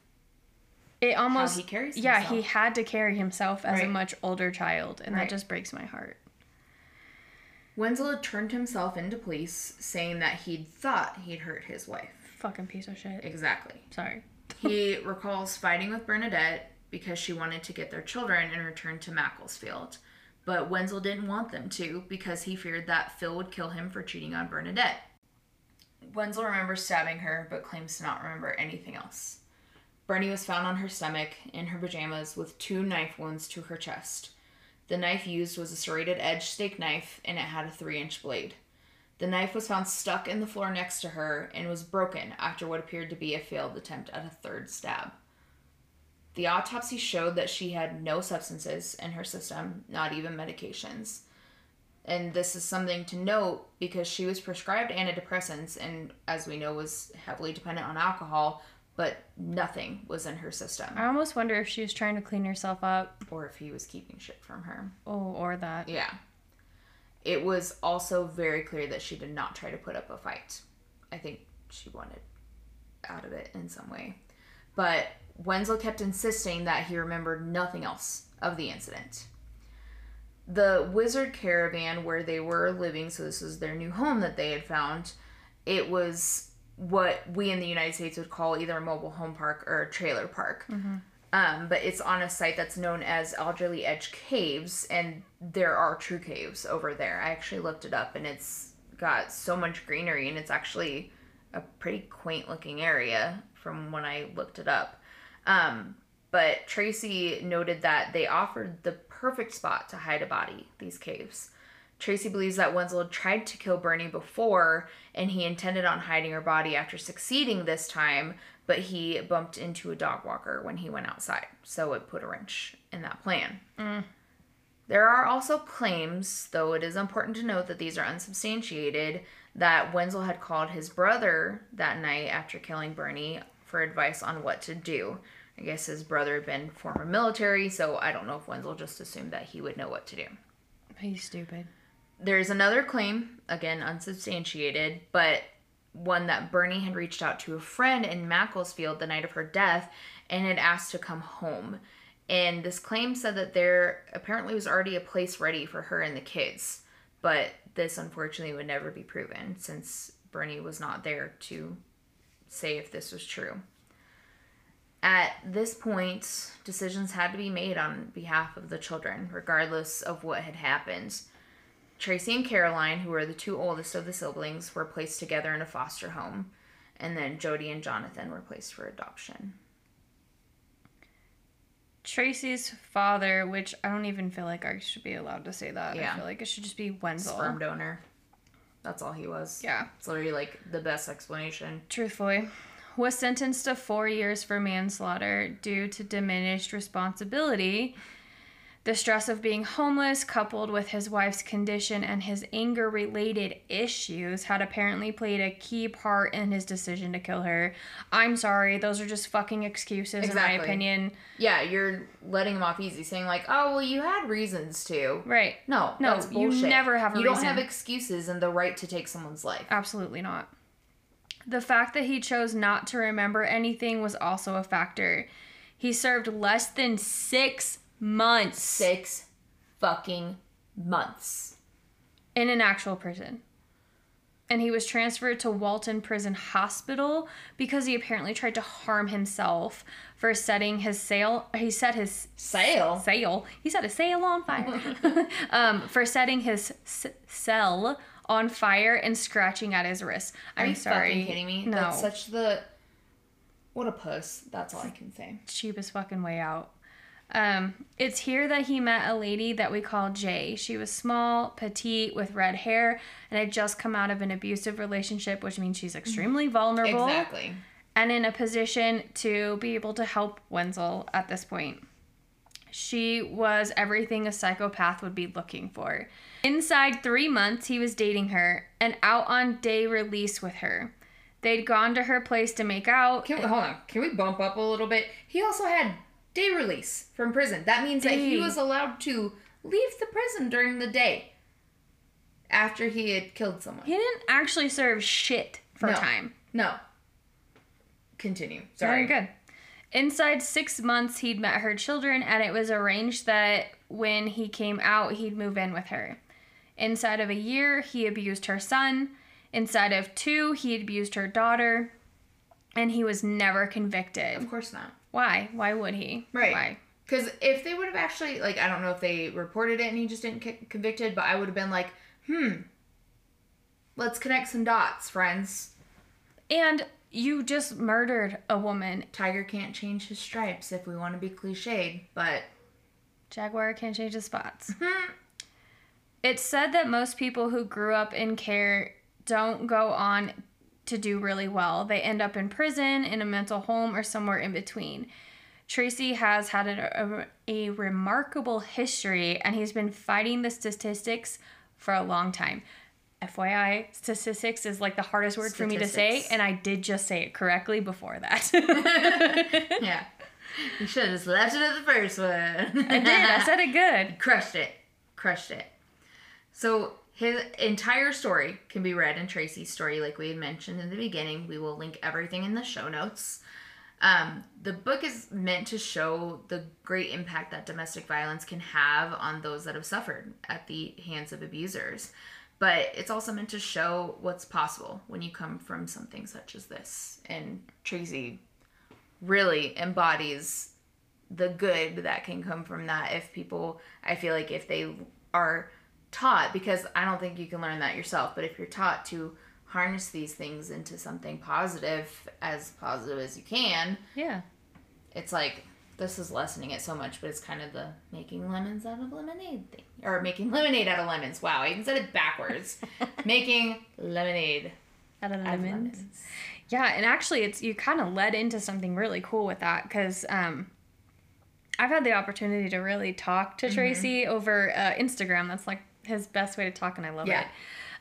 it almost. he carries Yeah, himself. he had to carry himself as a much older child. And Right. that just breaks my heart. Wenzel had turned himself into police, saying that he'd thought he'd hurt his wife. Fucking piece of shit. Exactly. Sorry. He recalls fighting with Bernadette because she wanted to get their children and return to Macclesfield. But Wenzel didn't want them to because he feared that Phil would kill him for cheating on Bernadette. Wenzel remembers stabbing her but claims to not remember anything else. Bernie was found on her stomach in her pajamas with two knife wounds to her chest. The knife used was a serrated edge steak knife and it had a three inch blade. The knife was found stuck in the floor next to her and was broken after what appeared to be a failed attempt at a third stab. The autopsy showed that she had no substances in her system, not even medications. And this is something to note because she was prescribed antidepressants and, as we know, was heavily dependent on alcohol, but nothing was in her system. I almost wonder if she was trying to clean herself up. Or if he was keeping shit from her. Oh, or that. Yeah. It was also very clear that she did not try to put up a fight. I think she wanted out of it in some way. But Wenzel kept insisting that he remembered nothing else of the incident. The wizard caravan where they were living, so this was their new home that they had found, it was what we in the United States would call either a mobile home park or a trailer park. Mm-hmm. Um, but it's on a site that's known as Alderley Edge Caves, and there are true caves over there. I actually looked it up, and it's got so much greenery, and it's actually a pretty quaint looking area from when I looked it up. Um, but Tracie noted that they offered the perfect spot to hide a body, these caves. Tracie believes that Wenzel tried to kill Bernie before, and he intended on hiding her body after succeeding this time, but he bumped into a dog walker when he went outside, so it put a wrench in that plan. Mm. There are also claims, though it is important to note that these are unsubstantiated, that Wenzel had called his brother that night after killing Bernie for advice on what to do. I guess his brother had been former military, so I don't know if Wenzel just assumed that he would know what to do. He's stupid. There's another claim, again unsubstantiated, but one that Bernie had reached out to a friend in Macclesfield the night of her death and had asked to come home. And this claim said that there apparently was already a place ready for her and the kids, but this unfortunately would never be proven since Bernie was not there to say if this was true. At this point, decisions had to be made on behalf of the children, regardless of what had happened. Tracie and Caroline, who were the two oldest of the siblings, were placed together in a foster home, and then Jody and Jonathan were placed for adoption. Tracie's father, which I don't even feel like I should be allowed to say that. Yeah. I feel like it should just be Wenzel. Sperm donor. That's all he was. Yeah. It's literally like the best explanation. truthfully, was sentenced to four years for manslaughter due to diminished responsibility. The stress of being homeless, coupled with his wife's condition and his anger related issues, had apparently played a key part in his decision to kill her. I'm sorry, those are just fucking excuses, in my opinion. Yeah, you're letting him off easy, saying like, "Oh, well, you had reasons to." Right. No, No, you never have You don't have excuses and the right to take someone's life. Absolutely not. The fact that he chose not to remember anything was also a factor. He served less than six months Six fucking months. in an actual prison. And he was transferred to Walton Prison Hospital because he apparently tried to harm himself for setting his sail. He set his Sail. sail. He set a sail on fire. (laughs) um, for setting his s- cell on fire and scratching at his wrist. Are I'm you sorry. fucking kidding me? No. That's such the. What a puss. That's all I can say. cheapest fucking way out. Um, it's here that he met a lady that we call Jay. She was small, petite, with red hair, and had just come out of an abusive relationship, which means she's extremely vulnerable Exactly. and in a position to be able to help Wenzel at this point. She was everything a psychopath would be looking for. Inside three months, he was dating her and out on day release with her. They'd gone to her place to make out. Can we, hold on. Can we bump up a little bit? He also had day release from prison. That means that he was allowed to leave the prison during the day after he had killed someone. He didn't actually serve shit for No. time. No. Continue. Sorry. Very good. Inside six months, he'd met her children, and it was arranged that when he came out, he'd move in with her. Inside of a year, he abused her son. Inside of two, he abused her daughter, and he was never convicted. Of course not. Why? Why would he? Right. Why? Because if they would have actually, like, I don't know if they reported it and he just didn't get convicted, but I would have been like, hmm, let's connect some dots, friends. And you just murdered a woman. Tiger can't change his stripes if we want to be cliched, but Jaguar can't change his spots. It's said that most people who grew up in care don't go on to do really well. They end up in prison, in a mental home, or somewhere in between. Tracie has had a, a, a remarkable history and he's been fighting the statistics for a long time. FYI, statistics is like the hardest word for me to say, and I did just say it correctly before that. (laughs) yeah. You should have just left it at the first one. I did, I said it good. (laughs) Crushed it. Crushed it. So his entire story can be read in Tracie's story, like we had mentioned in the beginning. We will link everything in the show notes. Um, the book is meant to show the great impact that domestic violence can have on those that have suffered at the hands of abusers. But it's also meant to show what's possible when you come from something such as this. And Tracie really embodies the good that can come from that if people i feel like if they are taught because i don't think you can learn that yourself but if you're taught to harness these things into something positive as positive as you can Yeah. it's like this is lessening it so much but it's kind of the making lemons out of lemonade thing or making lemonade out of lemons wow i even said it backwards (laughs) making lemonade Out of lemons. lemons Yeah, and actually, it's you kind of led into something really cool with that because um, I've had the opportunity to really talk Mm-hmm. to Tracie over uh, Instagram. That's like his best way to talk, and I love Yeah. it.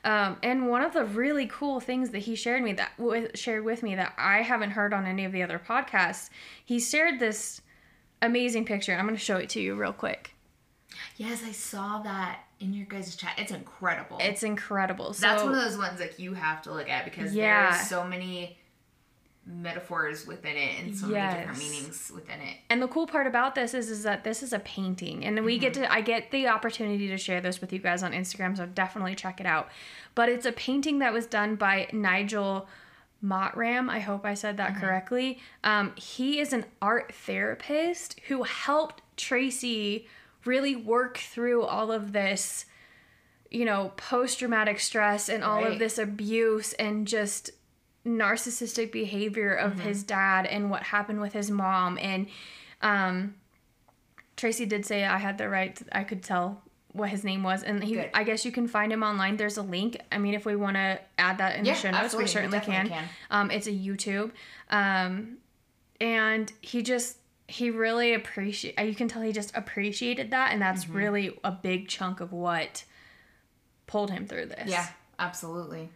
Um, and one of the really cool things that he shared me that with, shared with me that I haven't heard on any of the other podcasts, he shared this amazing picture. I'm going to show it to you real quick. yes i saw that in your guys' chat it's incredible It's incredible. So That's one of those ones like you have to look at because Yeah. there's so many metaphors within it and so many different meanings within it. And the cool part about this is is that this is a painting and we get to I get the opportunity to share this with you guys on Instagram so definitely check it out. But it's a painting that was done by Nigel Motram. I hope I said that correctly. Um, he is an art therapist who helped Tracie really work through all of this, you know, post traumatic stress and all of this abuse and just narcissistic behavior of his dad and what happened with his mom. And um, Tracie did say I had the right, I could tell what his name was. And he, Good. I guess you can find him online. There's a link. I mean, if we want to add that in Yeah, the show notes, absolutely. we We certainly definitely can. can. Um, it's a YouTube. Um, and he just, he really appreciate. You can tell he just appreciated that, and that's Mm-hmm. really a big chunk of what pulled him through this. Yeah, absolutely.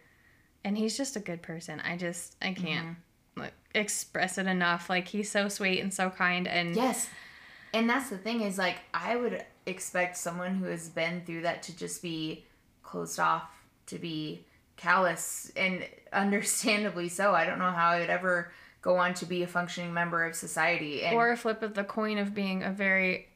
And he's just a good person. I just I can't Mm-hmm. like express it enough. Like he's so sweet and so kind, and Yes. And that's the thing is like I would expect someone who has been through that to just be closed off, to be callous and (laughs) understandably so. I don't know how I would ever go on to be a functioning member of society and or a flip of the coin of being a very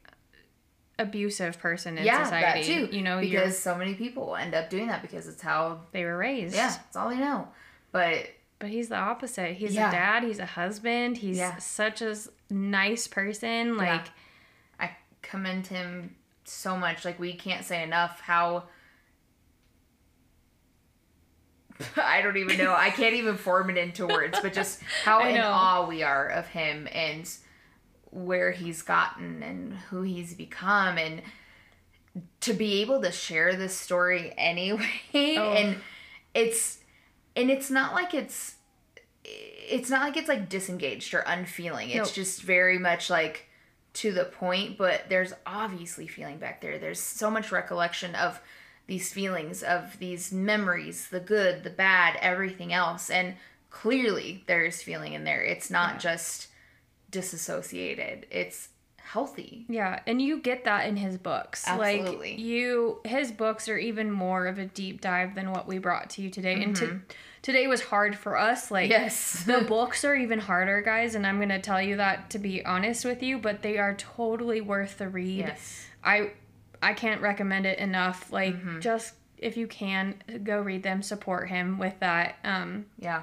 abusive person in yeah, society. that too. You know, because so many people end up doing that because it's how they were raised. yeah, it's all they know. But But he's the opposite. He's Yeah. a dad. He's a husband. He's Yeah. such a nice person. Like I commend him so much. Like we can't say enough how (laughs) I don't even know. I can't even form it into words, but just (laughs) how in awe we are of him and where he's gotten and who he's become and to be able to share this story (laughs) anyway Oh. and it's and it's not like it's it's not like it's like disengaged or unfeeling. It's Nope. just very much like to the point, but there's obviously feeling back there. There's so much recollection of these feelings, of these memories, the good, the bad, everything else. And clearly there's feeling in there. It's not just disassociated. It's healthy. Yeah, and you get that in his books. Absolutely. Like you his books are even more of a deep dive than what we brought to you today. And to, today was hard for us. Like Mm-hmm. Yes. (laughs) the books are even harder, guys, and I'm going to tell you that to be honest with you, but they are totally worth the read. Yes. I I can't recommend it enough. Like Mm-hmm. just if you can go read them, support him with that. Um Yeah.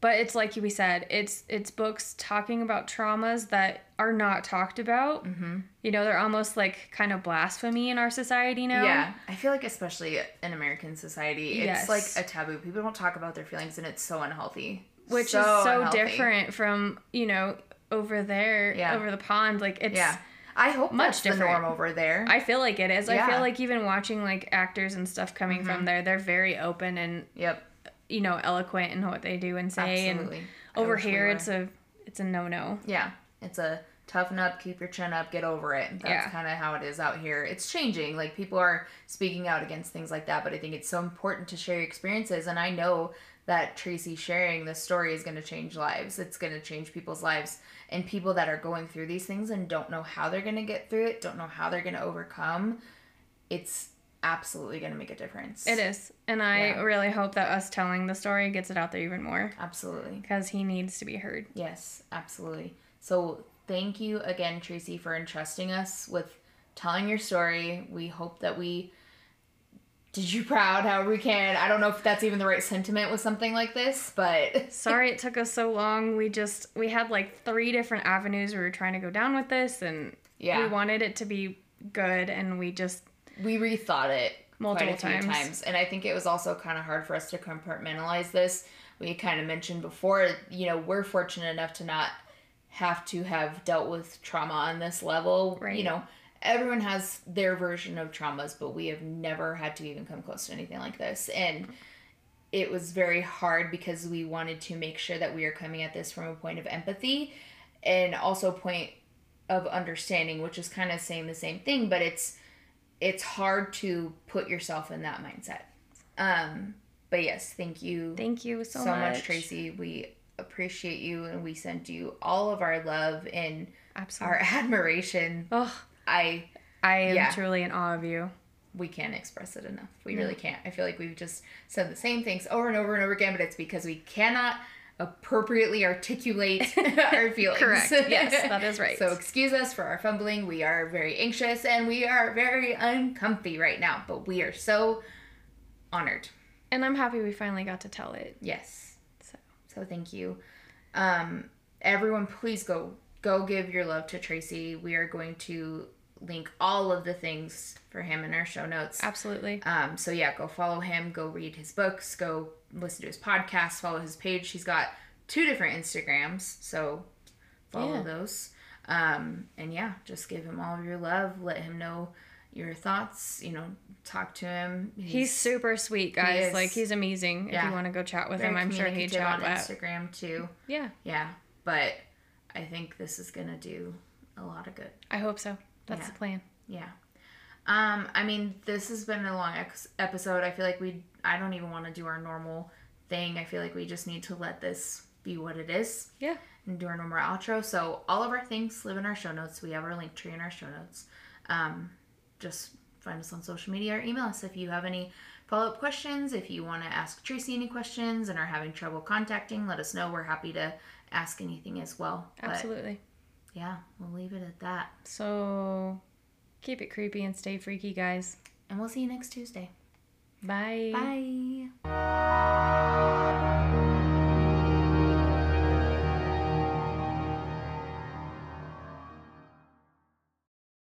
But it's like we said, it's it's books talking about traumas that are not talked about. Mm-hmm. You know, they're almost like kind of blasphemy in our society now. Yeah, I feel like especially in American society, Yes. it's like a taboo. People don't talk about their feelings, and it's so unhealthy. which is so unhealthy. different from you know over there Yeah. over the pond. Like it's. Yeah, I hope Much different. norm over there. I feel like it is. I Yeah. Mm-hmm. feel like even watching like actors and stuff coming from there, they're very open and yep, you know eloquent in what they do and say. absolutely. And over wish we here, it's a it's a no no. yeah, it's a toughen up, keep your chin up, get over it. That's Yeah. kind of how it is out here. It's changing. Like people are speaking out against things like that, but I think it's so important to share your experiences. And I know that Tracie sharing this story is going to change lives. It's going to change people's lives. And people that are going through these things and don't know how they're going to get through it, don't know how they're going to overcome, it's absolutely going to make a difference. It is, and I Yeah. really hope that us telling the story gets it out there even more Absolutely. because he needs to be heard. Yes, absolutely. So thank you again, Tracie, for entrusting us with telling your story. We hope that we did you proud however we can. I don't know if that's even the right sentiment with something like this, but (laughs) Sorry it took us so long. We just we had like three different avenues we were trying to go down with this, and Yeah. we wanted it to be good, and we just we rethought it Multiple quite a few times. And I think it was also kind of hard for us to compartmentalize this. We kind of mentioned before, you know, we're fortunate enough to not have to have dealt with trauma on this level. Right. You know, everyone has their version of traumas, but we have never had to even come close to anything like this. And it was very hard because we wanted to make sure that we are coming at this from a point of empathy and also point of understanding, which is kind of saying the same thing, but it's it's hard to put yourself in that mindset. Um, but yes, thank you thank you so, so, much. Tracie. We appreciate you and we send you all of our love and Absolutely. our admiration. Oh, I I am Yeah. truly in awe of you. we can't express it enough. We really can't. I feel like we've just said the same things over and over and over again, but it's because we cannot appropriately articulate (laughs) our feelings. Correct. Yes, that is right. (laughs) So excuse us for our fumbling. We are very anxious and we are very uncomfy right now, but we are so honored. And I'm happy we finally got to tell it. Yes. So So thank you. Um, everyone, please go go give your love to Tracie. We are going to link all of the things for him in our show notes. Absolutely. Um, so yeah, go follow him, go read his books, go listen to his podcast, follow his page. He's got two different Instagrams, so follow Yeah. those. Um, and yeah, just give him all of your love. Let him know your thoughts. You know, talk to him. He's super sweet, guys. is. Like he's amazing. Yeah. If you want to go chat with very him, I'm sure he'd chat on. Instagram too. Yeah, Yeah, but I think this is gonna do a lot of good. I hope so. That's Yeah. the plan. Yeah. Um, I mean, this has been a long ex- episode. I feel like we, I don't even want to do our normal thing. I feel like we just need to let this be what it is Yeah. and do our normal outro. So all of our things live in our show notes. We have our link tree in our show notes. Um, just find us on social media or email us if you have any follow up questions. If you want to ask Tracie any questions and are having trouble contacting, let us know. We're happy to ask anything as well. But Absolutely yeah, we'll leave it at that. So keep it creepy and stay freaky, guys. And we'll see you next Tuesday. Bye. Bye.